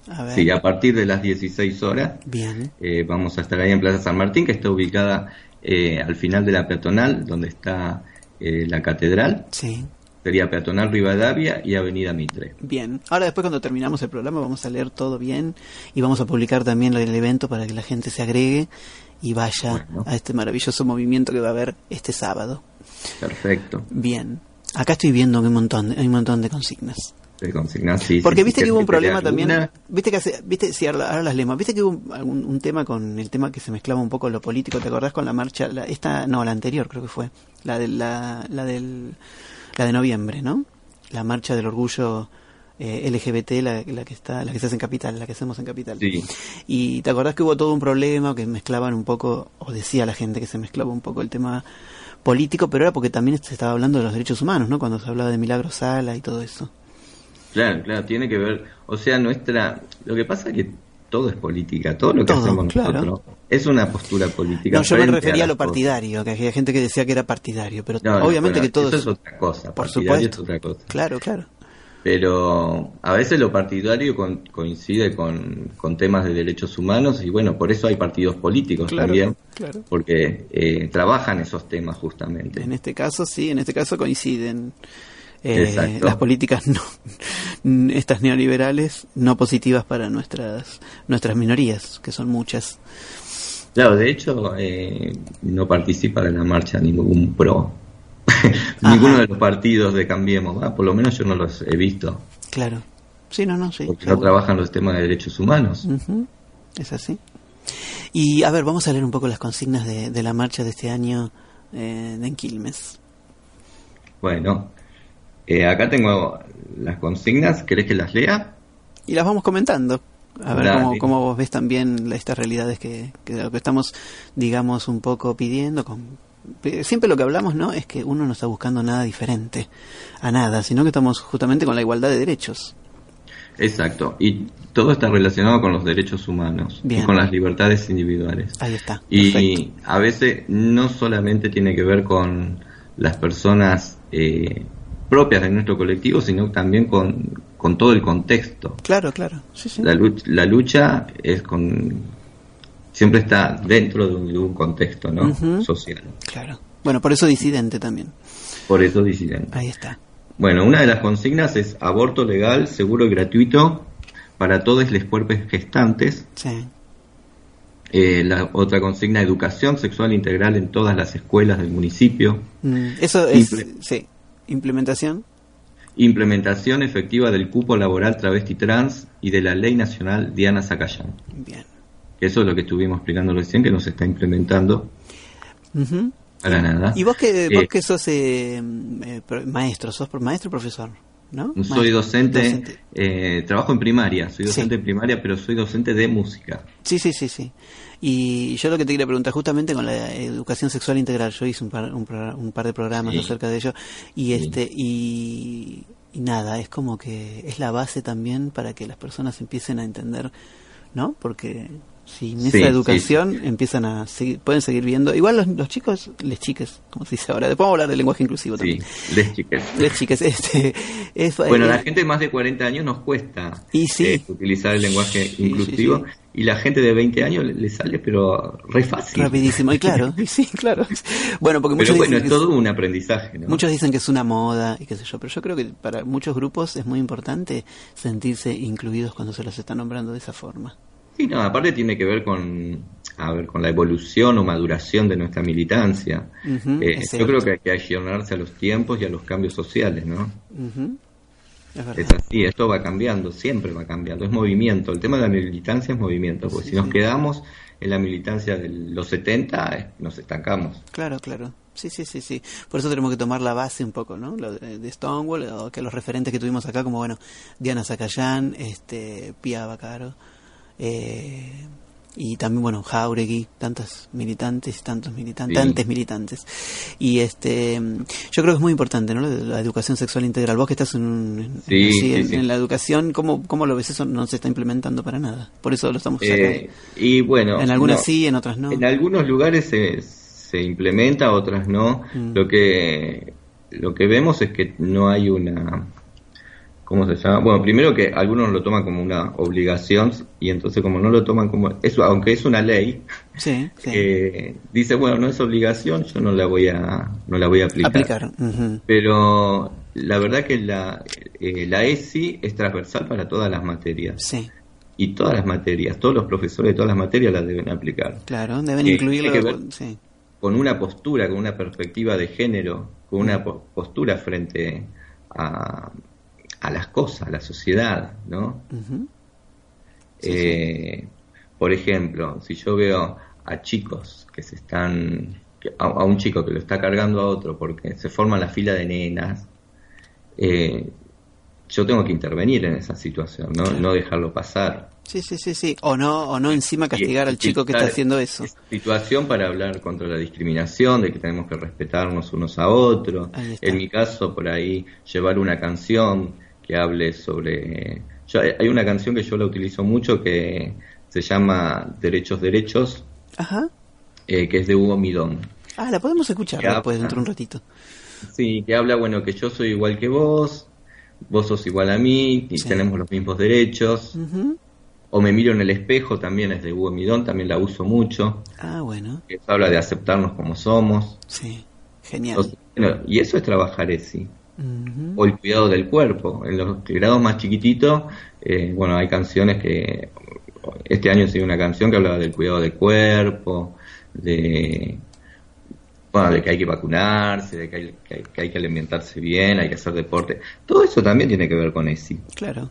A ver. Sí, a partir de las 16 horas Bien. eh, vamos a estar ahí en Plaza San Martín, que está ubicada eh, al final de la peatonal, donde está eh, la catedral. Sí. Sería peatonal Rivadavia y Avenida Mitre. Bien. Ahora después cuando terminamos el programa vamos a leer todo bien y vamos a publicar también el evento para que la gente se agregue y vaya Bueno. a este maravilloso movimiento que va a haber este sábado. Perfecto. Bien. Acá estoy viendo que un montón, hay un montón de consignas. De consignar, sí, Porque sí, viste sí, que hubo un problema también, viste que hace, viste, si ahora, las leemos, viste que hubo un, un tema con el tema que se mezclaba un poco lo político, ¿te acordás con la marcha, la, esta, no, la anterior creo que fue, la de la, la del, la de noviembre, ¿no? La marcha del orgullo eh, LGBT, la, la que está, la que se hace en Capital, la que hacemos en Capital. Sí, Y te acordás que hubo todo un problema, que mezclaban un poco, o decía la gente que se mezclaba un poco el tema político, pero era porque también se estaba hablando de los derechos humanos, ¿no? Cuando se hablaba de Milagro Sala y todo eso. claro, claro, tiene que ver, o sea, nuestra, lo que pasa es que todo es política, todo lo que Todo, hacemos claro. nosotros es una postura política. No, yo me refería a lo partidario, que había gente que decía que era partidario, pero No, no, obviamente bueno, que todo eso es otra cosa, por supuesto. es otra cosa. Claro, claro. Pero a veces lo partidario con- coincide con, con temas de derechos humanos y bueno, por eso hay partidos políticos Claro, también, claro. porque eh, trabajan esos temas justamente. En este caso, sí, en este caso coinciden eh, las políticas no, estas neoliberales no positivas para nuestras nuestras minorías, que son muchas. Claro, de hecho, eh, no participa de la marcha ningún pro. Ninguno de los partidos de Cambiemos, por lo menos yo no los he visto, Claro. Sí, no, no, sí. porque no trabajan los temas de derechos humanos. Es así. Y a ver, vamos a leer un poco las consignas de, de la marcha de este año eh, en Quilmes. Bueno, eh, acá tengo las consignas, ¿querés que las lea? Y las vamos comentando. A ver cómo, cómo vos ves también estas realidades que, que lo que estamos, digamos, un poco pidiendo. Con, eh, siempre lo que hablamos, ¿no? Es que uno no está buscando nada diferente a nada, sino que estamos justamente con la igualdad de derechos. Exacto, y todo está relacionado con los derechos humanos Bien. y con las libertades individuales. Ahí está. Y Perfecto. a veces no solamente tiene que ver con las personas eh, propias de nuestro colectivo, sino también con, con todo el contexto. Claro, claro. Sí, sí. La lucha, la lucha es con siempre está dentro de un, de un contexto ¿no? Social. Claro. Bueno, por eso disidente también. Por eso disidente. Ahí está. Bueno, una de las consignas es aborto legal, seguro y gratuito para todos los cuerpos gestantes. Sí. Eh, la otra consigna, educación sexual integral en todas las escuelas del municipio. Mm, Eso es, sí. Implementación. Implementación efectiva del cupo laboral travesti trans y de la ley nacional Diana Zacayán. Bien. Eso es lo que estuvimos explicando recién, que no se está implementando Ujú. para nada. Y vos que, Eh, vos que sos eh, eh, maestro, sos maestro o profesor, ¿no? Soy docente, eh, trabajo en primaria, soy Sí. docente en primaria, pero soy docente de música. Sí, sí, sí, sí. Y yo lo que te quería preguntar, justamente con la educación sexual integral, yo hice un par, un, un par de programas Sí. acerca de ello, y Sí. este, y, y nada, es como que es la base también para que las personas empiecen a entender, ¿no? Porque sin esa Sí, sí, educación empiezan a seguir, pueden seguir viendo, igual los, los chicos, les chiques, como se dice ahora, después vamos a hablar del lenguaje inclusivo también. les chiques. Les chiques, este, es, Bueno, eh, la gente de más de 40 años nos cuesta Y sí. eh, utilizar el lenguaje inclusivo y la gente de 20 años le, le sale pero re fácil. rapidísimo, y claro, y sí, claro. Bueno, porque Pero muchos bueno, dicen es que todo un aprendizaje, ¿no? Muchos dicen que es una moda y qué sé yo, pero yo creo que para muchos grupos es muy importante sentirse incluidos cuando se los está nombrando de esa forma. Sí, no, aparte tiene que ver con, a ver, con la evolución o maduración de nuestra militancia. Eh, yo creo que hay que accionarse a los tiempos y a los cambios sociales, ¿no? Ujú, Es así, esto va cambiando, siempre va cambiando, es movimiento. El tema de la militancia es movimiento, porque Sí, si nos quedamos en la militancia de los 70, eh, nos estancamos. Claro, claro. Sí, sí, sí, sí. Por eso tenemos que tomar la base un poco, ¿no? Lo de, de Stonewall, o que los referentes que tuvimos acá, como, bueno, Diana Zacayán, este, Pia Bacaro, eh, y también bueno Jauregui tantas militantes tantos militantes Sí. tantos militantes y este yo creo que es muy importante no la educación sexual integral vos que estás en, un- en- Sí, así, sí, en, sí. en la educación cómo cómo lo ves eso no se está implementando para nada por eso lo estamos Eh, sacando y bueno, en algunas no. sí en otras no En algunos lugares se, se implementa, otras no. Mm. Lo que lo que vemos es que no hay una ¿cómo se llama? Bueno, primero que algunos lo toman como una obligación y entonces como no lo toman como eso, aunque es una ley, sí, sí. eh, dice bueno no es obligación, yo no la voy a no la voy a aplicar. aplicar. Pero la verdad que la eh, la ESI es transversal para todas las materias sí y todas las materias, todos los profesores de todas las materias las deben aplicar claro deben Eh, incluirlo tiene que ver- sí con una postura, con una perspectiva de género, con una po- postura frente a, a las cosas, a la sociedad, ¿no? Eh, Por ejemplo, si yo veo a chicos que se están, a, a un chico que lo está cargando a otro porque se forma la fila de nenas, eh, yo tengo que intervenir en esa situación, ¿no? No dejarlo pasar. sí sí sí sí o no o no encima castigar al chico que está haciendo eso situación para hablar contra la discriminación, de que tenemos que respetarnos unos a otros. En mi caso, por ahí, llevar una canción que hable sobre... yo- hay una canción que yo la utilizo mucho que se llama Derechos, Derechos, ajá eh, que es de Hugo Midón. ah la podemos escuchar después dentro de un ratito Sí, que habla, bueno, que yo soy igual que vos, vos sos igual a mí, y Sí. tenemos los mismos derechos. Ujú. O me miro en el espejo, también es de Hugo Midón, también la uso mucho. ah bueno que habla de aceptarnos como somos. sí genial Entonces, bueno, y eso es trabajar O el cuidado del cuerpo. En los grados más chiquititos, eh, bueno, hay canciones que. Este año se dio una canción que hablaba del cuidado del cuerpo, de. Bueno, de que hay que vacunarse, de que hay que, hay- que hay que alimentarse bien, hay que hacer deporte. Todo eso también tiene que ver con ESI. Claro.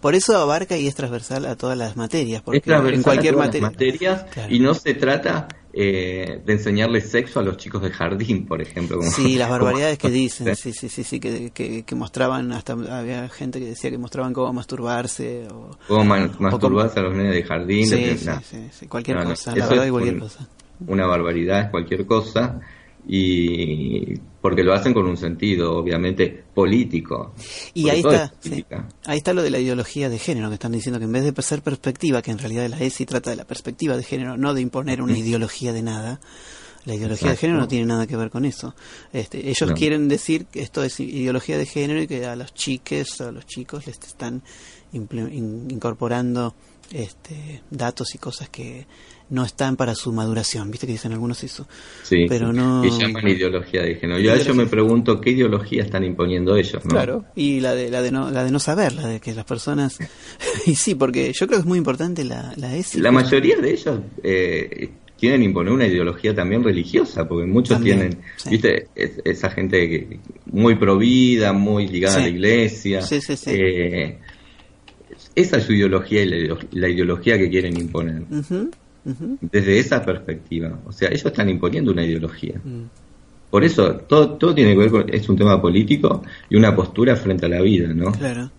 Por eso abarca y es transversal a todas las materias, porque es en cualquier a todas las materia. materias Claro. y no se trata eh, de enseñarles sexo a los chicos de jardín, por ejemplo. como- Sí, las como- barbaridades que dicen, sí, sí, sí, sí, que, que, que mostraban, hasta había gente que decía que mostraban cómo masturbarse o... Cómo man- o cómo- masturbarse a los nenes de jardín. Sí, de- sí, sí, sí, cualquier No, no, cosa, la verdad es y cualquier un- cosa. Una barbaridad, es cualquier cosa. Y porque lo hacen con un sentido, obviamente, político. Y ahí está, es. Ahí está lo de la ideología de género, que están diciendo que en vez de ser perspectiva, que en realidad la ESI trata de la perspectiva de género, no de imponer una ideología de nada, la ideología de género no tiene nada que ver con eso. Este, ellos No. quieren decir que esto es ideología de género y que a los chiques, a los chicos les están in- incorporando este, datos y cosas que no están para su maduración. Viste que dicen algunos eso. Sí, pero no... Y llaman ideología de género. Yo, a ello Ideología. me pregunto qué ideología están imponiendo ellos, ¿no? Claro, y la de, la de no la de no saber, la de que las personas y sí, porque yo creo que es muy importante la la. La mayoría de ellos eh, quieren imponer una ideología también religiosa, porque muchos También, tienen, sí. viste, Es- esa gente que, muy provida, muy ligada Sí. a la iglesia. Sí, sí, sí. eh, esa es su ideología y la, la ideología que quieren imponer. Desde esa perspectiva. O sea, ellos están imponiendo una ideología. Mm. Por eso, todo, todo tiene que ver con, es un tema político y una postura frente a la vida, ¿no? Claro.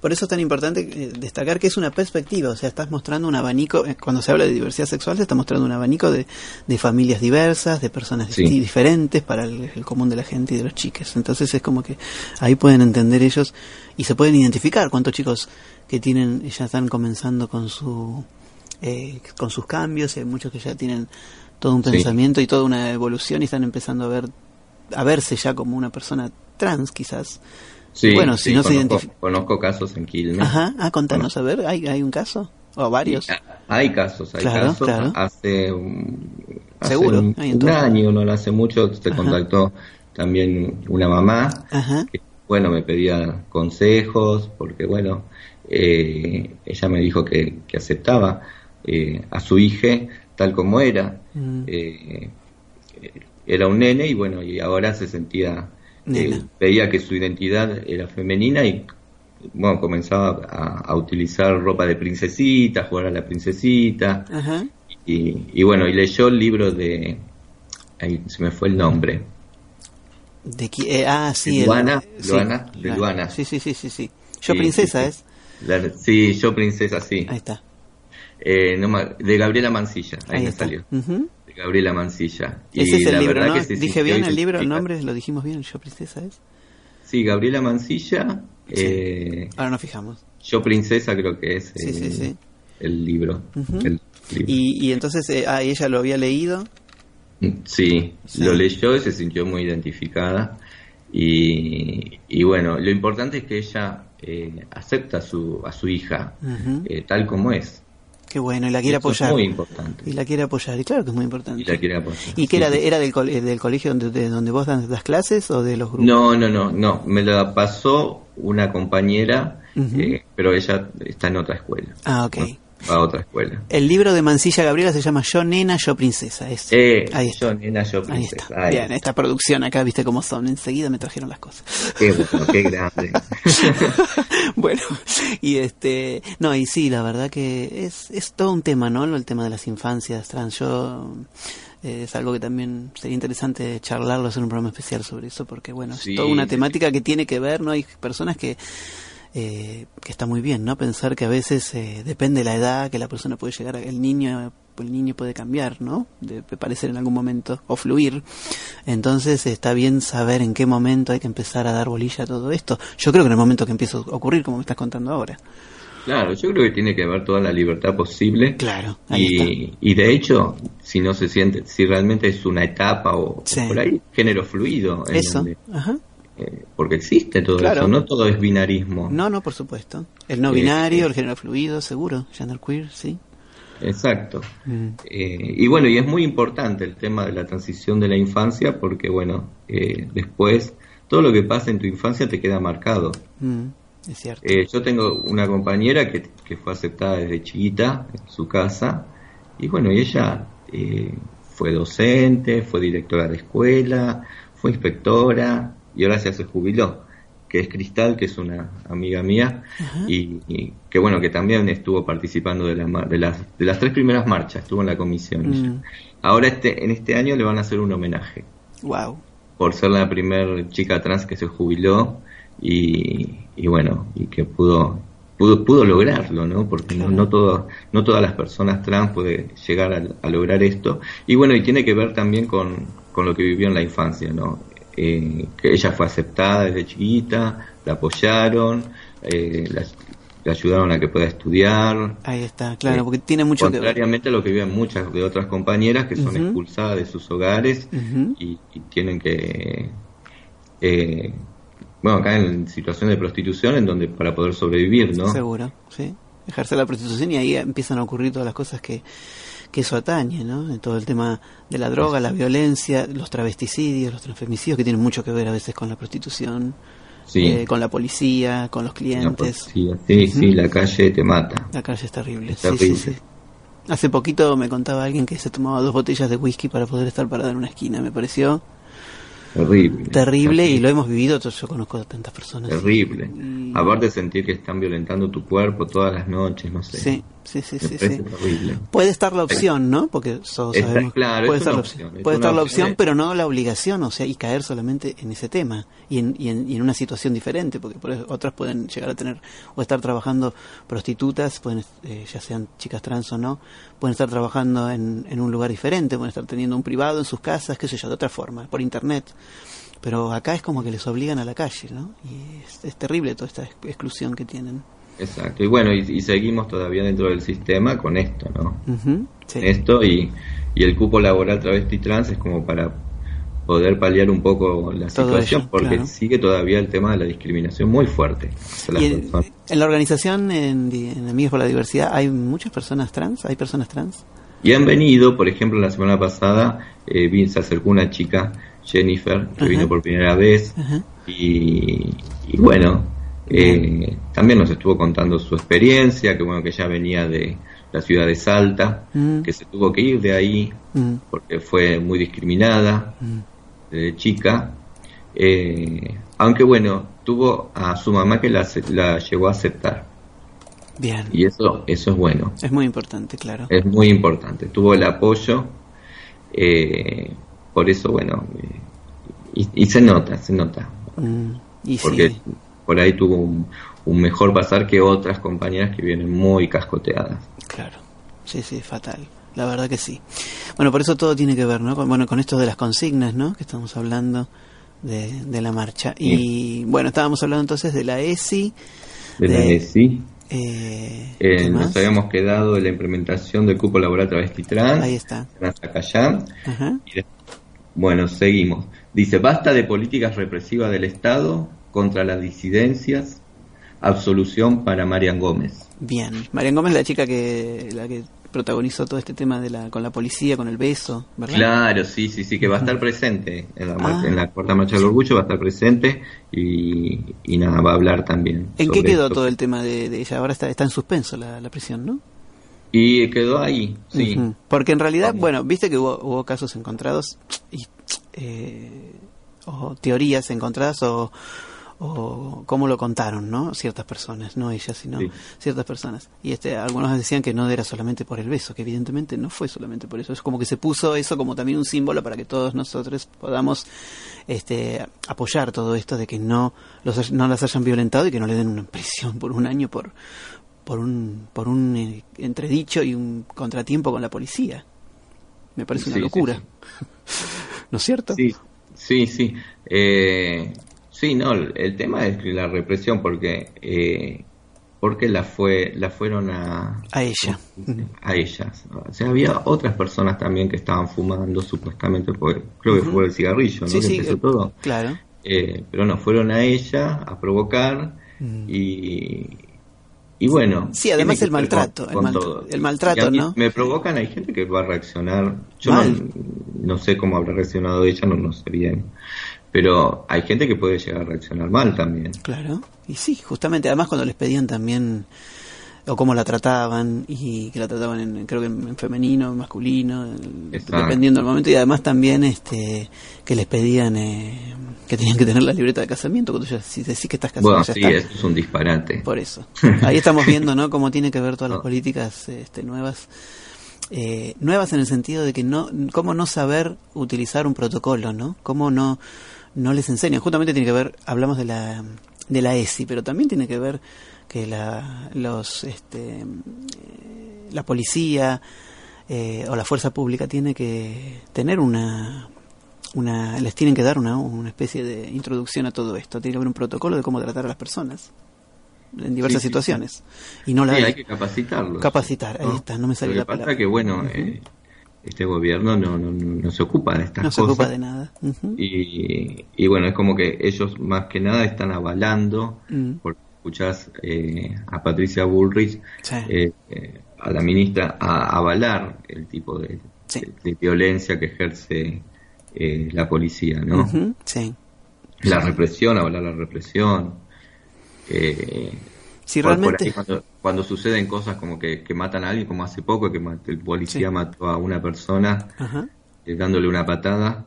Por eso es tan importante eh, destacar que es una perspectiva, o sea, estás mostrando un abanico, eh, cuando se habla de diversidad sexual, se está mostrando un abanico de, de familias diversas, de personas Sí. di- diferentes para el, el común de la gente y de los chiques. Entonces es como que ahí pueden entender ellos y se pueden identificar cuántos chicos que tienen, ya están comenzando con su eh, con sus cambios, y hay muchos que ya tienen todo un Sí. pensamiento y toda una evolución y están empezando a ver a verse ya como una persona trans quizás. Sí, Bueno, si sí, no se conozco, identifica- conozco casos en Quilmes. Ajá, ah, contanos, a ver, ¿hay, hay un caso? ¿O varios? Hay casos, hay Claro, casos. claro. Hace, un, hace Seguro, un, hay un año, no lo hace mucho, se Ajá. contactó también una mamá Ajá, que, bueno, me pedía consejos porque, bueno, eh, ella me dijo que, que aceptaba eh, a su hija tal como era. Mm. Eh, era un nene y, bueno, y ahora se sentía, eh, veía que su identidad era femenina y, bueno, comenzaba a, a utilizar ropa de princesita, a jugar a la princesita. ajá. Y, y bueno, y leyó el libro de. Ahí se me fue el nombre. De qui- eh, ah, sí. De el- Luana, sí, Luana, de Luana. Luana. Sí, sí, sí, sí, sí. Yo princesa sí, es. La- sí, yo princesa, sí. Ahí está. Eh, no de Gabriela Mancilla, ahí, Ahí me salió. De Gabriela Mancilla. Ese es el la libro, verdad ¿no? que se Dije bien el libro, el nombre, lo dijimos bien, Yo Princesa es. Sí, Gabriela Mancilla, eh, Ahora nos fijamos. Yo Princesa creo que es Sí, eh, sí, sí. el libro. El. Y, y entonces, eh, ah, ¿y ella lo había leído. Sí, Sí. lo leyó y se sintió muy identificada. Y, y bueno, lo importante es que ella eh, acepta a su, a su hija eh, tal como es. Qué bueno, y la quiere Eso es apoyar. muy importante. Y la quiere apoyar, y claro que es muy importante. Y la quiere apoyar. ¿Y qué Sí, era, de, era del, col- eh, del colegio donde, de donde vos das, das clases o de los grupos? No, no, no, no. Me la pasó una compañera, Ujú. eh, pero ella está en otra escuela. Ah, ok. Va a otra escuela. El libro de Mancilla Gabriela se llama Yo Nena, Yo Princesa. Es. Eh, Ahí está. yo, nena, yo, Ahí princesa. está. Ahí Bien, esta producción acá, viste cómo son. Enseguida me trajeron las cosas. Qué bueno, qué grande. bueno, y este, no, y sí, la verdad que es, es todo un tema, ¿no? El tema de las infancias trans. Yo, eh, es algo que también sería interesante charlarlo, hacer un programa especial sobre eso, porque bueno, es toda una temática que tiene que ver, ¿no? Hay personas que, eh, que está muy bien, ¿no? Pensar que a veces eh, depende de la edad que la persona puede llegar, a- el niño, el niño puede cambiar, ¿no? De, de parecer en algún momento o fluir. Entonces está bien saber en qué momento hay que empezar a dar bolilla a todo esto. Yo creo que en el momento que empieza a ocurrir, como me estás contando ahora. Claro, yo creo que tiene que haber toda la libertad posible. Claro, ahí Y, y de hecho, si no se siente, si realmente es una etapa o, por ahí, género fluido. en Eso, donde- ajá. Eh, porque existe todo Claro. eso, no todo es binarismo. No, no, por supuesto. El no Eh, binario, eh. el género fluido, seguro. Genderqueer, sí. Exacto. Mm. Eh, y bueno, y es muy importante el tema de la transición de la infancia porque, bueno, eh, después todo lo que pasa en tu infancia te queda marcado. Mm, es cierto. Yo tengo una compañera que, que fue aceptada desde chiquita en su casa y bueno, y ella eh, fue docente, fue directora de escuela, fue inspectora y ahora ya se jubiló, que es Cristal, que es una amiga mía y, y que bueno, que también estuvo participando de, la de, las, de las tres primeras marchas, estuvo en la comisión. Mm, Ahora este, en este año le van a hacer un homenaje wow. por ser la primer chica trans que se jubiló y, y bueno, y que pudo pudo, pudo lograrlo, ¿no? Porque no, no, todo, no todas las personas trans pueden llegar a, a lograr esto. Y bueno, y tiene que ver también con, con lo que vivió en la infancia, ¿no? Eh, que ella fue aceptada desde chiquita, la apoyaron, eh, la, ayudaron a que pueda estudiar. Ahí está, claro, Eh, porque tiene mucho que. Contrariamente a lo que viven muchas de otras compañeras que son expulsadas de sus hogares y, y tienen que eh, bueno acá en situación de prostitución en donde para poder sobrevivir no Seguro, sí. Ejercer la prostitución y ahí empiezan a ocurrir todas las cosas que, que eso atañe, ¿no? En todo el tema de la droga, la violencia, los travesticidios, los transfemicidios, que tienen mucho que ver a veces con la prostitución, sí eh, con la policía, con los clientes. sí sí la calle te mata La calle es terrible. Es sí, sí. Hace poquito me contaba alguien que se tomaba dos botellas de whisky para poder estar parado en una esquina. Me pareció terrible terrible y lo hemos vivido. Yo conozco a tantas personas. terrible Y- aparte de sentir que están violentando tu cuerpo todas las noches no sé Sí, sí, sí, sí. sí. Puede estar la opción, ¿no? Porque todos Está sabemos. claro, puede es estar la opción, es puede una estar la opción pero no la obligación, o sea, y caer solamente en ese tema y en, y en, y en una situación diferente, porque por eso otras pueden llegar a tener o estar trabajando prostitutas, pueden eh, ya sean chicas trans o no, pueden estar trabajando en, en un lugar diferente, pueden estar teniendo un privado en sus casas, qué sé yo, de otra forma, por internet. Pero acá es como que les obligan a la calle, ¿no? Y es, es terrible toda esta ex- exclusión que tienen. Exacto y bueno y, y seguimos todavía dentro del sistema con esto no sí. esto y, y el cupo laboral travesti trans es como para poder paliar un poco la Todo situación ello, porque claro. sigue todavía el tema de la discriminación muy fuerte hacia las Y en, en la organización, en, Amigos por la Diversidad, ¿hay muchas personas trans? ¿Hay personas trans? y han venido por ejemplo la semana pasada eh, se acercó una chica Jennifer que Ajá. vino por primera vez y, y bueno eh, también nos estuvo contando su experiencia que bueno que ella venía de la ciudad de Salta Mm, que se tuvo que ir de ahí mm, porque fue muy discriminada mm. de chica, eh, aunque bueno, tuvo a su mamá que la, la llegó a aceptar. Bien. y eso eso es bueno, Es muy importante, claro. es muy importante. Tuvo el apoyo, eh, por eso bueno, eh, y, y se nota, se nota, y porque sí, por ahí tuvo un, un mejor pasar que otras compañeras que vienen muy cascoteadas. claro. sí, sí, fatal. La verdad que sí. Bueno, por eso todo tiene que ver, ¿no? Con, bueno, con esto de las consignas, ¿no? Que estamos hablando de, de la marcha. Y bueno, estábamos hablando entonces de la ESI. De la ESI. Eh, Eh, ¿qué nos habíamos quedado en la implementación del cupo laboral travesti trans. Ahí está. Ajá. Y Bueno, seguimos. Dice, basta de políticas represivas del Estado contra las disidencias. Absolución para Marian Gómez. Bien. Marian Gómez, la chica que la que protagonizó todo este tema de la con la policía, con el beso, ¿verdad? Claro, sí, sí, sí, que va a estar presente en la, Ah. en la cuarta marcha del orgullo, va a estar presente y, y nada, va a hablar también. ¿En qué quedó esto. todo el tema de, de ella? Ahora está, está en suspenso la, la prisión, ¿no? Y quedó ahí, sí. Porque en realidad, Vamos. bueno, viste que hubo, hubo casos encontrados y eh, o teorías encontradas o, o cómo lo contaron, ¿no? Ciertas personas, no ella, sino Sí. ciertas personas. Y este, algunos decían que no era solamente por el beso, que evidentemente no fue solamente por eso. Es como que se puso eso como también un símbolo para que todos nosotros podamos este, apoyar todo esto de que no los no las hayan violentado y que no le den una prisión por un año por por un por un eh, entredicho y un contratiempo con la policía. Me parece una sí, locura. sí. ¿No es cierto? Sí, sí, sí. Eh, sí, no, el, el tema es la represión, porque eh, porque la fue la fueron a A ella. a ellas. O sea, había otras personas también que estaban fumando supuestamente, porque creo que Ujú. fue el cigarrillo, ¿no? Sí, que sí, empezó eh, todo. Claro. Eh, pero no, fueron a ella a provocar Mm. y, y bueno. Sí, además el con- maltrato, el con mal- todo. el maltrato, ¿no? Me provocan, hay gente que va a reaccionar. Yo no, no sé cómo habrá reaccionado ella, no, no sé bien. Pero hay gente que puede llegar a reaccionar mal también. Claro. Y sí, justamente, además cuando les pedían también o cómo la trataban y que la trataban en, creo que en, en femenino, en masculino, Exacto. dependiendo del momento y además también este que les pedían eh, que tenían que tener la libreta de casamiento cuando ya si decís que estás casado Bueno, ya sí, está. es un disparate. Por eso. Ahí estamos viendo, ¿no? Cómo tiene que ver todas las No. políticas este, nuevas. Eh, nuevas en el sentido de que no, cómo no saber utilizar un protocolo, ¿no? Cómo no, no les enseñan. Justamente tiene que ver, hablamos de la, de la ESI, pero también tiene que ver que la, los, este, eh, la policía eh, o la fuerza pública tiene que tener una, una, les tienen que dar una, una especie de introducción a todo esto. Tiene que haber un protocolo de cómo tratar a las personas en diversas Sí, sí, situaciones. Y no la hay. hay que capacitarlos. Capacitar, ahí está, no me Lo que la pasa palabra. que, bueno, eh, este gobierno no, no, no se ocupa de estas No se cosas. ocupa de nada. Y, y bueno, es como que ellos más que nada están avalando, Mm. porque escuchás eh, a Patricia Bullrich, Sí. eh, eh, a la ministra, a avalar el tipo de, Sí. de- de violencia que ejerce eh, la policía, ¿no? Sí. La represión, avalar la represión. Eh, Si por- por realmente. ahí cuando, cuando suceden cosas como que, que matan a alguien, como hace poco, que el policía Sí. mató a una persona eh, dándole una patada,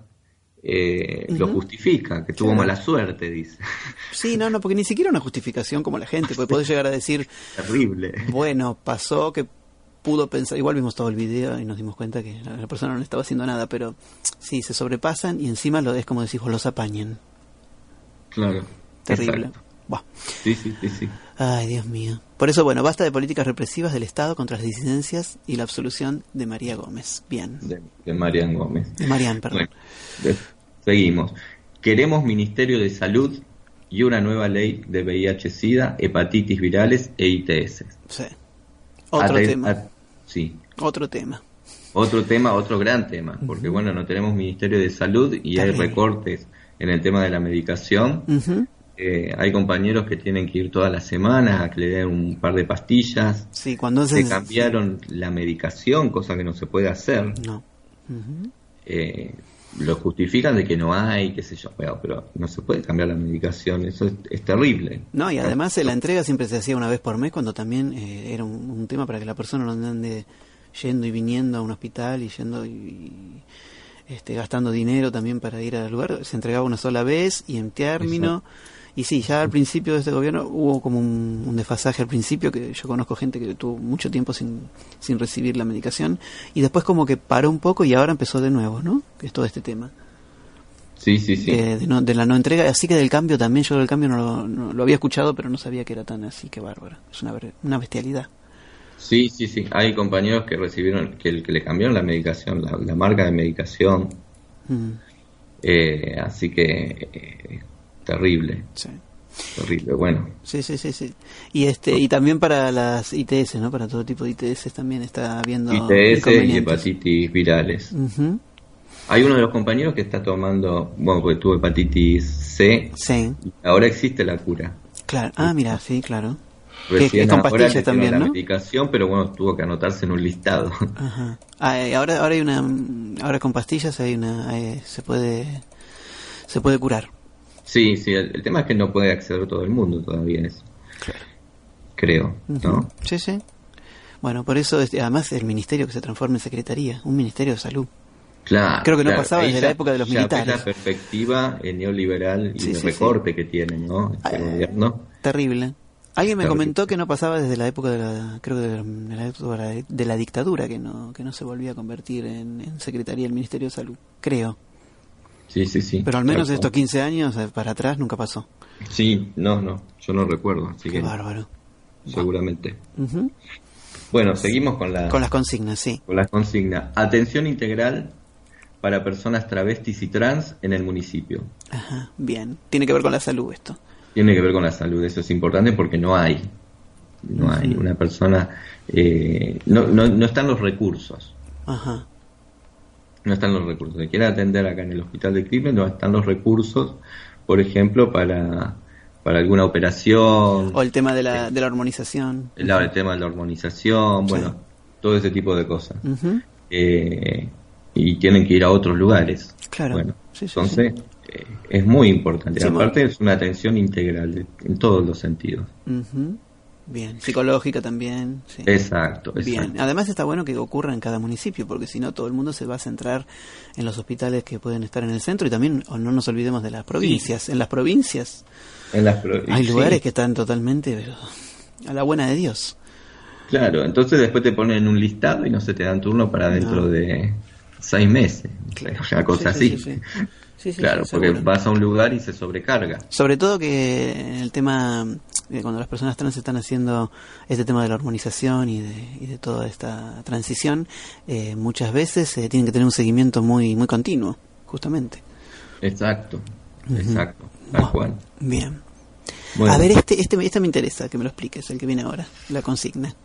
eh, lo justifica, que tuvo Claro. mala suerte, dice. Sí, no, no, porque ni siquiera una justificación como la gente, porque podés llegar a decir, Terrible. bueno, pasó que pudo pensar, igual vimos todo el video y nos dimos cuenta que la, persona no estaba haciendo nada, pero sí, se sobrepasan y encima lo es como decís, los apañan. Claro. Terrible. Buah. Sí, sí, sí, sí. Ay, Dios mío. Por eso, bueno, basta de políticas represivas del Estado contra las disidencias y la absolución de María Gómez. Bien. De, de Marian Gómez. De Marian, perdón. Bueno, seguimos. Queremos Ministerio de Salud y una nueva ley de VIH-Sida, hepatitis virales e ITS. Sí. Otro Ate- tema. sí. Otro tema. Otro tema, otro gran tema, porque bueno, no tenemos Ministerio de Salud y hay recortes en el tema de la medicación. Ujú. Eh, hay compañeros que tienen que ir todas las semanas a que le den un par de pastillas. Sí, cuando Se cambiaron la medicación, cosa que no se puede hacer. No. Eh, lo justifican de que no hay, qué sé yo, pero, pero no se puede cambiar la medicación, eso es, es terrible. No, y además eh, la entrega siempre se hacía una vez por mes cuando también eh, era un, un tema para que la persona no ande yendo y viniendo a un hospital y yendo y, y, este, gastando dinero también para ir al lugar. Se entregaba una sola vez y en término. Y sí, ya al principio de este gobierno hubo como un, un desfasaje al principio, que yo conozco gente que tuvo mucho tiempo sin, sin recibir la medicación, y después como que paró un poco y ahora empezó de nuevo, ¿no? Que es todo este tema. Sí, sí, sí. de, de no- de la no entrega, así que del cambio también, yo del cambio no lo, no- lo había escuchado, pero no sabía que era tan así, que bárbaro. Es una, una bestialidad. Sí, sí, sí. Hay compañeros que recibieron, que, que le cambiaron la medicación, la, la marca de medicación. Mm, Eh, así que eh, terrible, sí. terrible. Bueno, Sí, sí, sí, sí. Y este y también para las ITS, ¿no? Para todo tipo de ITS también está habiendo ITS y hepatitis virales. Hay uno de los compañeros que está tomando, bueno, porque tuvo hepatitis C, Sí, y ahora existe la cura. claro. Ah, mira, sí, claro. Que- que Recién es con ahora pastillas dieron también, la ¿no? medicación, pero bueno, tuvo que anotarse en un listado. Ajá. Ah, eh, ahora ahora hay una ahora con pastillas hay una eh, se puede se puede curar. Sí, sí, el, el tema es que no puede acceder todo el mundo todavía a eso. Creo, ¿no? Sí, sí. Bueno, por eso además el ministerio que se transforma en secretaría, un ministerio de salud. Claro. Creo que no claro. pasaba desde ya- la época de los militares. la perspectiva eh, neoliberal y Sí, de sí, sí. recorte que tiene, ¿no? Este Eh, gobierno. Terrible. Alguien me Terrible. comentó que no pasaba desde la época de la, creo que de la, de la época de la- de la dictadura, que no, que no se volvía a convertir en, en secretaría del Ministerio de Salud. Creo. Sí, sí, sí. Pero al menos Tal estos cual. 15 años eh, para atrás nunca pasó. Sí, no, no, yo no recuerdo, así Qué que bárbaro. seguramente. Bueno, seguimos con la Con las consignas, sí. con las consignas. Atención integral para personas travestis y trans en el municipio. Ajá, bien. Tiene que ver con la salud esto. Tiene que ver con la salud, eso es importante porque no hay. No hay una persona, eh, no, no, no están los recursos. Ajá. No están los recursos. Si quiere atender acá en el hospital de Cleveland, no están los recursos, por ejemplo, para, para alguna operación, O el tema de la, de la hormonización. el, el tema de la hormonización, bueno, todo ese tipo de cosas. Eh, y tienen que ir a otros lugares. Claro. Bueno, Sí, sí, entonces eh, es muy importante. Aparte es una atención integral de- en todos los sentidos. Bien. Psicológica también. Sí. Exacto, Bien, exacto. además está bueno que ocurra en cada municipio, porque si no todo el mundo se va a centrar en los hospitales que pueden estar en el centro y también o no nos olvidemos de las provincias. En las provincias En las pro- hay sí, lugares que están totalmente pero, a la buena de Dios. Claro, entonces después te ponen en un listado y no se te dan turno para dentro No. de seis meses. Una cosa Sí, sí, así. sí, sí. Sí, sí, claro, porque seguro. vas a un lugar y se sobrecarga. Sobre todo que el tema, cuando las personas trans están haciendo este tema de la hormonización y de, y de toda esta transición, eh, muchas veces eh, tienen que tener un seguimiento muy muy continuo, justamente. Exacto, exacto, tal cual. Bien. Bueno. A ver, este, este, este me interesa que me lo expliques, el que viene ahora, la consigna.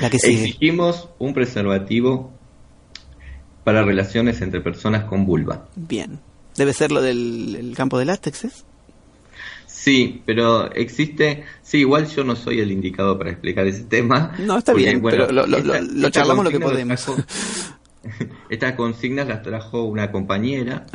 La que sigue. Exigimos un preservativo para relaciones entre personas con vulva. Bien. Debe ser lo del el campo de látex, ¿es? Sí, pero existe, sí, igual yo no soy el indicado para explicar ese tema. No, está porque, bien, bueno, pero lo, lo- esta- lo- charlamos lo que podemos. trajo- Estas consignas las trajo una compañera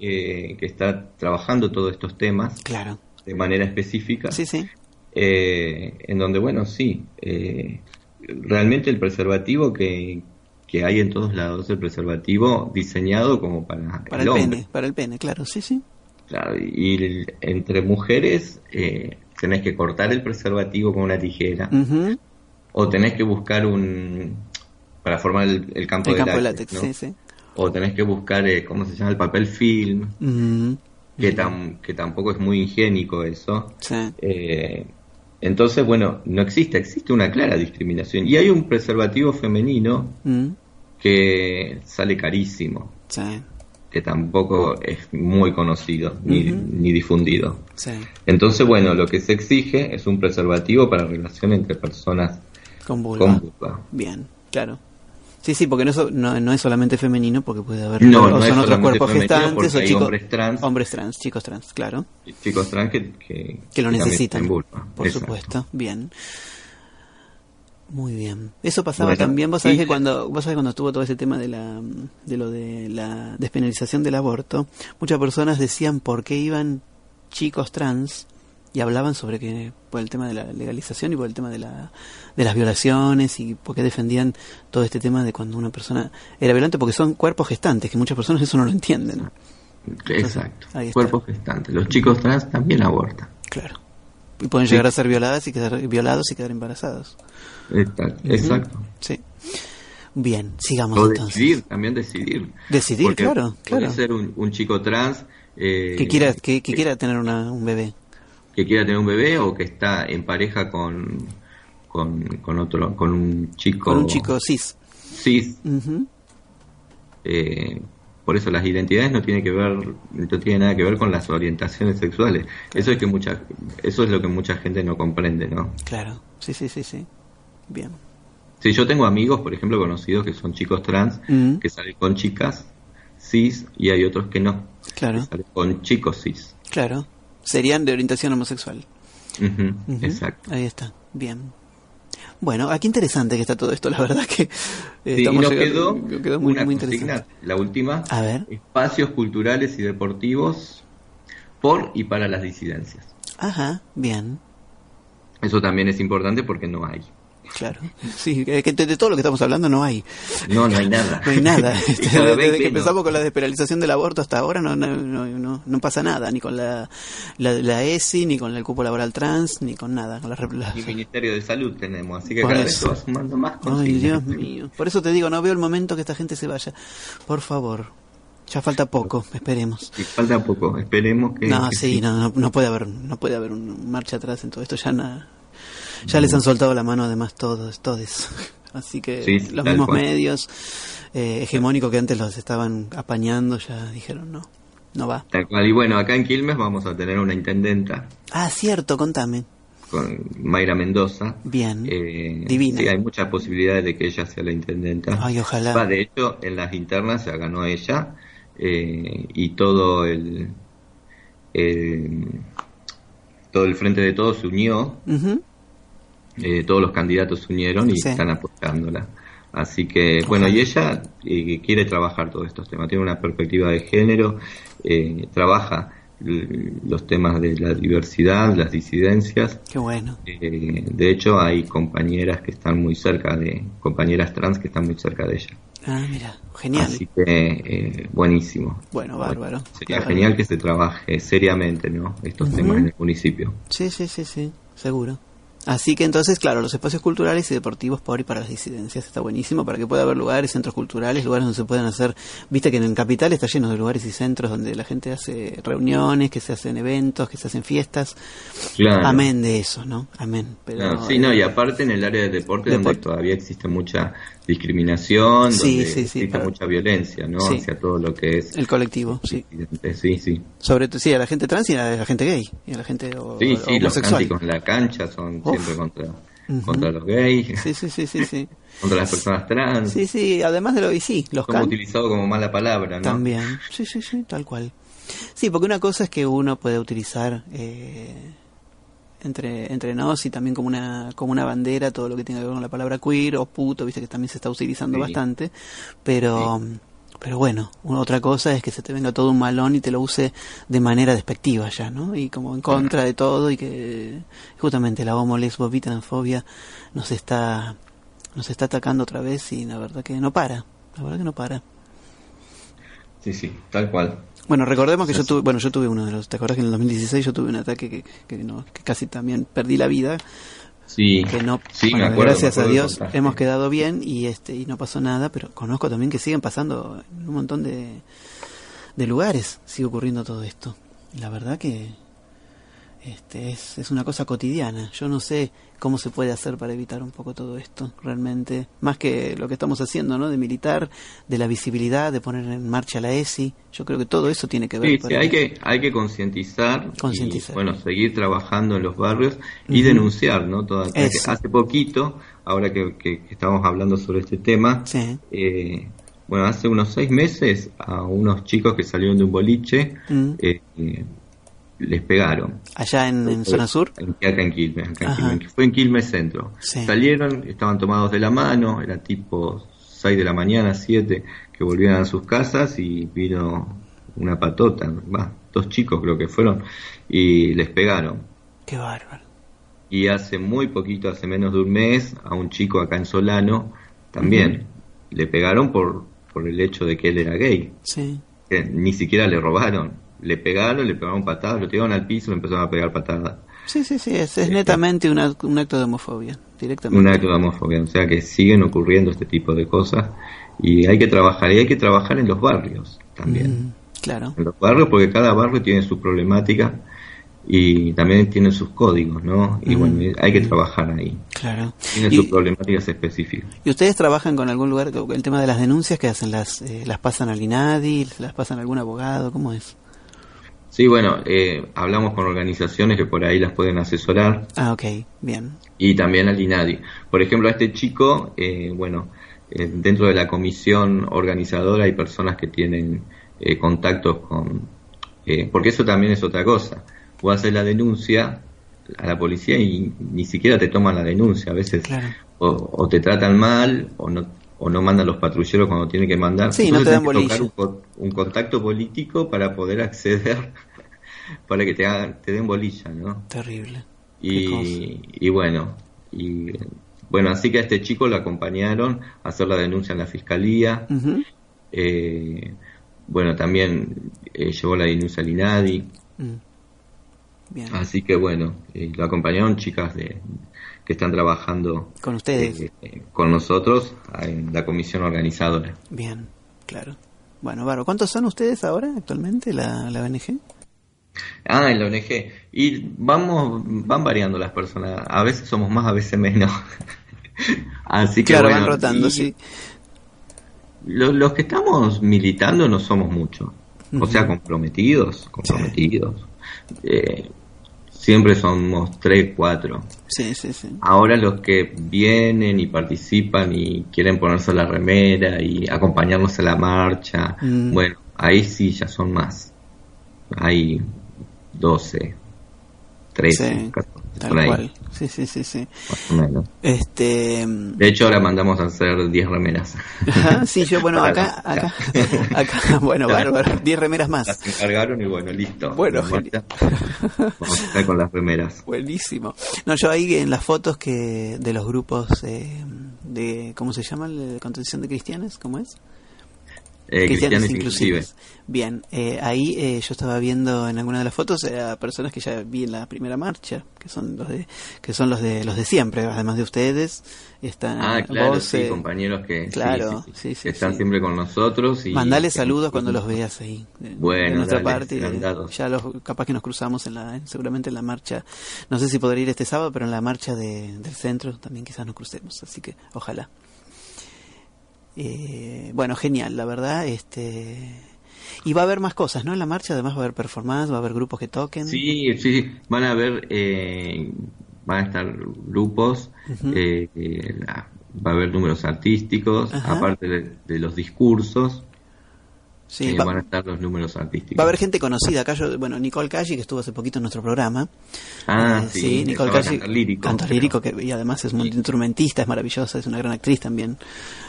eh, que está trabajando todos estos temas claro. de manera específica. Sí, sí. eh, en donde, bueno, sí, eh, realmente el preservativo que, que hay en todos lados, el preservativo diseñado como para, Para el el, hombre. pene, para el pene, claro, sí, sí. Claro, y entre mujeres eh, tenés que cortar el preservativo con una tijera. O tenés que buscar un para formar el, el campo, El de, campo de látex, látex, ¿no? sí, sí. o tenés que buscar eh, cómo se llama el papel film. Que tam- que tampoco es muy higiénico eso. Sí. Eh, entonces bueno no existe existe una clara discriminación. Y hay un preservativo femenino que sale carísimo. Sí, que tampoco es muy conocido ni, ni difundido sí. Entonces, bueno, lo que se exige es un preservativo para relación entre personas Con vulva. con vulva. Bien, claro. Sí, sí, porque no, es- no, no es solamente femenino, porque puede haber No, no son otros cuerpos gestantes o chicos hombres trans. hombres trans, chicos trans, claro, Chicos trans que, que, que lo necesitan, vulva. por Exacto. supuesto. Bien. Muy bien. Eso pasaba Bueno, también, vos sabés y- que cuando vos sabés cuando estuvo todo ese tema de la de lo de la despenalización del aborto, muchas personas decían por qué iban chicos trans y hablaban sobre que por el tema de la legalización y por el tema de la de las violaciones y por qué defendían todo este tema de cuando una persona era violenta porque son cuerpos gestantes, que muchas personas eso no lo entienden. Exacto. Cuerpos gestantes. Los chicos trans también abortan. Claro. Y pueden llegar a ser violadas y quedar violados y quedar embarazados. Exacto. Sí. Bien, sigamos O entonces. decidir, también decidir. Decidir, Porque claro, puede claro. ser un, un chico trans eh, Que quiera, que, que quiera tener una, un bebé. que quiera tener un bebé o que está en pareja con, con, con otro, con un chico. Con un chico cis. cis. Eh, por eso las identidades no tienen que ver, no tiene nada que ver con las orientaciones sexuales. Eso es que mucha, eso es lo que mucha gente no comprende, ¿no? Claro, sí, sí, sí, sí. Bien. Si yo tengo amigos, por ejemplo, conocidos que son chicos trans, Mm. que salen con chicas cis y hay otros que no, Claro, que salen con chicos cis. claro. Serían de orientación homosexual. Ujú. Exacto. Ahí está, bien. Bueno, aquí interesante que está todo esto, la verdad que eh, Sí, estamos nos llegando- quedó, quedó muy, una muy consigna, interesante. la última, A ver, espacios culturales y deportivos por y para las disidencias. ajá, bien, Eso también es importante porque no hay. Claro. Sí, que de, de todo lo que estamos hablando no hay. No, no hay nada. No hay nada. Este, Desde, que empezamos con la despenalización del aborto hasta ahora no, no, no, no, no pasa nada, ni con la, la, la ESI, ni con el cupo laboral trans, ni con nada. Con la, Y Ministerio de Salud tenemos, así que cada vez sumando más Ay. Dios mío. Por eso te digo, no veo el momento que esta gente se vaya. Por favor. Ya falta poco, esperemos. Y falta poco, esperemos que... No, que sí, no, no, no puede haber, no puede haber un marcha atrás en todo esto. Ya na- ya les han soltado la mano además todos, todos. Así que Sí, los mismos cual. medios eh, hegemónicos que antes los estaban apañando ya dijeron no, no va. Tal cual. Y bueno, acá en Quilmes vamos a tener una intendenta Ah, cierto, contame. con Mayra Mendoza. Bien. Eh, Divina. Sí, hay muchas posibilidades de que ella sea la intendenta. Ay, ojalá. Va, de hecho, en las internas se ganó ella eh, y todo el, el- todo el frente de todos se unió, Ujú. Eh, todos los candidatos se unieron y Sí. están apoyándola. Así que, bueno, y ella eh, quiere trabajar todos estos temas, tiene una perspectiva de género, eh, trabaja los temas de la diversidad, las disidencias, Qué bueno. eh, de hecho, hay compañeras que están muy cerca de, compañeras trans que están muy cerca de ella. Ah, mira, genial. Así que, eh, buenísimo. Bueno, bárbaro. Sería Bárbaro. genial que se trabaje seriamente, ¿no? Estos temas en el municipio. Sí, sí, sí, sí, seguro. Así que entonces, claro, los espacios culturales y deportivos por y para las disidencias está buenísimo para que pueda haber lugares, centros culturales, lugares donde se puedan hacer, viste que en Capital está lleno de lugares y centros donde la gente hace reuniones, que se hacen eventos, que se hacen fiestas. Claro. Amén de eso, ¿no? Amén. Pero, No, sí, no, y aparte en el área del deporte, donde todavía existe mucha discriminación, Sí, donde sí, sí, existe mucha violencia, ¿no? Hacia todo lo que es... El colectivo, sí. Sí, sí. Sobre todo, sí, a la gente trans y a la gente gay, y a la gente o- Sí, sí, los cánticos en la cancha son Uf. siempre contra, contra los gays, Sí, sí, sí, sí, sí. contra las personas trans. Sí, sí, además de lo y sí, los como utilizado como mala palabra, ¿no? También, sí, sí, sí, tal cual. Sí, porque una cosa es que uno puede utilizar eh, entre, entre nos y también como una, como una bandera todo lo que tenga que ver con la palabra queer o puto, viste que también se está utilizando Sí. bastante, pero, pero bueno, una otra cosa es que se te venga todo un malón y te lo use de manera despectiva ya, ¿no? Y como en contra de todo y que justamente la homo, lesbo, transfobia nos está, nos está atacando otra vez y la verdad que no para, la verdad que no para. Sí, sí, tal cual. Bueno, recordemos que yo tuve, bueno, yo tuve uno de los, ¿te acuerdas que en el 2016 yo tuve un ataque que, que, no, que casi también perdí la vida? Sí, Que no, sí, bueno, me acuerdo. gracias a Dios hemos quedado bien y este y no pasó nada, pero conozco también que siguen pasando en un montón de, de lugares, sigue ocurriendo todo esto. Y la verdad que este es, es una cosa cotidiana. Yo no sé cómo se puede hacer para evitar un poco todo esto, realmente. Más que lo que estamos haciendo, ¿no? De militar, de la visibilidad, de poner en marcha la ESI. Yo creo que todo eso tiene que ver. Sí, sí, hay que, hay que concientizar, Concientizar. y, bueno, seguir trabajando en los barrios y denunciar, ¿no? Toda- hace poquito, ahora que, que- estamos hablando sobre este tema, Sí. eh, bueno, hace unos seis meses a unos chicos que salieron de un boliche Mm. eh, les pegaron. Allá en, en zona sur. En- acá en Quilmes, acá en. Quilmes, fue en Quilmes Centro. Sí. Salieron, estaban tomados de la mano, era tipo 6 de la mañana, 7, que volvían a sus casas y vino una patota, dos chicos creo que fueron, y les pegaron. Qué bárbaro. Y hace muy poquito, hace menos de un mes, a un chico acá en Solano también le pegaron por, por el hecho de que él era gay. Sí. Que ni siquiera le robaron. Le pegaron, le pegaron patadas, lo tiraron al piso, le empezaron a pegar patadas. Sí, sí, sí, es, es netamente una- un acto de homofobia, directamente. Un acto de homofobia, o sea que siguen ocurriendo este tipo de cosas y hay que trabajar, y hay que trabajar en los barrios también. Mm, claro. En los barrios porque cada barrio tiene su problemática y también tienen sus códigos, ¿no? Y Mm. bueno, hay que trabajar ahí. Claro. Tienen sus problemáticas específicas. ¿Y ustedes trabajan con algún lugar, el tema de las denuncias que hacen? ¿Las, eh, las pasan al INADI? ¿Las pasan a algún abogado? ¿Cómo es? Sí, bueno, eh, hablamos con organizaciones que por ahí las pueden asesorar Ah, ok, bien. y también al INADI. Por ejemplo, a este chico, eh, bueno, eh, dentro de la comisión organizadora hay personas que tienen eh, contactos con... eh, porque eso también es otra cosa. Vos haces la denuncia a la policía y ni siquiera te toman la denuncia. A veces Claro. o, o te tratan mal o no o no mandan los patrulleros cuando tienen que mandar. Sí, no te dan tocar un, co- un contacto político para poder acceder, para que te, hagan, te den bolilla, ¿no? Terrible. Y, y bueno, y bueno, así que a este chico lo acompañaron a hacer la denuncia en la fiscalía. Eh, bueno, también eh, llevó la denuncia al INADI. Bien. Así que bueno, eh, lo acompañaron chicas de, que están trabajando Con ustedes. eh, eh, con nosotros en la comisión organizadora. Bien, claro. Bueno, Baro, ¿cuántos son ustedes ahora actualmente, la, la ONG? Ah, en la ONG. Y vamos, van variando las personas. A veces somos más, a veces menos. Así que claro, bueno, van rotando, sí. lo- los que estamos militando no somos muchos. O sea, comprometidos, comprometidos. Eh, siempre somos tres, cuatro. Sí, sí, sí. Ahora los que vienen y participan y quieren ponerse la remera y acompañarnos a la marcha, Mm. bueno, ahí sí ya son más. Hay 12, 13, Sí, 14, Tal por ahí, cual. Sí, sí, sí, sí. Este, De hecho, ahora mandamos a hacer 10 remeras. ajá, sí, yo, bueno, acá, acá, acá, bueno, bárbaro, 10 remeras más. Las encargaron y bueno, listo. Bueno. Vamos a estar con las remeras. Buenísimo. No, yo ahí en las fotos que de los grupos eh, de, ¿cómo se llama? ¿De contención de cristianos? ¿Cómo es? Eh, cristianos inclusive. Bien, eh, ahí eh, yo estaba viendo en alguna de las fotos eh, a personas que ya vi en la primera marcha, que son los de que son los de los de siempre, además de ustedes están Ah, claro, vos, sí, eh, compañeros que sí, claro, sí, sí, sí, sí, que están siempre con nosotros. Y Mandale saludos cuando los veas ahí. Bueno, de nuestra dale, parte. eh. Ya los, capaz que nos cruzamos en la, seguramente en la marcha. No sé si podré ir este sábado, pero en la marcha de- del centro también quizás nos crucemos. Así que ojalá. Eh, bueno, genial, la verdad. Este y va a haber más cosas, ¿no? En la marcha además va a haber performance, va a haber grupos que toquen. Sí, sí, van a haber, eh, van a estar grupos, eh, eh, la- va a haber números artísticos, Ajá. aparte de, de los discursos, Sí, eh, va, van a estar los números artísticos. va a haber gente conocida. Acá yo, bueno, Nicole Calle, que estuvo hace poquito en nuestro programa. Ah, Eh, sí, Nicole va a Calle. cantar lírico, lírico, que, y además es multiinstrumentista, es maravillosa, es una gran actriz también.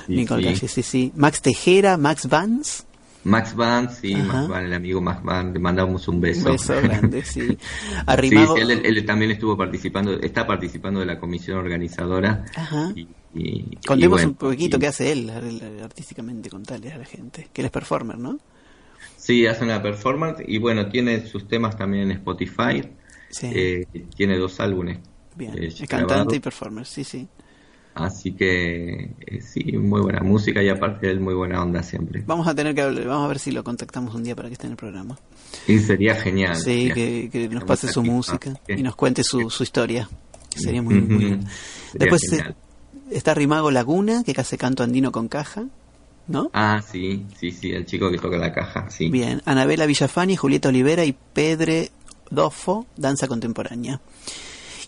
Sí, Nicole sí. Calle, sí, sí. Max Tejera, Max Vance. Max Van, sí, Ajá. Max Van, el amigo Max Van, le mandamos un beso. Un beso grande, sí. Sí, Arrimado. sí, él, él también estuvo participando, está participando de la comisión organizadora. Ajá. Y, y- Contemos y bueno, un poquito y- qué hace él ar- artísticamente, contarles a la gente. Que él es performer, ¿no? Sí, hace una performance y bueno, tiene sus temas también en Spotify. Sí. Eh, tiene dos álbumes. Bien. eh, es cantante y performer, sí, sí. Así que eh, sí, muy buena música y aparte de él muy buena onda siempre. Vamos a tener que hablar, vamos a ver si lo contactamos un día para que esté en el programa. Y sería genial. Sí, sería que, nos pase su música y nos cuente su, su historia. que Sería muy, muy bien. Después. Está Rimago Laguna, que hace canto andino con caja, ¿no? Ah, sí, sí, sí, el chico que toca la caja, sí. Bien, Anabela Villafani, Julieta Olivera y Pedre Dofo, danza contemporánea.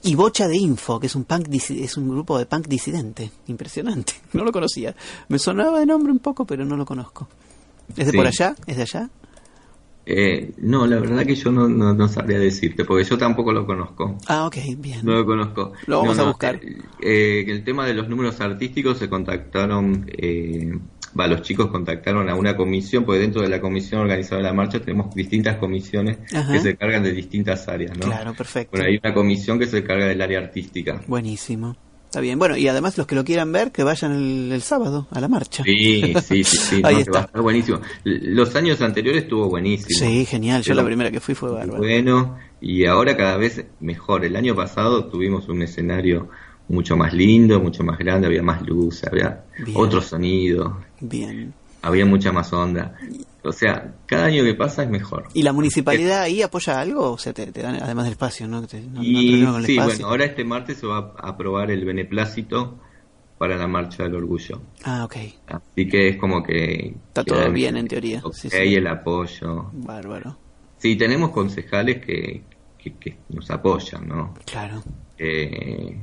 Y Bocha de Info, que es un punk es un grupo de punk disidente, impresionante. No lo conocía. Me sonaba de nombre un poco, pero no lo conozco. ¿Es de Sí. por allá? ¿Es de allá? Eh, no, la verdad que yo no, no, no sabría decirte, porque yo tampoco lo conozco. Ah, ok, bien. No lo conozco. Lo vamos No, a buscar. eh, eh, el tema de los números artísticos se contactaron, eh, va, los chicos contactaron a una comisión, porque dentro de la comisión organizadora de la marcha tenemos distintas comisiones Ajá. que se cargan de distintas áreas, ¿no? Claro, perfecto. Bueno, hay una comisión que se carga del área artística. Buenísimo. Está bien. Bueno, y además los que lo quieran ver, que vayan el, el sábado a la marcha. Sí, sí, sí, sí, Ahí no, está. va a estar buenísimo. Los años anteriores estuvo buenísimo. Sí, genial. Yo Pero- la primera que fui fue bárbaro. Bueno, y ahora cada vez mejor. El año pasado tuvimos un escenario mucho más lindo, mucho más grande, había más luz, había Bien. otro sonido, Bien. había mucha más onda. O sea, cada año que pasa es mejor. ¿Y la municipalidad ahí apoya algo? O sea, te, te dan, además del espacio, ¿no? Te- no- Y termino con el sí, espacio. bueno, ahora este martes se va a aprobar el beneplácito para la marcha del orgullo. Ah, ok. Así que es como que... Está que todo bien en teoría. ok, Sí, sí. el apoyo. Bárbaro. Sí, tenemos concejales que, que, que nos apoyan, ¿no? Claro. Eh,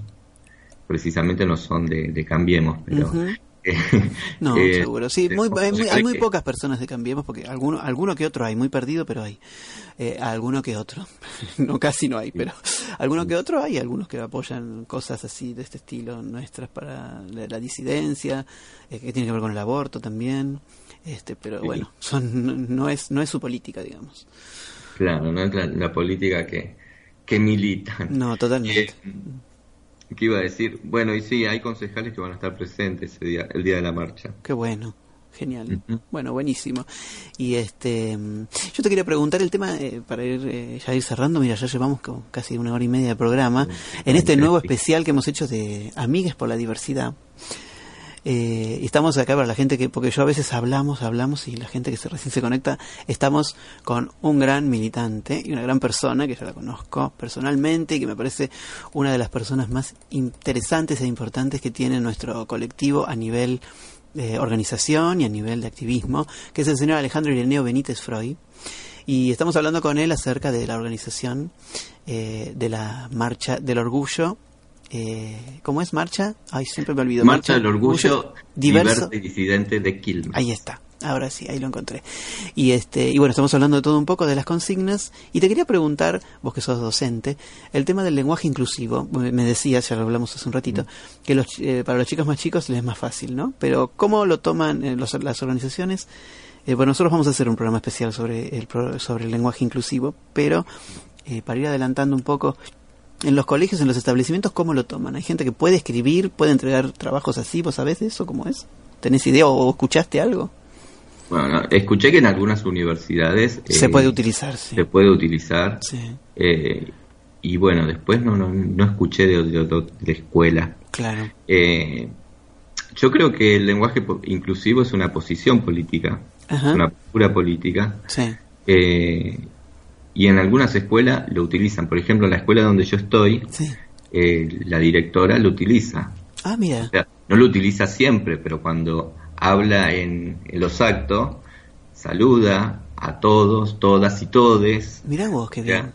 precisamente no son de, de Cambiemos, pero... Eh, No, eh, seguro. Sí, muy, hay, muy, hay muy pocas personas de Cambiemos, porque alguno, alguno que otro hay, muy perdido, pero hay. Eh, alguno que otro. no, casi no hay, pero alguno que otro hay, algunos que apoyan cosas así de este estilo nuestras para la, la disidencia, eh, que tiene que ver con el aborto también. Este, pero Sí. bueno, son, no, no es, no es su política, digamos. Claro, no es la, la política que, que militan. No, totalmente. ¿Qué iba a decir? Bueno, y sí, hay concejales que van a estar presentes ese día, el día de la marcha. Qué bueno, genial. Bueno, buenísimo. Y este, yo te quería preguntar el tema eh, para ir eh, ya ir cerrando. Mira, ya llevamos casi una hora y media de programa en este nuevo especial que hemos hecho de Amigues por la Diversidad. Eh, y estamos acá para la gente que, porque yo a veces hablamos, hablamos y la gente que se recién se conecta, estamos con un gran militante y una gran persona que yo la conozco personalmente y que me parece una de las personas más interesantes e importantes que tiene nuestro colectivo a nivel de organización y a nivel de activismo, que es el señor Alejandro Ireneo Benítez Freud. Y estamos hablando con él acerca de la organización eh, de la Marcha del Orgullo. Eh, ¿Cómo es marcha? Ay, siempre me olvido. Marcha del Orgullo diverso. Diverso y Disidente de Quilmes. Ahí está. Ahora sí, ahí lo encontré. Y este, y bueno, estamos hablando de todo un poco de las consignas. Y te quería preguntar, vos que sos docente, el tema del lenguaje inclusivo. Me decías, ya lo hablamos hace un ratito, que los, eh, para los chicos más chicos les es más fácil, ¿no? Pero ¿cómo lo toman eh, los- las organizaciones? Eh, bueno, nosotros vamos a hacer un programa especial sobre el, sobre el lenguaje inclusivo, pero eh, para ir adelantando un poco, en los colegios, en los establecimientos, ¿cómo lo toman? ¿Hay gente que puede escribir, puede entregar trabajos así? ¿Vos sabés de eso? ¿Cómo es? ¿Tenés idea o escuchaste algo? Bueno, no, escuché que en algunas universidades Se eh, puede utilizar, sí. se puede utilizar. Sí, eh, y bueno, después no, no, no escuché de, de, escuela. claro. Eh, yo creo que el lenguaje inclusivo es una posición política, Ajá. es una postura política. Sí, eh, y en algunas escuelas lo utilizan. Por ejemplo, en la escuela donde yo estoy, sí. eh, la directora lo utiliza. Ah, mira. O sea, no lo utiliza siempre, pero cuando habla en, en los actos, saluda a todos, todas y todes. Mira vos, qué O sea, bien.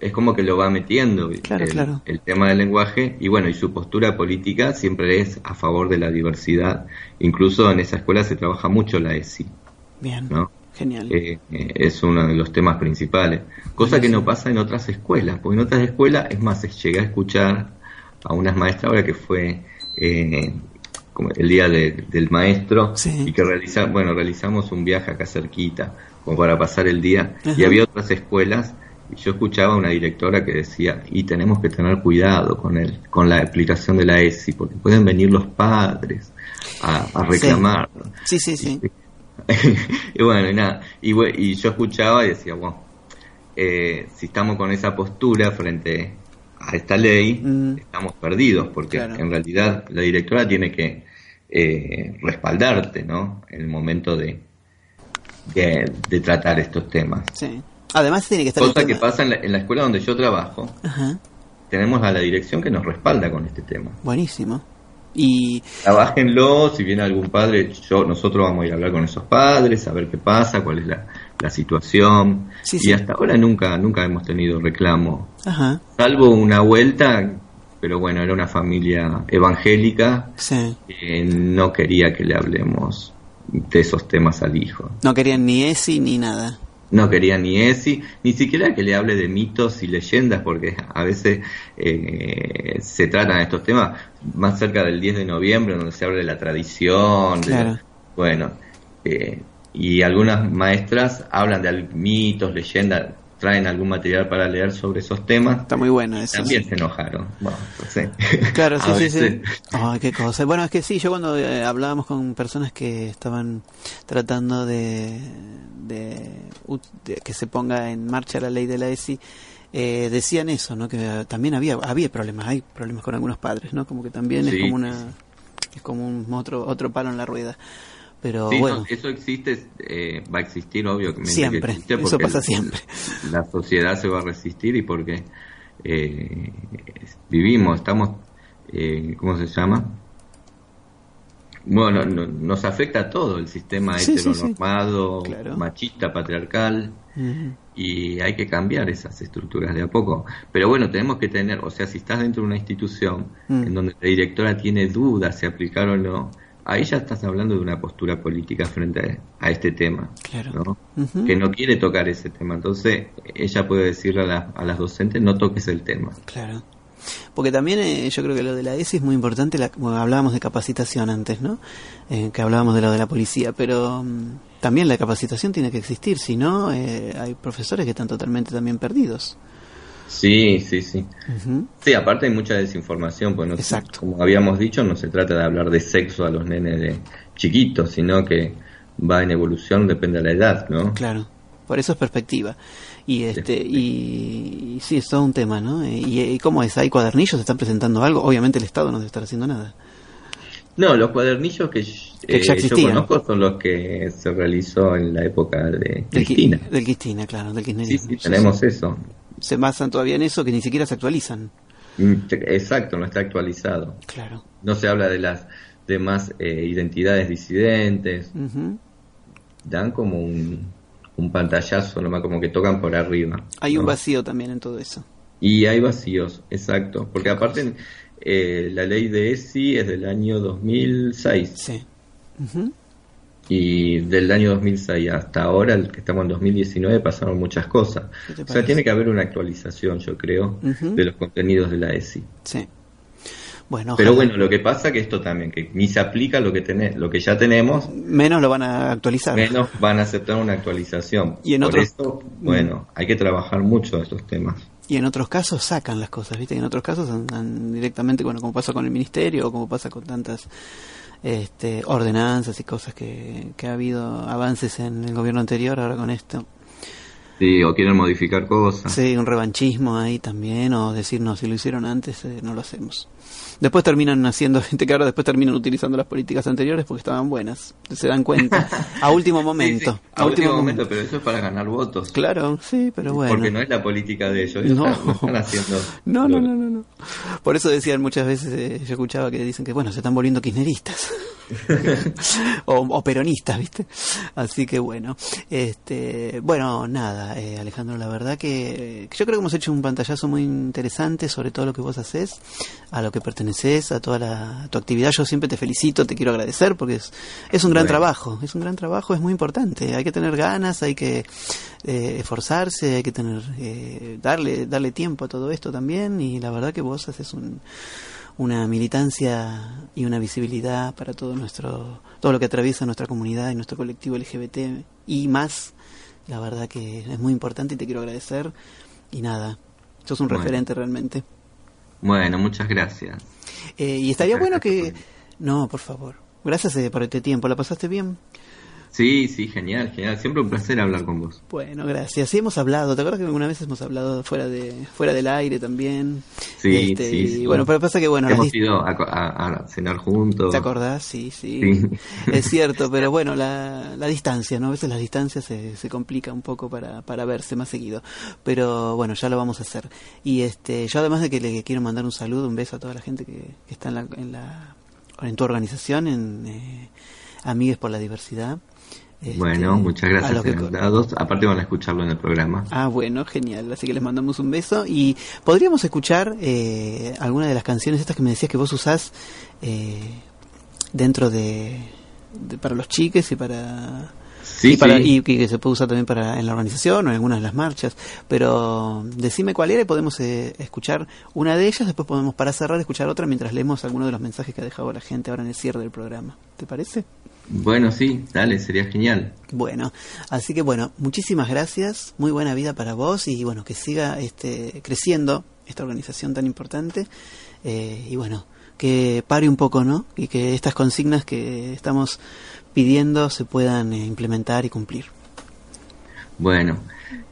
es como que lo va metiendo Claro, el, claro. el tema del lenguaje y bueno, y su postura política siempre es a favor de la diversidad. Incluso en esa escuela se trabaja mucho la ESI, Bien. ¿no? Genial. Eh, eh, es uno de los temas principales. Cosa que no pasa en otras escuelas, porque en otras escuelas, es más, llegué a escuchar a unas maestras ahora que fue eh, como el día de- del maestro Sí. y que realiza, bueno, realizamos un viaje acá cerquita, como para pasar el día, y había otras escuelas y yo escuchaba a una directora que decía, y tenemos que tener cuidado con el, con la aplicación de la ESI, porque pueden venir los padres a, a reclamar. Sí, sí, sí. y bueno, y nada, y, y yo escuchaba y decía, bueno, eh, si estamos con esa postura frente a esta ley, Mm. estamos perdidos, porque Claro. en realidad la directora tiene que eh, respaldarte, ¿no? En el momento de, de, de tratar estos temas. Sí. Además tiene que estar Cosa que pasa en la, en la escuela donde yo trabajo, Ajá. tenemos a la dirección que nos respalda con este tema. Buenísimo. Y Trabájenlo, si viene algún padre, yo, nosotros vamos a ir a hablar con esos padres, a ver qué pasa, cuál es la, la situación. Sí, y sí. hasta ahora nunca, nunca hemos tenido reclamo, ajá. salvo una vuelta, pero bueno, era una familia evangélica Sí. que no quería que le hablemos de esos temas al hijo. No querían ni ESI ni nada. No quería ni ESI, ni siquiera que le hable de mitos y leyendas, porque a veces eh, se tratan estos temas más cerca del 10 de noviembre, donde se habla de la tradición. de- bueno, eh, y algunas maestras hablan de mitos, leyendas, traen algún material para leer sobre esos temas. Está muy bueno eso. También sí. se enojaron. Bueno, no sé. Claro, sí, sí, sí. qué cosa. Bueno, es que sí, yo cuando eh, hablábamos con personas que estaban tratando de, de, que se ponga en marcha la ley de la ESI, eh, decían eso, ¿no? Que también había había problemas, hay problemas con algunos padres, ¿no? Como que también es como una es como un otro otro palo en la rueda. Pero Sí, bueno, no, eso existe, eh, va a existir, obviamente. que Siempre, existe, eso pasa siempre. La sociedad se va a resistir y porque eh, vivimos, estamos, eh, ¿cómo se llama? Bueno, no- nos afecta a todo el sistema Sí, heteronormado, Claro. machista, patriarcal, y hay que cambiar esas estructuras de a poco. Pero bueno, tenemos que tener, o sea, si estás dentro de una institución Mm. en donde la directora tiene dudas si aplicar o no, ahí ya estás hablando de una postura política frente a, a este tema, Claro. ¿no? Que no quiere tocar ese tema. Entonces, ella puede decirle a, la- a las docentes, no toques el tema. Claro. Porque también eh, yo creo que lo de la ESI es muy importante. La, bueno, hablábamos de capacitación antes, ¿no? Eh, que hablábamos de lo de la policía, pero mm, también la capacitación tiene que existir. Si no, eh, hay profesores que están totalmente también perdidos. Sí, sí, sí. Sí, aparte hay mucha desinformación, pues no, Exacto. como habíamos dicho, no se trata de hablar de sexo a los nenes de chiquitos, sino que va en evolución, depende de la edad, ¿no? Claro. Por eso es perspectiva. Y este y, y sí, es todo un tema, ¿no? Y, y cómo es, hay cuadernillos, están presentando algo. Obviamente el Estado no debe estar haciendo nada. No, los cuadernillos que, Que eh, yo conozco son los que se realizó en la época de Del, Cristina. del Cristina, claro, del Sí, kirchnerismo. sí, tenemos eso. Se basan todavía en eso que ni siquiera se actualizan. Mm, Exacto, no está actualizado. Claro. No se habla de las demás eh, identidades disidentes. Dan como un, un pantallazo, nomás como que tocan por arriba. Hay un vacío también en todo eso. Y hay vacíos, exacto. Porque aparte, eh, la ley de ESI es del año 2006. Sí. Ujú. Y del año 2006 hasta ahora, el que estamos en 2019, pasaron muchas cosas. ¿Qué te O sea, tiene que haber una actualización, yo creo, de los contenidos de la ESI. Sí. Bueno, Pero bueno, lo que pasa que esto también, que ni se aplica lo que, tené- lo que ya tenemos, menos lo van a actualizar. menos van a aceptar una actualización. Y en Por otros- eso, bueno, hay que trabajar mucho estos temas. Y en otros casos sacan las cosas, ¿viste? Y en otros casos andan directamente, bueno, como pasa con el ministerio o como pasa con tantas este, ordenanzas y cosas que, que ha habido avances en el gobierno anterior, ahora con esto. Sí, o quieren modificar cosas. Sí, un revanchismo ahí también, o decir, no, si lo hicieron antes, eh, no lo hacemos. Después terminan haciendo, gente que ahora después terminan utilizando las políticas anteriores porque estaban buenas, se dan cuenta, a último momento. Sí, sí, a último momento, pero eso es para ganar votos. Claro, sí, pero bueno. Porque no es la política de ellos, No. están, haciendo... No, no, no, no, no. Por eso decían muchas veces, eh, yo escuchaba que dicen que, bueno, se están volviendo kirchneristas. o, o peronistas, ¿viste? Así que bueno. este Bueno, nada, eh, Alejandro, la verdad que, que yo creo que hemos hecho un pantallazo muy interesante sobre todo lo que vos haces, a lo que perteneces, a toda la, tu actividad. Yo siempre te felicito, te quiero agradecer porque es, es un gran Bueno. trabajo, es un gran trabajo, es muy importante. Hay que tener ganas, hay que eh, esforzarse, hay que tener eh, darle darle tiempo a todo esto también y la verdad que vos haces un, una militancia y una visibilidad para todo nuestro todo lo que atraviesa nuestra comunidad y nuestro colectivo LGBT y más. La verdad que es muy importante y te quiero agradecer y nada, sos un Bueno. referente realmente. Bueno, muchas gracias. Eh, y estaría Muchas bueno gracias que no, por favor. Gracias eh, por este tiempo, ¿la pasaste bien? Sí, sí, genial, genial. Siempre un placer hablar con vos. Bueno, gracias. Sí hemos hablado, ¿te acuerdas que alguna vez hemos hablado fuera de fuera del aire también? Sí, Este, sí, y sí. bueno, pero pasa que bueno, Hemos ido a, a- a cenar juntos. ¿te acordás? Sí, sí, Sí. Es cierto, pero bueno, la, la distancia, ¿no? A veces la distancia se, se complica un poco para, para verse más seguido. Pero bueno, ya lo vamos a hacer. Y este, yo además de que le quiero mandar un saludo, un beso a toda la gente que, que está en la, en la en tu organización, en eh, Amigues por la Diversidad. Este, Bueno, muchas gracias. Aparte van a escucharlo en el programa. Ah, bueno, genial. Así que les mandamos un beso. Y podríamos escuchar eh, alguna de las canciones estas que me decías que vos usás eh, dentro de, de- para los chiques y para Sí, y, para, sí. y que se puede usar también para en la organización o en algunas de las marchas. Pero decime cuál era y podemos eh, escuchar una de ellas. Después podemos para cerrar escuchar otra mientras leemos algunos de los mensajes que ha dejado la gente ahora en el cierre del programa. ¿Te parece? Bueno, sí, dale, sería genial. Bueno, así que bueno, muchísimas gracias, muy buena vida para vos y bueno, que siga este, creciendo esta organización tan importante eh, y bueno, que pare un poco, ¿no? Y que estas consignas que estamos pidiendo se puedan eh, implementar y cumplir. Bueno,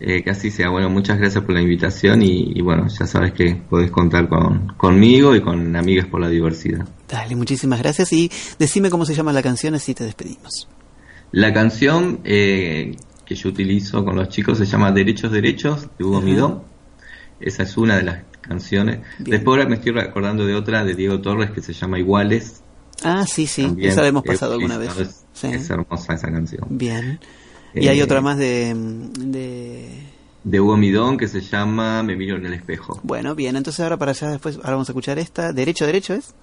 eh, así sea. Bueno, muchas gracias por la invitación y, y bueno, ya sabes que podés contar con, conmigo y con Amigas por la Diversidad. Dale, muchísimas gracias y decime cómo se llama la canción así te despedimos. La canción eh, que yo utilizo con los chicos se llama Derechos Derechos de Hugo Ajá. Midó. Esa es una de las canciones. Bien. Después ahora me estoy recordando de otra de Diego Torres que se llama Iguales. Ah, sí, sí, También esa la hemos he pasado alguna vez. Sí. es hermosa esa canción. Bien. Y hay Eh, otra más de, de... De Hugo Midón que se llama Me miro en el espejo. Bueno, bien, entonces ahora para allá después, ahora vamos a escuchar esta. ¿Derecho, derecho es?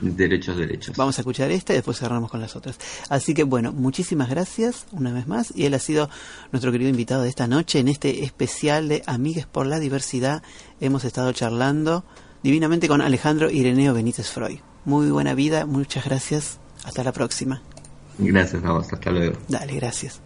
Derechos Derechos. Vamos a escuchar esta y después cerramos con las otras. Así que bueno, muchísimas gracias una vez más. Y él ha sido nuestro querido invitado de esta noche en este especial de Amigues por la Diversidad. Hemos estado charlando divinamente con Alejandro Ireneo Benítez Freud. Muy buena vida, muchas gracias. Hasta la próxima. Gracias a vos, hasta luego. Dale, gracias.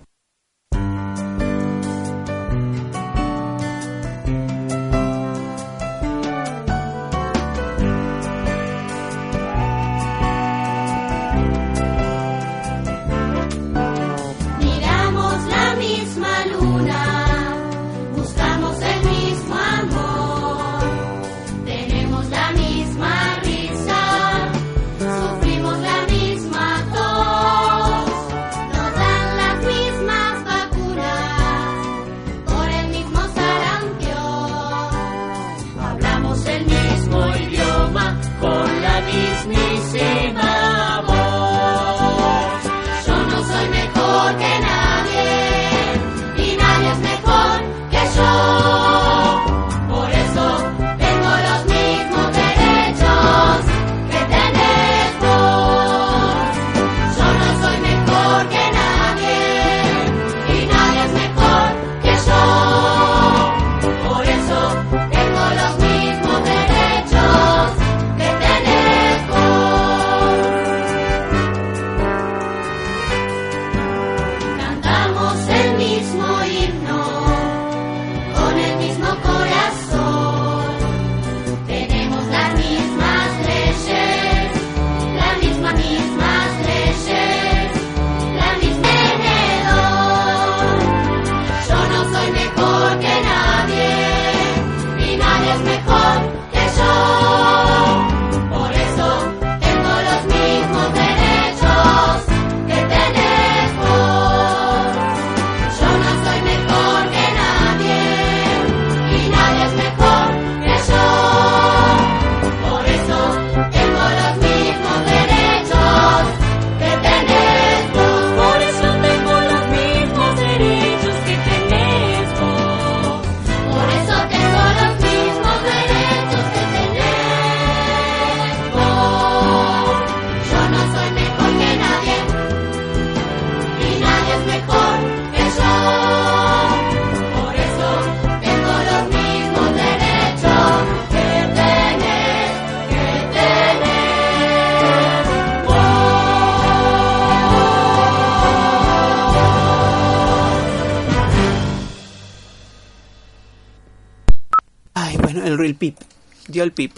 Dio el pip.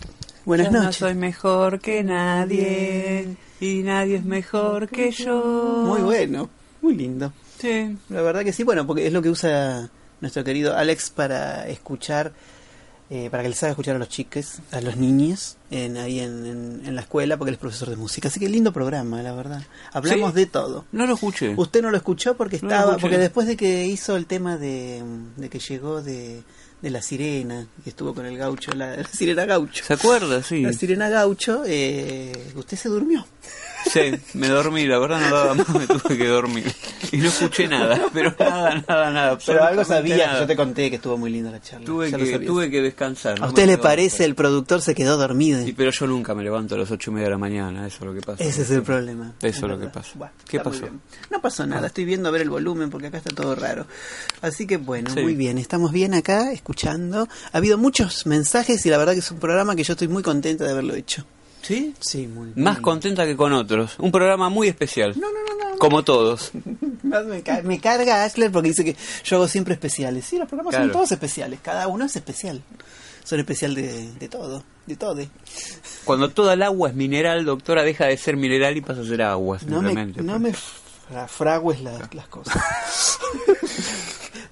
Buenas Yo no noches. soy mejor que nadie y nadie es mejor que yo. Muy bueno, muy lindo. Sí. La verdad que sí, bueno, porque es lo que usa nuestro querido Alex para escuchar, eh, para que les haga escuchar a los chiques, a los niños, en, ahí en, en- en la escuela, porque él es profesor de música. Así que lindo programa, la verdad. Hablamos Sí. de todo. No lo escuché. Usted no lo escuchó porque No estaba, escuché. porque después de que hizo el tema de, de que llegó de, de la sirena, que estuvo con el gaucho, la, la sirena gaucho. ¿Se acuerda? Sí. La sirena gaucho, eh, usted se durmió. Sí, me dormí, la verdad no daba más, me tuve que dormir. Y no escuché nada, pero nada, nada, nada. Pero algo sabía, nada. yo te conté que estuvo muy linda la charla. Tuve que, tuve que descansar. ¿A usted le parece el productor se quedó dormido? Sí, pero yo nunca me levanto a las ocho y media de la mañana, eso es lo que pasa. Ese es el problema. Eso es lo verdad. que pasa. ¿Qué pasó? No pasó nada, estoy viendo a ver el volumen porque acá está todo raro. Así que bueno, Sí. muy bien, estamos bien acá escuchando. Ha habido muchos mensajes y la verdad que es un programa que yo estoy muy contenta de haberlo hecho. ¿Sí? Sí, muy Más muy- contenta que con otros. Un programa muy especial. No, no, no, no. Como todos. Me, ca- me carga Ashler porque dice que yo hago siempre especiales. Sí, los programas son todos especiales, cada uno es especial. Son especial de, de todo, de todo. Cuando toda el agua es mineral, doctora, deja de ser mineral y pasa a ser agua, No me, simplemente. no me fra- fragues la- las cosas.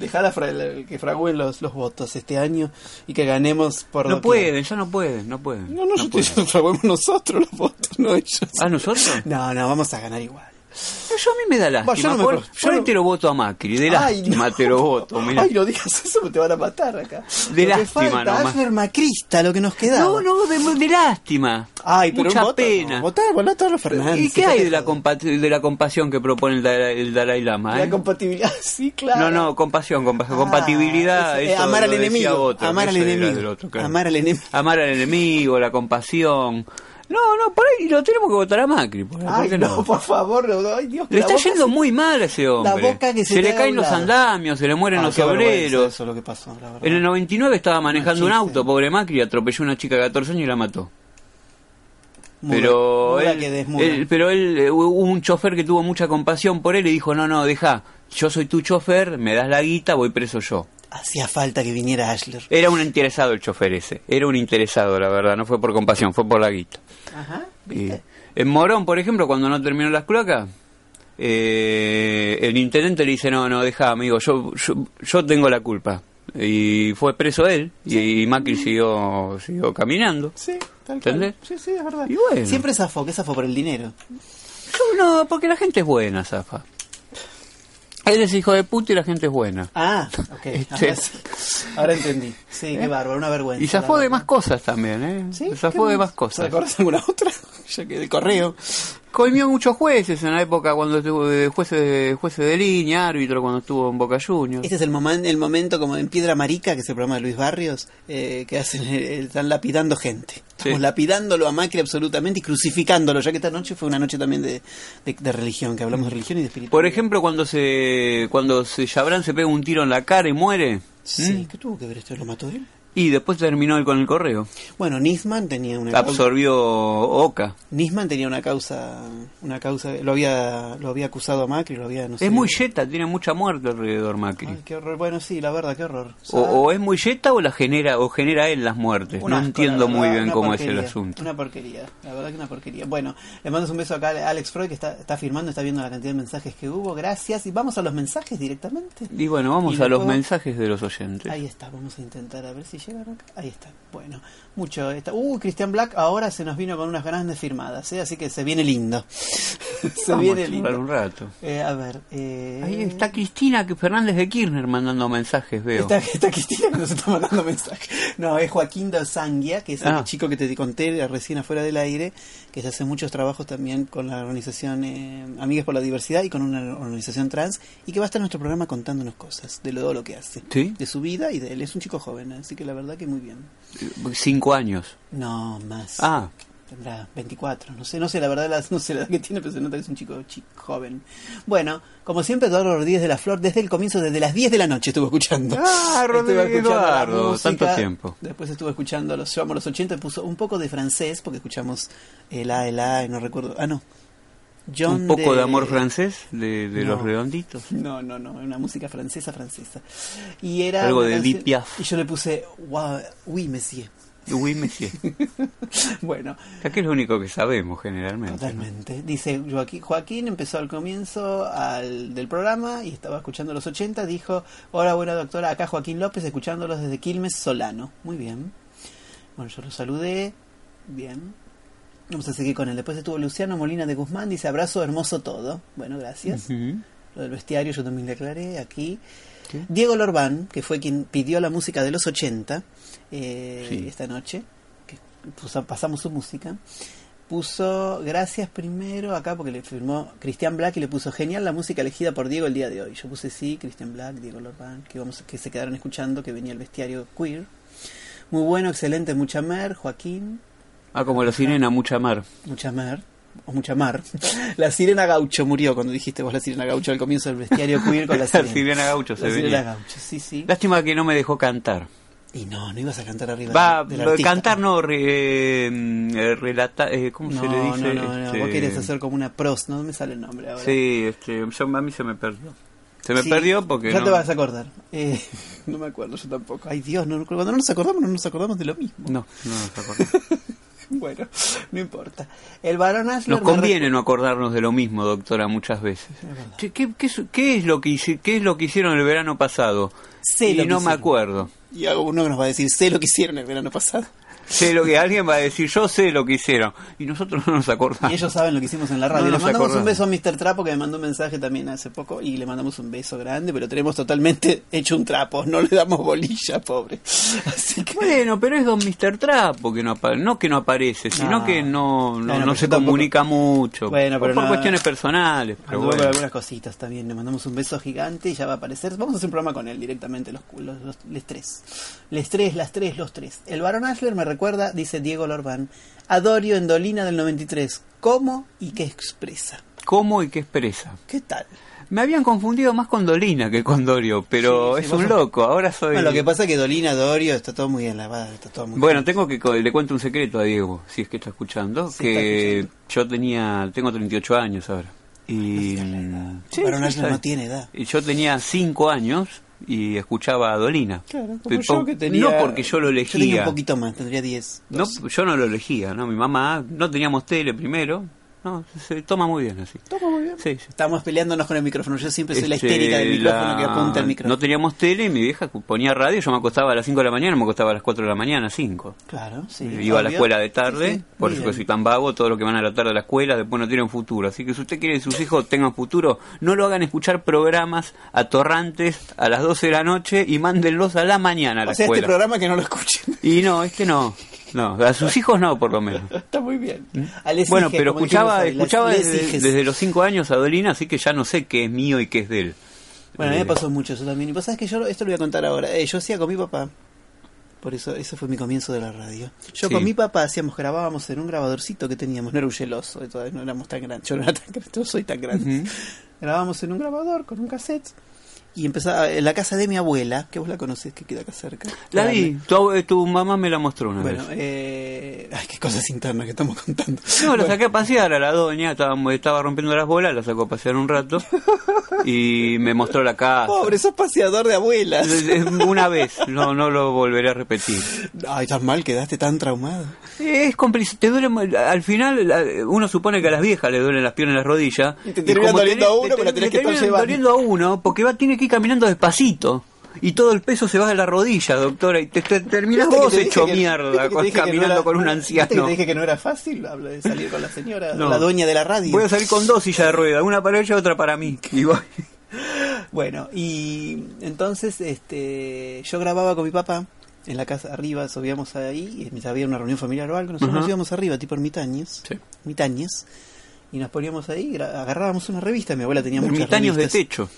Dejá la fra- que fragüen los, los votos este año y que ganemos por No pueden, ya no pueden, no pueden. No, no, yo te fraguemos nosotros los votos, no ellos. ¿Ah, nosotros? No, no, vamos a ganar igual. Yo a mí me da lástima. yo no por. Yo por no- te lo voto a Macri, de Ay, lástima no. te lo voto. mirá. Ay, no digas eso, te van a matar acá. De Lo lástima nomás. Macrista, lo que nos queda. No, no, de, de lástima. Ay, pero Mucha voto, pena. votá, votá a los Fernández. ¿Y qué hay de la, de la compasión que propone el, Dalai- el Dalai Lama? La eh? compatibilidad, sí, claro. No, no, compasión, compasión, Ah, compatibilidad. ese, eh, amar al enemigo, otro, amar al enemigo, amar al enemigo. Amar al enemigo, la compasión. No, no, por ahí lo tenemos que votar a Macri. ¿Por, Ay, no, no? por favor, no, ay, Dios. Le la está yendo se- muy mal a ese hombre. boca que se se le caen los andamios, se le mueren Ah, los obreros. Eso es lo que pasó, la verdad. En el 99 estaba manejando un auto, pobre Macri, atropelló a una chica de 14 años y la mató. Muda, pero muda él, él- pero él eh, hubo un chofer que tuvo mucha compasión por él y dijo, no, no, deja, yo soy tu chofer, me das la guita, voy preso yo. Hacía falta que viniera Ashler. Era un interesado el chofer ese, era un interesado, la verdad, no fue por compasión, fue por la guita. Ajá. Y en Morón, por ejemplo, cuando no terminó las cloacas, eh, el intendente le dice, no, no, deja, amigo, yo, yo, yo tengo la culpa. Y fue preso él, y, y Macri siguió, siguió caminando. Sí, tal ¿Entendés? cual. Sí, sí, es verdad. Y bueno. Siempre zafó, que zafó por el dinero. Yo no, porque la gente es buena, Zafa. Él es hijo de puta y la gente es buena. Ah, ok. Este- Ahora, entendí. Sí, qué bárbaro, una vergüenza. Y zafó de más cosas también, ¿eh? ¿Sí? Zafó ¿Qué de más? más cosas. ¿Se acuerdas alguna otra? ya que de correo. Colmió muchos jueces en la época cuando estuvo de jueces de, jueces de línea, árbitro cuando estuvo en Boca Juniors. Este es el, momen- el momento como en Piedra Marica, que es el programa de Luis Barrios, eh, que hacen eh, están lapidando gente. Estamos Sí. lapidándolo a Macri absolutamente y crucificándolo, ya que esta noche fue una noche también de, de- de religión, que hablamos de religión y de espiritualidad. Por ejemplo, cuando se cuando se Chabrán se pega un tiro en la cara y muere. Sí, ¿m? ¿qué tuvo que ver esto? ¿Lo mató él? Y después terminó él con el correo. Bueno, Nisman tenía una causa, Absorbió Oca. Nisman tenía una causa, una causa, lo había, lo había acusado a Macri, lo había, no sé. Es muy yeta, tiene mucha muerte alrededor Macri. Ay, qué horror. Bueno, sí, la verdad, qué horror. O, o es muy yeta o la genera o genera él las muertes. No entiendo muy bien cómo es el asunto. Una porquería, la verdad que una porquería. Bueno, le mando un beso acá a Alex Freud que está, está firmando, está viendo la cantidad de mensajes que hubo. Gracias. Y vamos a los mensajes directamente. Y bueno, vamos Y a los mensajes de los oyentes. Ahí está, vamos a intentar a ver si acá. Ahí está. Bueno, mucho. Está. Uh, Cristian Black ahora se nos vino con unas grandes firmadas, ¿eh? así que se viene lindo. se Vamos viene a lindo. un rato. Eh, a ver. Eh, Ahí está Cristina Fernández de Kirchner mandando mensajes, veo. Está, está Cristina que nos está mandando mensajes. No, es Joaquín de Sanguia, que es el Ah. chico que te conté recién afuera del aire, que se hace muchos trabajos también con la organización eh, Amigas por la Diversidad y con una organización trans, y que va a estar en nuestro programa contándonos cosas de todo lo que hace. ¿Sí? De su vida y de él. Es un chico joven, así que la verdad que muy bien. Cinco años. No, más. Ah, Tendrá 24, no sé, no sé la verdad, la- no sé la edad que tiene, pero se nota que es un chico, chico joven. Bueno, como siempre, Eduardo Rodríguez de la Flor, desde el comienzo, desde las 10 de la noche estuvo escuchando. Ah, Rodríguez escuchando la Eduardo, música, tanto tiempo. Después estuvo escuchando los amo los 80, puso un poco de francés, porque escuchamos el A, el A, y no recuerdo. Ah, no. John un poco de, amor francés de, de No. los redonditos. No, no, no, una música francesa, francesa. Y era Algo de Edith Piaf. Y yo le puse, wow, oui, monsieur. Oui, monsieur. Bueno, Ya que es lo único que sabemos generalmente. Totalmente. Dice Joaquín, Joaquín empezó al comienzo al, del programa y estaba escuchando los 80. Dijo: Hola, buena doctora. Acá Joaquín López, escuchándolos desde Quilmes Solano. Muy bien. Bueno, yo lo saludé. Bien. Vamos a seguir con él. Después estuvo Luciano Molina de Guzmán. Dice: Abrazo hermoso todo. Bueno, gracias. Lo del bestiario yo también le aclaré aquí. ¿Qué? Diego Lorbán, que fue quien pidió la música de los 80 eh, Sí. esta noche, que puso- pasamos su música, puso gracias primero acá porque le firmó Cristian Black y le puso genial la música elegida por Diego el día de hoy. Yo puse sí, Cristian Black, Diego Lorbán, que, vamos, que se quedaron escuchando, que venía el bestiario queer. Muy bueno, excelente, mucha mer, Joaquín, Ah, como la sirena, mucha mar. mucha mer. O mucha mar. La sirena gaucho murió cuando dijiste vos la sirena gaucho al comienzo del bestiario queer con la La sirena. sirena gaucho se La sirena venía. gaucho, sí, sí. Lástima que no me dejó cantar. Y no, no ibas a cantar arriba Va, del artista. cantar no, re, eh, relata, eh, ¿cómo No, se le dice? no, no, no, Este, vos querés hacer como una pros, no me sale el nombre ahora. Sí, este, yo, a mí se me perdió. Se me Sí, perdió porque Ya no, te vas a acordar. Eh, no me acuerdo yo tampoco. Ay Dios, no, cuando no nos acordamos, no nos acordamos de lo mismo. no, no nos acordamos. Bueno, no importa. El varón Ashler Nos conviene no acordarnos de lo mismo, doctora, muchas veces. Che, ¿Qué, qué, es- qué es lo que qué es lo que hicieron el verano pasado? Sé y lo que no me hicieron. acuerdo. Y uno nos va a decir, sé lo que hicieron el verano pasado. Sé lo que alguien va a decir, yo sé lo que hicieron. Y nosotros no nos acordamos. Y ellos saben lo que hicimos en la radio. No le mandamos un beso a Mr. Trapo que me mandó un mensaje también hace poco y le mandamos un beso grande, pero tenemos totalmente hecho un trapo, no le damos bolilla, pobre. Así que Bueno, pero es don Mr. Trapo que no aparece, no que no aparece, sino No. que no, no, Bueno, no pero se tampoco- comunica mucho. Bueno, por, pero por cuestiones personales. Pero bueno. algunas cositas también. Le mandamos un beso gigante y ya va a aparecer. Vamos a hacer un programa con él directamente, los, los, los, les tres. Les tres, las tres, los tres. El varón Ashler me recuerda, dice Diego Lorban, a Dorio en Dolina del 93. ¿Cómo y qué expresa? ¿Cómo y qué expresa? ¿Qué tal? Me habían confundido más con Dolina que con Dorio, pero Sí, sí, es un sos- loco. Ahora soy. Bueno, lo que pasa es que Dolina, Dorio, está todo muy elevado, está todo muy... Bueno, tengo que le cuento un secreto a Diego, si es que está escuchando, Sí, que está yo tenía, tengo 38 años ahora. Y Sí, Varón sí, Ashler sabe. no tiene edad. Y yo tenía 5 años y escuchaba a Dolina. Claro, como yo que tenía... No porque yo lo elegía. Yo tenía un poquito más, tendría 10. No, yo no lo elegía, ¿no? Mi mamá, no teníamos tele primero. No, se toma muy bien así. Toma muy bien. Sí, sí. Estamos peleándonos con el micrófono. Yo siempre soy la Este, histérica del micrófono la- que apunta el micrófono. No teníamos tele y mi vieja ponía radio. Yo me acostaba a las 5 de la mañana, me acostaba a las 4 de la mañana, 5. Claro, sí. Iba a la escuela de tarde, Sí, sí, por eso que soy tan vago, todo lo que van a la tarde a la escuela, después no tienen futuro. Así que si usted quiere que sus hijos tengan futuro, no lo hagan escuchar programas atorrantes a las 12 de la noche y mándenlos a la mañana a la O sea, este escuela. programa que no lo escuchen. Y no, es que no. No, a sus hijos no, por lo menos. Está muy bien. Les Bueno, pero escuchaba, escuchaba desde, los 5 años a Dolina, así que ya no sé qué es mío y qué es de él. Bueno, a mí Eh, me pasó mucho eso también. Y vos sabés que yo esto lo voy a contar ahora. Eh, yo hacía con mi papá. Por eso, ese fue mi comienzo de la radio. Yo Sí. con mi papá hacíamos, grabábamos en un grabadorcito que teníamos, no era un geloso, todavía no éramos tan grandes, yo no era tan grande, yo soy tan grande. Grabábamos en un grabador con un cassette y empezaba en la casa de mi abuela, que vos la conocés, que queda acá cerca. La vi, tu, tu mamá me la mostró una Bueno, vez. eh, ay, qué cosas internas que estamos contando. No, la saqué a pasear a la doña, estaba, estaba rompiendo las bolas, la sacó a pasear un rato y me mostró la casa. Pobre, sos paseador de abuelas. Una vez, no, no lo volveré a repetir. Ay, tan mal, quedaste tan traumado. Es complicado, te duele, al final uno supone que a las viejas le duelen las piernas y las rodillas. Y te doliendo tenés- a uno, te- pero la te tenés que estar llevando. doliendo a uno porque va, tiene que ir caminando despacito. Y todo el peso se va de la rodilla, doctora, y te, te terminás ¿Viste que vos te hecho que- mierda que te que no caminando era- con un ¿viste que anciano. te dije que no era fácil hablo de salir con la señora, No. la dueña de la radio. Voy a salir con dos sillas de ruedas, una para ella y otra para mí. Y voy. Bueno, y entonces este yo grababa con mi papá en la casa arriba, subíamos ahí, y había una reunión familiar o algo, nosotros nos íbamos arriba, tipo ermitaños, Sí. ermitaños, y nos poníamos ahí, agarrábamos una revista, mi abuela tenía muchas Ermitaños de techo,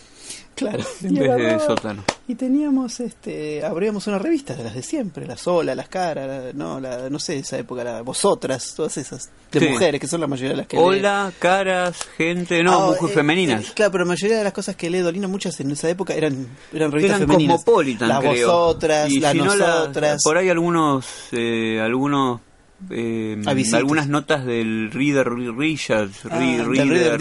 Claro, en vez de sótano. Y teníamos, este, abríamos una revista de las de siempre, la Sola, las Caras, la- no, la, no sé, esa época, la Vosotras, todas esas, de Sí. mujeres, que son la mayoría de las que lee. Hola, caras, gente, no, Ah, mujeres eh, femeninas. eh, claro, pero la mayoría de las cosas que lee Dolina, muchas en esa época eran, eran revistas Eran femeninas. Cosmopolitan, creo. Vosotras, Y las si no, la- Nosotras. por ahí algunos, eh, algunos, eh, algunas notas del Reader Richards, Ah, Reader, Reader eh,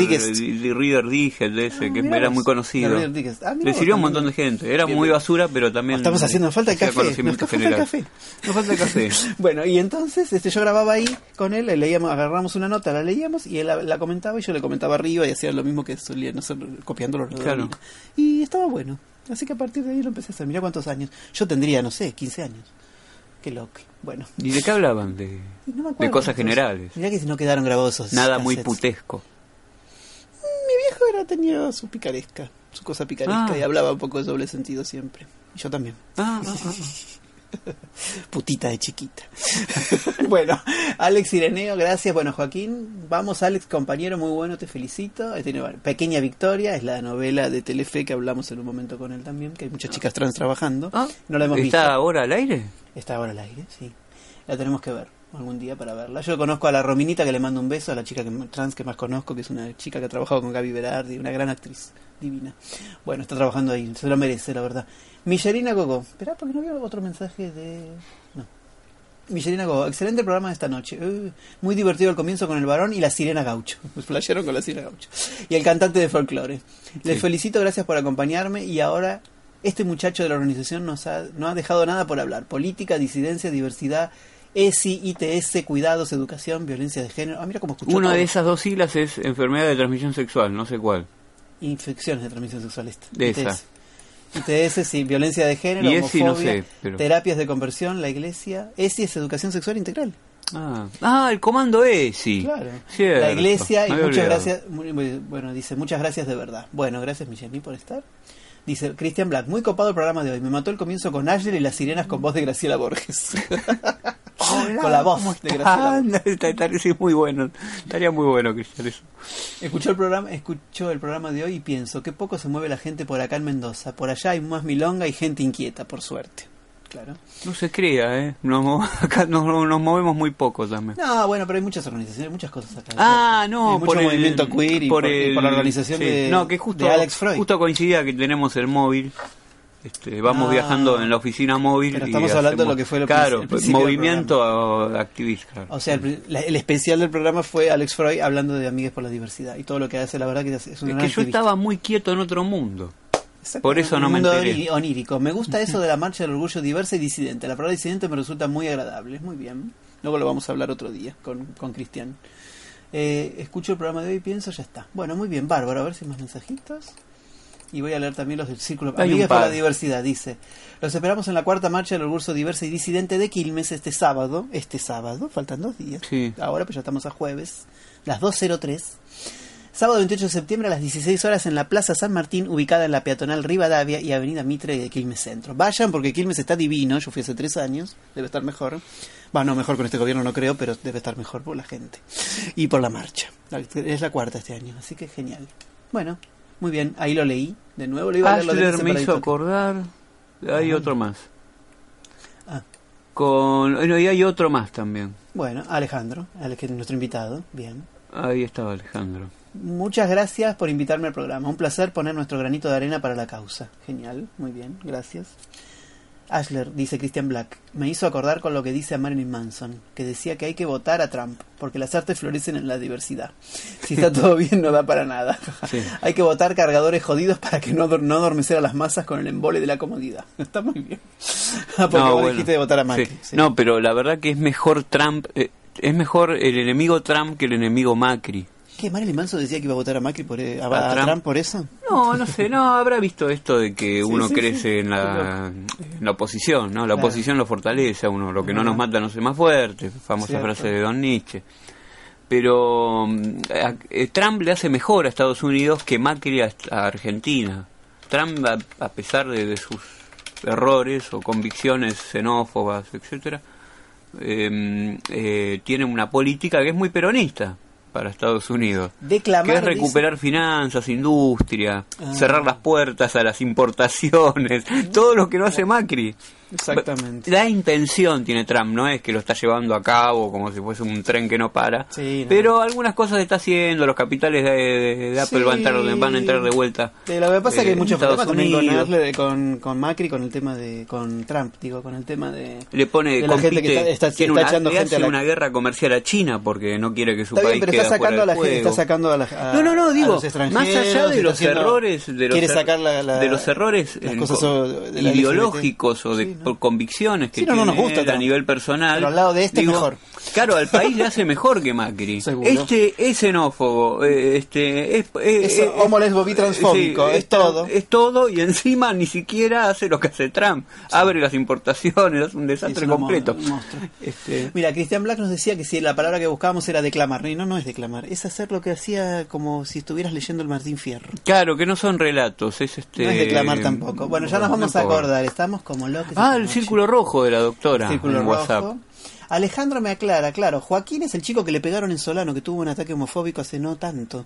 Reader Digest, ese, que era muy conocido. Ah, Le sirvió a un también. montón de gente. Era muy basura, pero también. Estamos haciendo falta hacía café. Nos falta general. café. Nos falta café. Bueno, y entonces este, yo grababa ahí con él, le leíamos, agarramos una nota, la leíamos y él la, la comentaba y yo le comentaba arriba y hacía lo mismo que solían hacer copiando los Claro. Y estaba bueno. Así que a partir de ahí lo empecé a hacer. Mirá cuántos años. Yo tendría, no sé, 15 años. Qué loco. Bueno. ¿Y de qué hablaban? De, No me acuerdo. de cosas generales. Mirá que si no quedaron grabados esos Nada muy putesco. Mi viejo era, tenía su picaresca, su cosa picaresca Ah. y hablaba un poco de doble sentido siempre. Y yo también. Ah, ah, ah. Putita de chiquita. bueno, Alex Ireneo, gracias. Bueno, Joaquín, vamos, Alex, compañero, muy bueno, te felicito. He tenido, bueno, Pequeña Victoria, es la novela de Telefe que hablamos en un momento con él también, que hay muchas chicas trans trabajando. Ah, no la hemos ¿Está visto. ahora al aire? Está ahora al aire, sí. La tenemos que ver algún día para verla. Yo conozco a la Rominita, que le mando un beso, a la chica que, trans que más conozco, que es una chica que ha trabajado con Gaby Berardi, una gran actriz divina. Bueno, está trabajando ahí, se lo merece, la verdad. Millerina Gogo. Esperá, porque no había otro mensaje de... No. Millerina Gogo, excelente programa de esta noche. Uh, muy divertido el comienzo con el varón y la sirena gaucho. Me flashearon con la sirena gaucho. Y el cantante de folclore. Les Sí. felicito, gracias por acompañarme y ahora este muchacho de la organización nos ha, no ha dejado nada por hablar. Política, disidencia, diversidad, ESI, ITS, cuidados, educación, violencia de género. Ah, mira cómo escuchó Una todo. de esas dos siglas es enfermedad de transmisión sexual, no sé cuál. Infecciones de transmisión sexual esta. De ITS. esa. ITS, sí, violencia de género, Y ESI no homofobia, sé, pero- terapias de conversión, la iglesia. ESI es educación sexual integral. Ah, ah, el comando ESI. Claro. Cierto. La iglesia y muchas olvidado. gracias. muy- muy- bueno, dice muchas gracias de verdad. Bueno, gracias Michelle por estar. Dice Christian Black, muy copado el programa de hoy. Me mató el comienzo con Ashley y las sirenas con voz de Graciela Borges. con la voz ¿Cómo de Graciela está- sí, muy bueno. Estaría muy bueno, Cristian, eso. Escuchó el programa, escuchó el programa de hoy y pienso que poco se mueve la gente por acá en Mendoza. Por allá hay más milonga y gente inquieta, por suerte. Claro. No se crea, ¿eh? Nos, acá nos, nos movemos muy poco también. No, bueno, pero hay muchas organizaciones, muchas cosas acá. Ah, no, Hay mucho por el movimiento queer y por, y por la organización sí. de, no, que justo, de Alex Freud. justo coincidía que tenemos el móvil. Este, vamos Ah. viajando en la oficina móvil. Pero y estamos hablando de lo que fue lo- Claro, movimiento activista. O sea, el, especial del programa fue Alex Freud hablando de Amigues por la Diversidad. Y todo lo que hace, la verdad, que es un es que yo activista. estaba muy quieto en otro mundo. Por eso no me enteré. onírico. Me gusta eso de la marcha del orgullo diversa y disidente. La palabra disidente me resulta muy agradable. Muy bien. Luego lo vamos a hablar otro día con, con Cristian. Eh, escucho el programa de hoy y pienso, ya está. Bueno, muy bien, bárbaro. A ver si hay más mensajitos. Y voy a leer también los del Círculo Hay un Amigues por par. la Diversidad. Dice: Los esperamos en la cuarta marcha del orgullo diversa y disidente de Quilmes este sábado. Este sábado, faltan dos días. Sí. Ahora, pues ya estamos a jueves. Las 2.03. Sábado 28 de septiembre a las 16 horas en la Plaza San Martín, ubicada en la peatonal Rivadavia y Avenida Mitre de Quilmes Centro. Vayan porque Quilmes está divino, yo fui hace tres años, debe estar mejor. Bueno, mejor con este gobierno no creo, pero debe estar mejor por la gente. Y por la marcha. Es la cuarta este año, así que genial. Bueno, muy bien, ahí lo leí. De nuevo lo iba a leer lo de me hizo acordar. Hay Ajá. otro más. Ah. Con, bueno, y hay otro más también. Bueno, Alejandro, nuestro invitado, bien. Ahí estaba Alejandro. Muchas gracias por invitarme al programa. Un placer poner nuestro granito de arena para la causa. Genial, muy bien, gracias. Ashler, dice Christian Black, me hizo acordar con lo que dice a Marilyn Manson, que decía que hay que votar a Trump, porque las artes florecen en la diversidad. Si está todo bien, no da para nada. Sí. Hay que votar cargadores jodidos para que no, no adormecer a las masas con el embole de la comodidad. Está muy bien. porque No, vos bueno, dijiste de votar a Macri. sí. sí. No, pero la verdad que es mejor Trump, eh, es mejor el enemigo Trump que el enemigo Macri. ¿Qué? ¿Marilyn Manson decía que iba a votar a Macri por, eh, a, A a Trump. Trump por eso? No, no sé, no, habrá visto esto de que uno sí, crece sí. En, la, en la oposición, ¿no? La Claro. oposición lo fortalece a uno, lo que no nos mata no hace más fuerte, famosa Cierto. frase de Don Nietzsche. Pero a- eh, Trump le hace mejor a Estados Unidos que Macri a, a Argentina. Trump, a, a pesar de, de sus errores o convicciones xenófobas, etcétera, eh, eh, tiene una política que es muy peronista para Estados Unidos. Declamar, Que es dice- recuperar finanzas, industria, Ah. cerrar las puertas a las importaciones, todo lo que no hace Macri. Exactamente. La intención tiene Trump, no es que lo está llevando a cabo como si fuese un tren que no para, Sí, no. pero algunas cosas está haciendo, los capitales de, de- de Apple Sí. van, a entrar, van a entrar de vuelta. Lo que pasa es que hay eh, muchos problemas también con, con, con Macri, con el tema de. con Trump, digo, con el tema de. Le pone de la gente que está, está- tiene está una, echando le gente a hace la. una guerra comercial a China porque no quiere que su Está país bien, pero está fuera sacando a la gente, está sacando a la. a- No, no, no, digo, más allá de está los errores, de los, quiere er- sacar la- la- de los errores las en cosas co- o- de la ideológicos o de. Por convicciones que Sí, no, no nos tiene gusta él a nivel personal. Pero al lado de este es mejor. Claro, al país le hace mejor que Macri. Seguro. Este es xenófobo, eh, este es, eh, Es eh, homo, lesbo, bi, transfóbico, es todo. Es todo y encima ni siquiera hace lo que hace Trump. Abre las importaciones, es un desastre es completo. Este, Mira, Christian Black nos decía que si la palabra que buscábamos era declamar. No, no es declamar, es hacer lo que hacía como si estuvieras leyendo el Martín Fierro. claro, que no son relatos, es este. No es declamar tampoco. Bueno, ya nos no vamos a acordar, estamos como locos. Ah, el noche. círculo rojo de la doctora Círculo en rojo. WhatsApp. Alejandro me aclara, claro, Joaquín es el chico que le pegaron en Solano, que tuvo un ataque homofóbico hace no tanto.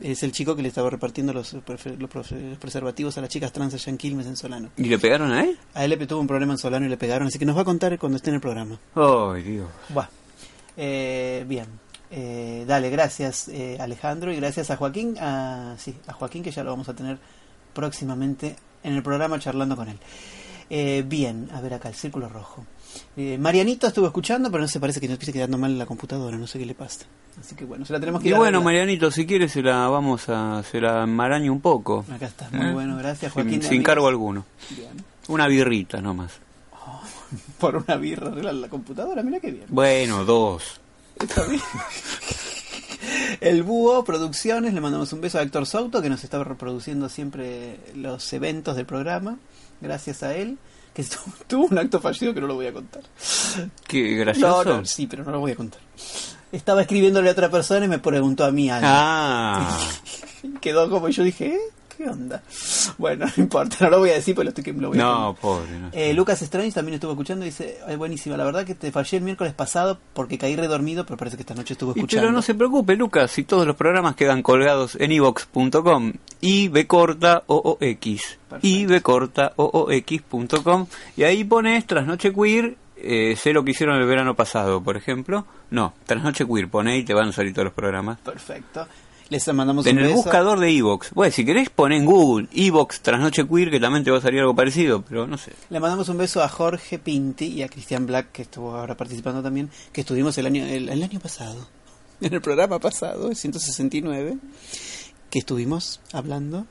Es el chico que le estaba repartiendo los, los preservativos a las chicas trans allá en Quilmes, en Solano. ¿Y le pegaron a él? A él le tuvo un problema en Solano y le pegaron, así que nos va a contar cuando esté en el programa. Ay, Dios. Buah. Eh, bien. Eh, dale, gracias eh, Alejandro y gracias a Joaquín. A, sí, a Joaquín que ya lo vamos a tener próximamente en el programa charlando con él. Eh, bien, a ver acá, el círculo rojo. Eh, Marianito estuvo escuchando, pero no se parece que nos empiece quedando mal la computadora, no sé qué le pasa. Así que bueno, se la tenemos que Y ir bueno. Marianito, si quieres se la vamos a se la enmaraño un poco. Acá está, muy ¿Eh? bueno, gracias Sin, Joaquín. sin cargo alguno. Bien. Una birrita nomás. Por una birra arreglar la computadora, mira qué bien. Bueno, dos. Está bien. El Búho Producciones, le mandamos un beso a Héctor Souto, que nos está reproduciendo siempre los eventos del programa. Gracias a él, que tuvo un acto fallido que no lo voy a contar. Qué gracioso. No, no, sí, pero no lo voy a contar. Estaba escribiéndole a otra persona y me preguntó a mí algo. Ah, Quedó como yo dije, ¿eh? ¿Qué onda? Bueno, no importa, no lo voy a decir, pero lo, estoy, lo voy a no, pobre. no. eh, Lucas Strange también estuvo escuchando y dice, "Ay, buenísima, la verdad que te fallé el miércoles pasado porque caí redormido, pero parece que esta noche estuvo Y escuchando. pero no se preocupe, Lucas, si todos los programas quedan colgados en ivox.com y B corta OOX. Y B corta OOX.com y ahí pones Trasnoche Queer, eh, sé lo que hicieron el verano pasado, por ejemplo. No, Trasnoche Queer, pone y te van a salir todos los programas. Perfecto. Les mandamos En el buscador de Evox. Bueno, si querés pon en Google Evox Trasnoche Queer, que también te va a salir algo parecido, pero no sé. Le mandamos un beso a Jorge Pinti y a Cristian Black, que estuvo ahora participando también, que estuvimos el año, el, el año pasado, en el programa pasado, el 169, que estuvimos hablando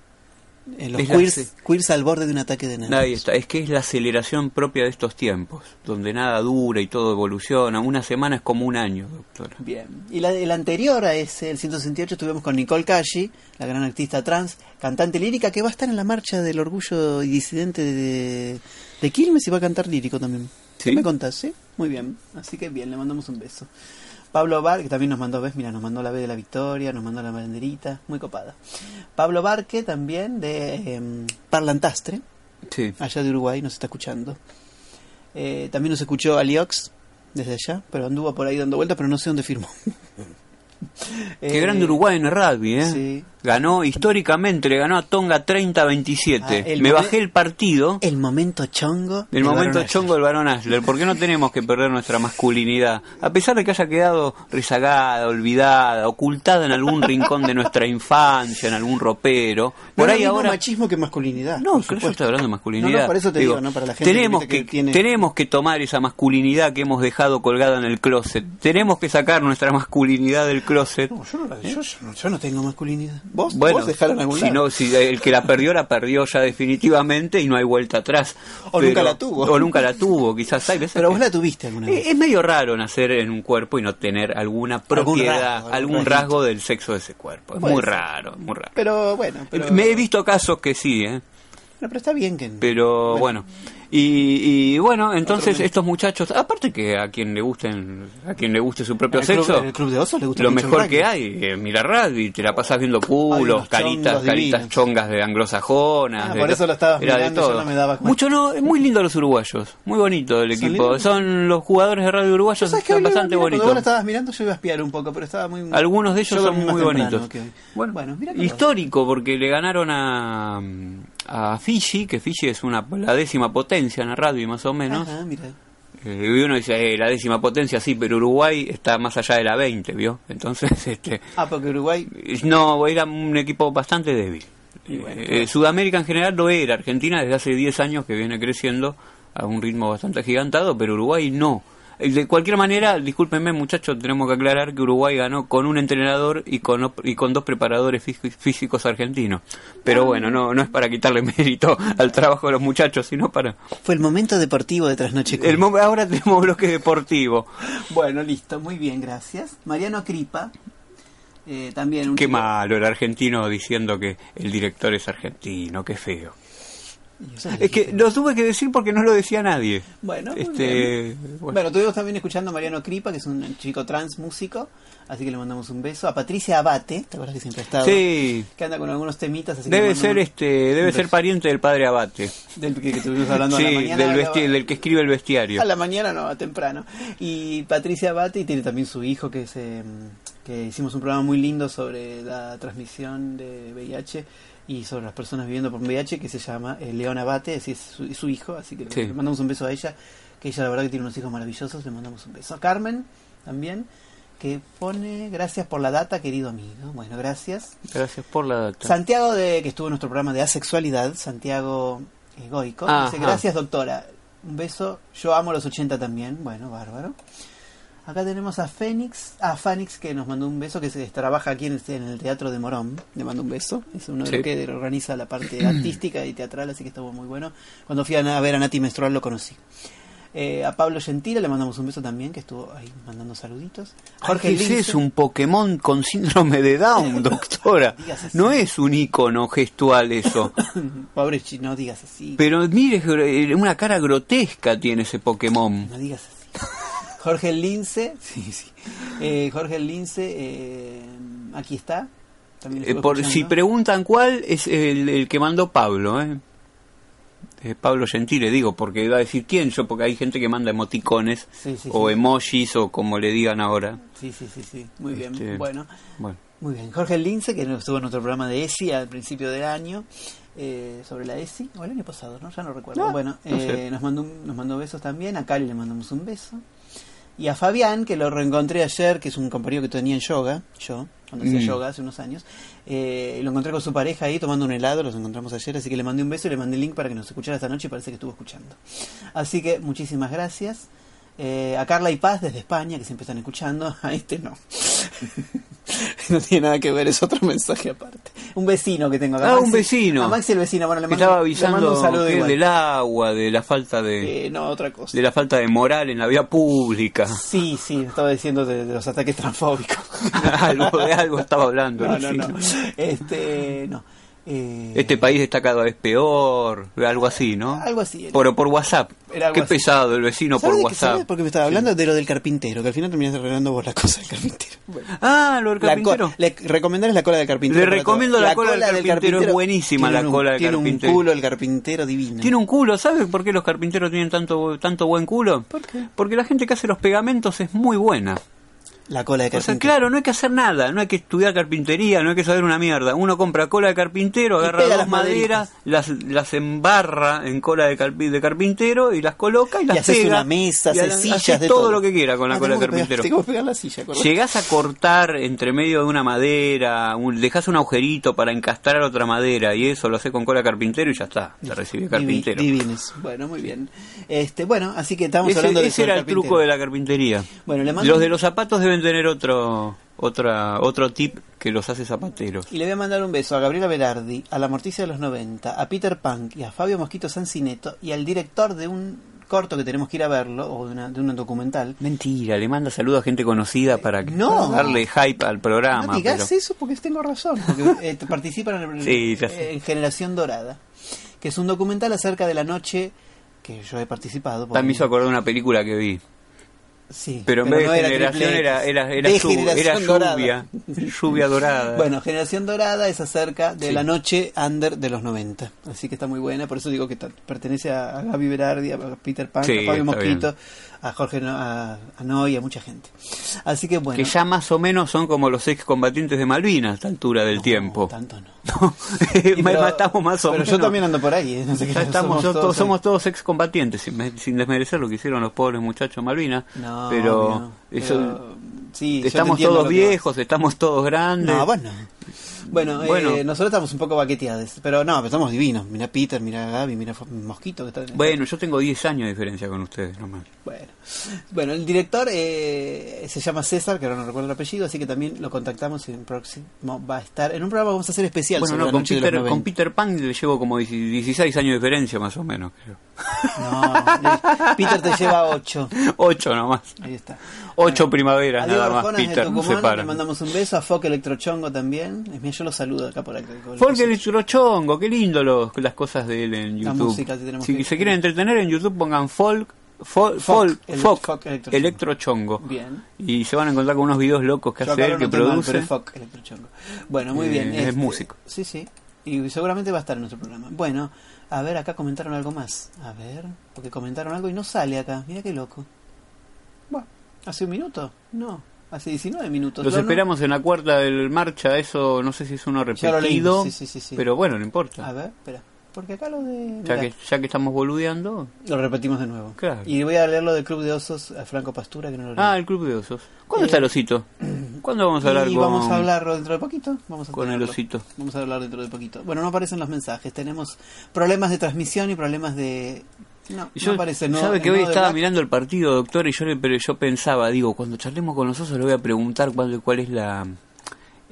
en los Es la queers, queers al borde de un ataque de nervios. Ahí está, es que es la aceleración propia de estos tiempos, donde nada dura y todo evoluciona. Una semana es como un año, doctora. Bien. Y la, el anterior a ese, el 168, estuvimos con Nicole Cashi, la gran artista trans, cantante lírica, que va a estar en la marcha del orgullo y disidente de, de Quilmes y va a cantar lírico también. ¿Qué ¿Sí? me contás? Sí, muy bien. Así que bien, le mandamos un beso. Pablo Bar, que también nos mandó, ves, mira, nos mandó la B de la Victoria, nos mandó la banderita, muy copada. Pablo Barque también de em, Parlantastre, Sí. allá de Uruguay, nos está escuchando. Eh, también nos escuchó Aliox desde allá, pero anduvo por ahí dando vueltas, pero no sé dónde firmó. Qué Eh, grande Uruguay en el rugby, ¿eh? sí. Ganó históricamente, le ganó a Tonga 30-27. Ah, el Me momen- bajé el partido El momento chongo. del momento chongo del varón Ashler. ¿Por qué no tenemos que perder nuestra masculinidad? A pesar de que haya quedado rezagada, olvidada, ocultada en algún rincón de nuestra infancia, en algún ropero. No Por ahí mismo ahora... machismo que masculinidad. No, por yo estoy hablando de masculinidad. No, no, por eso te digo, ¿no? Para la gente tenemos que que tiene- tenemos que tomar esa masculinidad que hemos dejado colgada en el closet. Tenemos que sacar nuestra masculinidad del closet. No, yo, no, la- yo- yo yo no tengo masculinidad. ¿Vos? Bueno, ¿Vos dejaron algún si, lado? no, si el que la perdió, la perdió ya definitivamente y no hay vuelta atrás. O nunca la tuvo. O nunca la tuvo, quizás hay veces Pero que- vos la tuviste alguna vez. Eh, Es medio raro nacer en un cuerpo y no tener alguna Algún propiedad, rasgo, algún, algún rasgo del sexo de ese cuerpo. Es muy ser. raro, muy raro. Pero bueno, pero, Me he visto casos que sí, ¿eh? Pero está bien que... Pero bueno. Y, y bueno, entonces estos muchachos, aparte que a quien le gusten, a quien le guste su propio ¿En el club- sexo, en el club de osos le gusta lo mejor rugby? que hay, eh, mira rugby, te la pasas viendo culos, caritas, caritas chongas de anglosajonas. Ah, de por eso lo estabas era de mirando y yo no me daba cuenta. Mucho no, es muy lindo los uruguayos, muy bonito el ¿Son equipo. Son los jugadores de radio uruguayos, Mira, bastante mira, Cuando vos lo bonitos. estabas mirando yo iba a espiar un poco, pero estaba muy... Algunos de ellos son muy temprano bonitos. Bueno, Bueno, mira histórico porque le ganaron a, a Fiji, que Fiji es una la décima potencia en el radio más o menos. Ajá, mira. Eh, y uno dice, eh, la décima potencia sí, pero Uruguay está más allá de la 20, ¿vio? Entonces, este, Ah, porque Uruguay... no, era un equipo bastante débil. bueno, Eh, Sudamérica en general lo era, Argentina desde hace 10 años que viene creciendo a un ritmo bastante agigantado, pero Uruguay no. De cualquier manera, discúlpenme muchachos, tenemos que aclarar que Uruguay ganó con un entrenador y con, op- y con dos preparadores fí- físicos argentinos. Pero bueno, no, no es para quitarle mérito al trabajo de los muchachos, sino para... Fue el momento deportivo de Trasnoche. El, ahora tenemos bloque deportivo. Bueno, listo, muy bien, gracias. Mariano Cripa, eh, también un Qué chico- malo el argentino diciendo que el director es argentino, qué feo. Es que lo tuve que decir porque no lo decía nadie. Bueno, este, bueno. Bueno, estuvimos también escuchando a Mariano Cripa, que es un chico trans músico, así que le mandamos un beso. A Patricia Abate, ¿te acuerdas que siempre ha estado? sí, Que anda con algunos temitas, así debe ser este, debe ser pariente del padre Abate. Del que, que estuvimos hablando a Sí, la mañana. del, vesti- del que escribe el bestiario. A la mañana no, a temprano. Y Patricia Abate y tiene también su hijo que se que hicimos un programa muy lindo sobre la transmisión de VIH y sobre las personas viviendo por VIH que se llama eh, León Abate, es su, su hijo, así que le- Sí. le mandamos un beso a ella, que ella la verdad que tiene unos hijos maravillosos, le mandamos un beso. A Carmen también, que pone gracias por la data, querido amigo. Bueno, gracias. Gracias por la data. Santiago de que estuvo en nuestro programa de asexualidad, Santiago Goico, dice gracias doctora, un beso, yo amo los 80 también, bueno, bárbaro. Acá tenemos a Fénix, a Fénix que nos mandó un beso, que se trabaja aquí en el, en el Teatro de Morón, le mando un beso, es uno de Sí. los que organiza la parte artística y teatral, así que estuvo muy bueno. Cuando fui a, ver a Nati Menstrual lo conocí. Eh, a Pablo Gentile le mandamos un beso también, que estuvo ahí mandando saluditos. Jorge Jorge es Lince. un Pokémon con síndrome de Down, doctora. No es un icono gestual eso. Pobre no digas así. Pero mire, gr- una cara grotesca tiene ese Pokémon. No digas así. Jorge Lince. Sí, sí. Eh, Jorge Lince, eh, aquí está. También Eh, por, si preguntan cuál, es el, el que mandó Pablo, ¿eh? Pablo Gentile, digo, porque va a decir quién yo, porque hay gente que manda emoticones Sí, sí, o sí. emojis o como le digan ahora. Sí, sí, sí, sí. Muy bien. Este, Bueno. Bueno, Muy bien, Jorge Lince, que estuvo en nuestro programa de ESI al principio del año, eh, sobre la ESI, o el año pasado, ¿no? Ya no recuerdo. No, bueno, no eh, nos, mandó un- nos mandó besos también, a Cali le mandamos un beso. Y a Fabián, que lo reencontré ayer, que es un compañero que tenía en yoga, yo, cuando hacía Mm. yoga hace unos años, eh, lo encontré con su pareja ahí tomando un helado, los encontramos ayer, así que le mandé un beso y le mandé el link para que nos escuchara esta noche y parece que estuvo escuchando. Así que muchísimas gracias. Eh, a Carla y Paz desde España, que siempre están escuchando. A este no. no tiene nada que ver, es otro mensaje aparte. Un vecino que tengo acá. Ah, Maxi- un vecino. A Maxi el vecino, bueno, le Me mando, estaba le avisando mando un saludo que igual. del agua, de la falta de, Eh, no, otra cosa. de la falta de moral en la vida pública. Sí, sí, estaba diciendo de, de los ataques transfóbicos. algo de algo estaba hablando. No, no, no. Este, no. Eh, Este país está cada vez peor, algo así, ¿no? Algo así era. Por, por WhatsApp. Era Qué así. pesado el vecino por ¿Sabes de qué- WhatsApp. sabes por qué me estaba hablando? De lo del carpintero, que al final terminaste arreglando vos la cosa del carpintero. Ah, lo del La carpintero. le recomendarles la cola del carpintero. Le recomiendo todos. la cola del carpintero, es buenísima tiene la un- cola del tiene carpintero. un culo el carpintero divino. Tiene un culo, ¿sabes por qué los carpinteros tienen tanto tanto buen culo? ¿Por qué? Porque la gente que hace los pegamentos es muy buena. La cola de O sea, carpintero. claro, no hay que hacer nada, no hay que estudiar carpintería, no hay que saber una mierda. Uno compra cola de carpintero, Y agarra dos las maderas, las, las embarra en cola de, carpi- de carpintero y las coloca y las haces pega. una mesa, y haces hace sillas de todo, todo. lo que quiera con la Ah, cola de pegar- carpintero. que pegar la silla. Llegás a cortar entre medio de una madera, un, dejás un agujerito para encastrar otra madera y eso lo haces con cola de carpintero y ya está, te recibe carpintero. Divines. Bueno, muy bien. Este, bueno, así que estamos Ese, hablando de ese era el carpintero. truco de la carpintería. Bueno, le mando Los de los zapatos deben tener otro otra otro tip que los hace zapateros. Y le voy a mandar un beso a Gabriela Berardi, a la Morticia de los 90, a Peter Punk y a Fabio Mosquito Sancineto y al director de un corto que tenemos que ir a verlo, o de, una, de un documental. Mentira, le manda saludos a gente conocida para, que- No. darle hype al programa. no digas pero- eso porque tengo razón, porque eh, participan en, Sí, en Generación Dorada, que es un documental acerca de la noche que yo he participado. También me hizo acordar de una película que vi. Sí, Pero en vez no de era generación era, era, era, De llu- Generación era Dorada. lluvia. Lluvia dorada. Bueno, Generación Dorada es acerca de Sí. la noche under de los 90. Así que está muy buena. Por eso digo que pertenece a, a Gaby Berardi, a Peter Pan, Sí, a Fabio Mosquito, a Jorge No- a, a Noy, a mucha gente. Así que bueno. que ya más o menos son como los excombatientes de Malvinas a esta altura del tiempo. Tanto no. No, Y pero- matamos más o pero menos. yo también ando por ahí. ¿eh? No sé qué Ya estamos, yo- todos, somos todos excombatientes, sin, sin desmerecer lo que hicieron los pobres muchachos Malvinas. No, pero, no. eso- Pero, sí, estamos todos viejos, estamos todos grandes. No, bueno. Bueno, Bueno. eh, nosotros estamos un poco baqueteados, pero no, pero estamos divinos. Mira Peter, mira Gaby, mira Mosquito que está Bueno, yo tengo 10 años de diferencia con ustedes nomás. Bueno, bueno el director eh, se llama César, que ahora no recuerdo el apellido, así que también lo contactamos y en próximo va a estar en un programa vamos a hacer especial Bueno, sobre no, la con noche de los Peter, 90. con Peter Pan le llevo como 16 años de diferencia más o menos, creo. No, Peter te lleva 8. 8 nomás. Ahí está. 8 primaveras nada más, Peter, se Tucumán, le para. mandamos un beso, a Foque Electrochongo también. Es mío, yo lo saludo acá por acá. con el Porque coso. el chongo, qué lindo los, las cosas de él en La YouTube. música, tenemos si que- se quieren entretener en YouTube pongan folk, folk, Folk, folk, ele- folk, folk electrochongo. electrochongo. Bien. Y se van a encontrar con unos videos locos que Yo hace él, que mal, produce. Foc Electrochongo. Bueno, muy Eh, bien. es músico. Sí, sí. Y seguramente va a estar en nuestro programa. Bueno, a ver, acá comentaron algo más. A ver, porque comentaron algo y no sale acá. Mira qué loco. Bueno, ¿hace un minuto? No, hace 19 minutos. Los No, no. esperamos en la cuarta del marcha, eso no sé si es uno Ya lo repetido, leímos, sí, sí, sí, sí. pero bueno, no importa. A ver, espera. Porque acá lo de... ya, que, ya que estamos boludeando. Lo repetimos de nuevo. Claro. Y voy a leer lo del Club de Osos a Franco Pastura, que no lo leí. Ah, el Club de Osos. ¿Cuándo Eh, está el osito? ¿Cuándo vamos a hablar y con, vamos a hablar dentro de poquito. Vamos a con el osito? Vamos a hablar dentro de poquito. Bueno, no aparecen los mensajes. Tenemos problemas de transmisión y problemas de... No, Yo, no aparece. No, sabe que hoy estaba Black. mirando el partido, doctor, y yo, le- pero yo pensaba, digo, cuando charlemos con los osos le voy a preguntar cuál, cuál es la,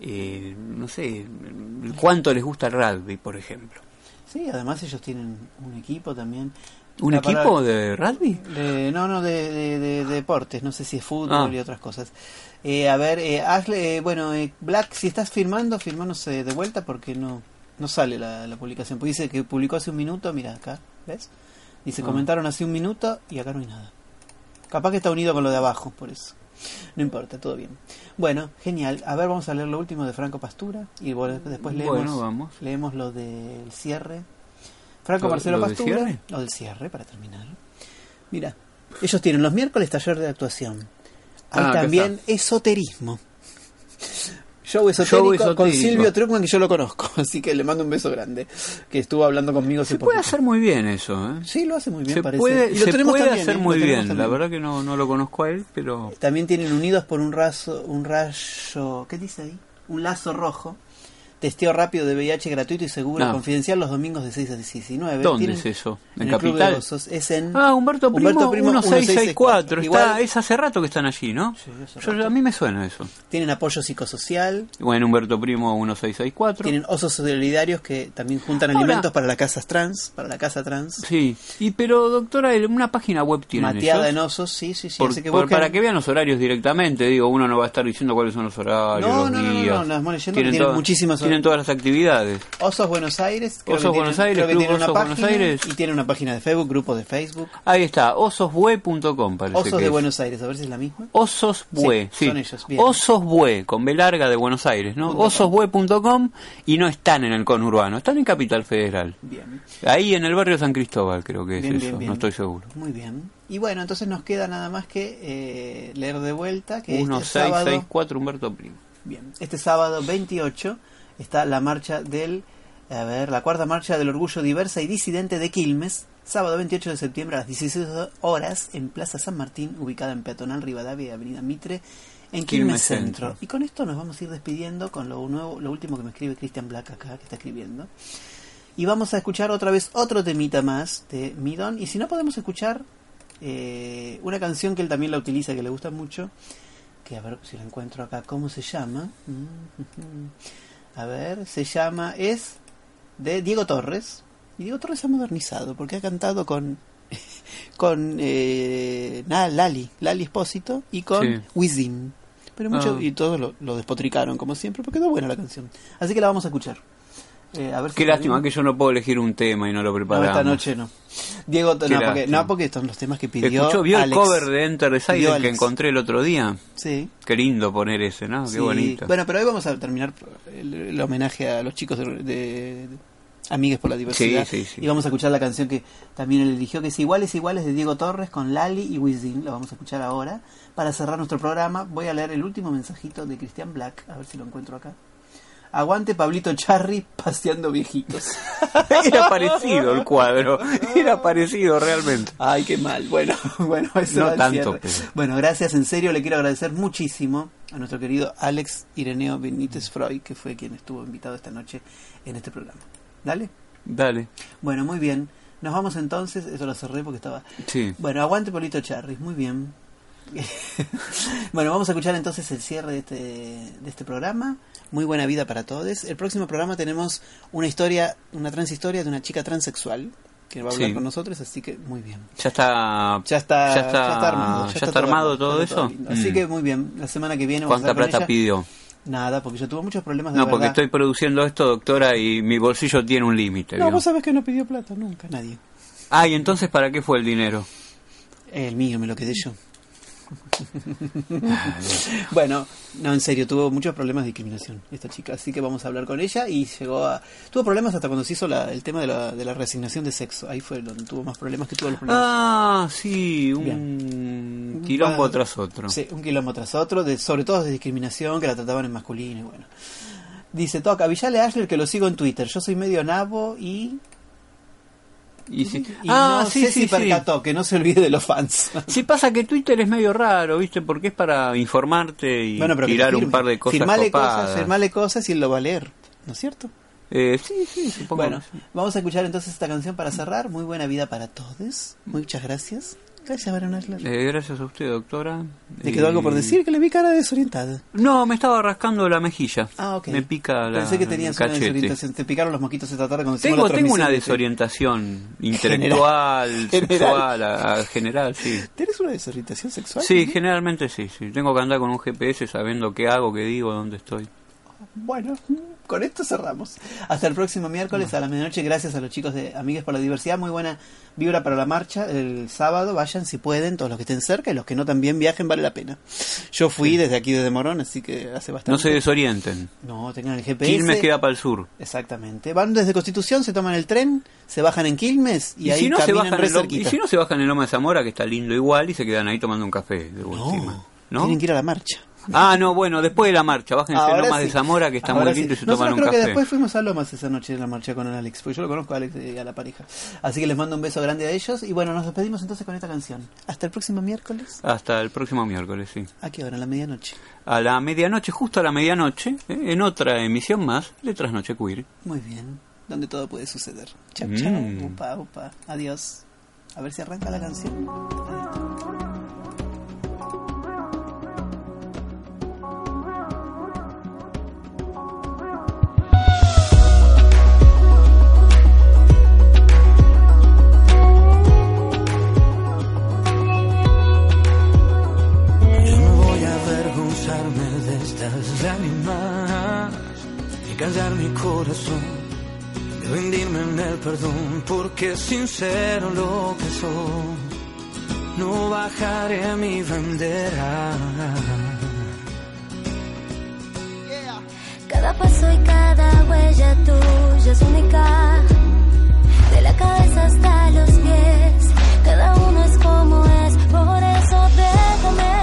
eh, no sé, cuánto les gusta el rugby, por ejemplo. Sí, además ellos tienen un equipo también. ¿Un para- equipo de rugby? de- no, no, de, de- de- de deportes, no sé si es fútbol Ah. y otras cosas. Eh, a ver, eh, Ashley, eh, bueno, eh, Black, si estás firmando, firmanos de vuelta porque no no sale la, la publicación. Porque dice que publicó hace un minuto, mira acá, ¿ves? Dice, Ah. comentaron hace un minuto y acá no hay nada. Capaz que está unido con lo de abajo, por eso. No importa, todo bien. Bueno, genial. A ver, vamos a leer lo último de Franco Pastura y después leemos, Bueno, vamos. leemos lo del cierre. Franco ¿Lo- Marcelo lo del Pastura, lo del cierre para terminar. Mira, ellos tienen los miércoles taller de actuación. Hay Ah, también esoterismo. Show esotérico, Show con. Silvio Truckman, que yo lo conozco, así que le mando un beso grande. Que estuvo hablando conmigo Se puede poquito. hacer muy bien eso, ¿eh? Sí, lo hace muy bien, se parece. puede, Y lo se tenemos puede también, hacer ¿eh? muy bien. La también. verdad que no, no lo conozco a él, pero... También tienen unidos por un raso, un rayo, ¿qué dice ahí? Un lazo rojo. Testeo rápido de VIH gratuito y seguro, Ah. confidencial los domingos de 6 a 19. ¿Dónde Tienen- es eso? ¿En, En el Club de Capital? Es en Ah, Humberto Primo, Humberto Primo 1664. Está, Igual- es hace rato que están allí, ¿no? Yo- a mí me suena eso. Tienen apoyo psicosocial, Bueno, Humberto Primo 1664. tienen osos solidarios que también juntan Ahora- alimentos para las casas trans, para la casa trans. Sí. Y pero, doctora, una página web tienen Mateada ellos? en osos, sí, sí, sí. Por- que por- para que vean los horarios directamente, digo, uno no va a estar diciendo cuáles son los horarios, No, los no, no, no, días. no, nos vamos leyendo, tienen to- muchísimas tienen todas las actividades. Osos Buenos Aires, creo Osos que Buenos tienen- Aires, creo que una Osos Buenos página Aires. y tienen una página de Facebook, grupo de Facebook. Ahí está, ososbue.com parece Osos que de es. Buenos Aires, a ver si es la misma. Ososbue, Sí, sí. son ellos, bien. Ososbue, con B larga de Buenos Aires, ¿no? Ososbue.com y no están en el conurbano, están en Capital Federal. Bien. Ahí en el barrio San Cristóbal creo que es Bien, eso, bien, bien. no estoy seguro. Muy bien. Y bueno, entonces nos queda nada más que eh, leer de vuelta que este sábado, 1664 Humberto Primo. bien, este sábado 28 está la marcha del, a ver, la cuarta marcha del orgullo diversa y disidente de Quilmes, sábado 28 de septiembre a las 16 horas en Plaza San Martín, ubicada en Peatonal Rivadavia y Avenida Mitre, en Quilmes. Centro. Y con esto nos vamos a ir despidiendo con lo nuevo, lo último que me escribe Cristian Black acá, que está escribiendo. Y vamos a escuchar otra vez otro temita más de Midon. Y si no podemos escuchar eh, una canción que él también la utiliza, que le gusta mucho, que a ver si la encuentro acá, ¿cómo se llama? Mm, A ver, se llama, es de Diego Torres. Y Diego Torres ha modernizado, porque ha cantado con con eh, na- Lali, Lali Espósito, y con Sí. Wisin. Pero mucho, Ah. y todos lo, lo despotricaron, como siempre, porque quedó buena la canción. Así que la vamos a escuchar. Eh, a ver si Qué lástima que yo no puedo elegir un tema y no lo No, preparamos. esta noche no. Diego, no porque, no, porque son los temas que pidió. ¿Escuchó, vio Alex. el cover de Enter the Silent que encontré el otro día? Sí. Qué lindo poner ese, ¿no? Qué sí. bonito. Bueno, pero hoy vamos a terminar el, el homenaje a los chicos de, de- de Amigues por la Diversidad. Sí, sí, sí. Y vamos a escuchar la canción que también él eligió, que es Iguales Iguales de Diego Torres con Lali y Wisin. Lo vamos a escuchar ahora. Para cerrar nuestro programa, voy a leer el último mensajito de Cristian Black, a ver si lo encuentro acá. Aguante Pablito Charry paseando viejitos. Era parecido el cuadro. Era parecido realmente. Ay, qué mal. Bueno, bueno, eso No tanto, pero- Bueno, gracias. En serio, le quiero agradecer muchísimo a nuestro querido Alex Ireneo Benítez Freud, que fue quien estuvo invitado esta noche en este programa. Dale. Dale. Bueno, muy bien. Nos vamos entonces. Eso lo cerré porque estaba. Sí. Bueno, aguante Polito Charris. Muy bien. bueno, vamos a escuchar entonces el cierre de este, de este programa. Muy buena vida para todos. El próximo programa tenemos una historia, una transhistoria de una chica transexual que va a hablar Sí. con nosotros, así que muy bien. Ya está. Ya está, Ya está, armado. ya está armado todo eso. Así Mm. que muy bien. La semana que viene vamos a ¿Cuánta plata pidió? Nada, porque yo tuve muchos problemas de No, porque verdad. estoy produciendo esto, doctora, y mi bolsillo tiene un límite. No, vos sabés que no pidió plata nunca, nadie. Ah, y entonces, ¿para qué fue el dinero? El mío, me lo quedé yo. bueno, no, en serio, tuvo muchos problemas de discriminación esta chica, así que vamos a hablar con ella y llegó a... Tuvo problemas hasta cuando se hizo la- el tema de la, de la reasignación de sexo, ahí fue donde tuvo más problemas que todos los problemas. Ah, sí, un quilombo Bueno, tras otro. Sí, un quilombo tras otro, de, sobre todo de discriminación, que la trataban en masculino y bueno. Dice, toca, avisale a Ashley que lo sigo en Twitter, yo soy medio nabo y... Y y ah, no sí, sé sí, si sí. percató, que no se olvide de los fans. Sí pasa que Twitter es medio raro, ¿viste? Porque es para informarte y Bueno, pero tirar un par de cosas firmale copadas. cosas, firmale cosas y él lo va a leer, ¿no es cierto? Eh, sí, sí, supongo. Bueno, vamos a escuchar entonces esta canción para cerrar. Muy buena vida para todos. Muchas gracias. Gracias. Eh, gracias a usted, doctora. ¿Te quedó algo por Y- decir? Que le vi cara desorientada. No, me estaba rascando la mejilla. Ah, ok. Me pica la, Pensé que tenías una desorientación. Te picaron los moquitos esta tarde cuando Tengo, la tengo una de- desorientación intelectual, General. sexual, a- a general, sí. ¿Tienes una desorientación sexual? Sí, generalmente sí, sí. Tengo que andar con un GPS sabiendo qué hago, qué digo, dónde estoy. Bueno, con esto cerramos. Hasta el próximo miércoles a la medianoche. Gracias a los chicos de Amigues por la Diversidad. Muy buena vibra para la marcha el sábado. Vayan si pueden, todos los que estén cerca y los que no también viajen, vale la pena. Yo fui desde aquí, desde Morón, así que hace bastante. No se desorienten. No, tengan el GPS. Quilmes queda para el sur. Exactamente. Van desde Constitución, se toman el tren, se bajan en Quilmes y, Y, ahí si no se bajan en Lo- y si no se bajan en Loma de Zamora, que está lindo igual, y se quedan ahí tomando un café de última. ¿No? Tienen que ir a la marcha. Ah, no, bueno, después de la marcha, bájense en Ahora Lomas sí. de Zamora, que está Ahora muy sí. lindo, y se Nosotros toman un creo que después fuimos a Lomas esa noche en la marcha con Alex, porque yo lo conozco a Alex y a la pareja. Así que les mando un beso grande a ellos y bueno, nos despedimos entonces con esta canción. Hasta el próximo miércoles. Hasta el próximo miércoles, sí. ¿A qué hora? A la medianoche. A la medianoche, justo a la medianoche, ¿eh? en otra emisión más de Trasnoche Queer. Muy bien. Donde todo puede suceder. Chao, Mm. chao. Upa, upa. Adiós. A ver si arranca la canción. De estas lágrimas y callar mi corazón, de rendirme en el perdón, porque sincero lo que soy. No bajaré mi bandera. Cada paso y cada huella tuya es única. De la cabeza hasta los pies, cada uno es como es. Por eso déjame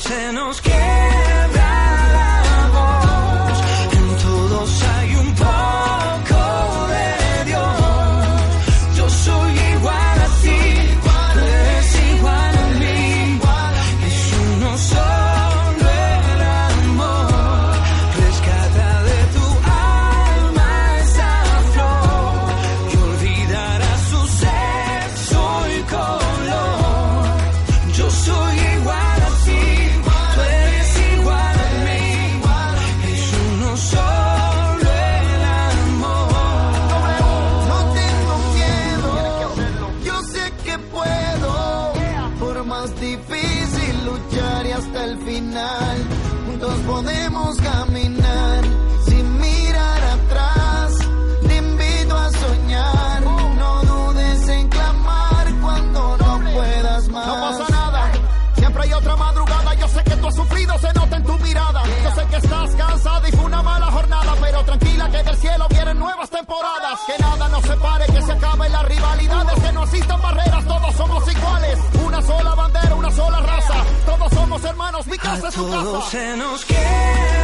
se nos quiebra temporadas. Que nada nos separe, que se acaben las rivalidades, que no existan barreras, todos somos iguales. Una sola bandera, una sola raza, todos somos hermanos, mi casa es tu casa. se nos quiebra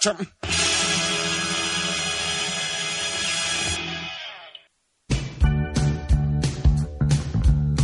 spectrum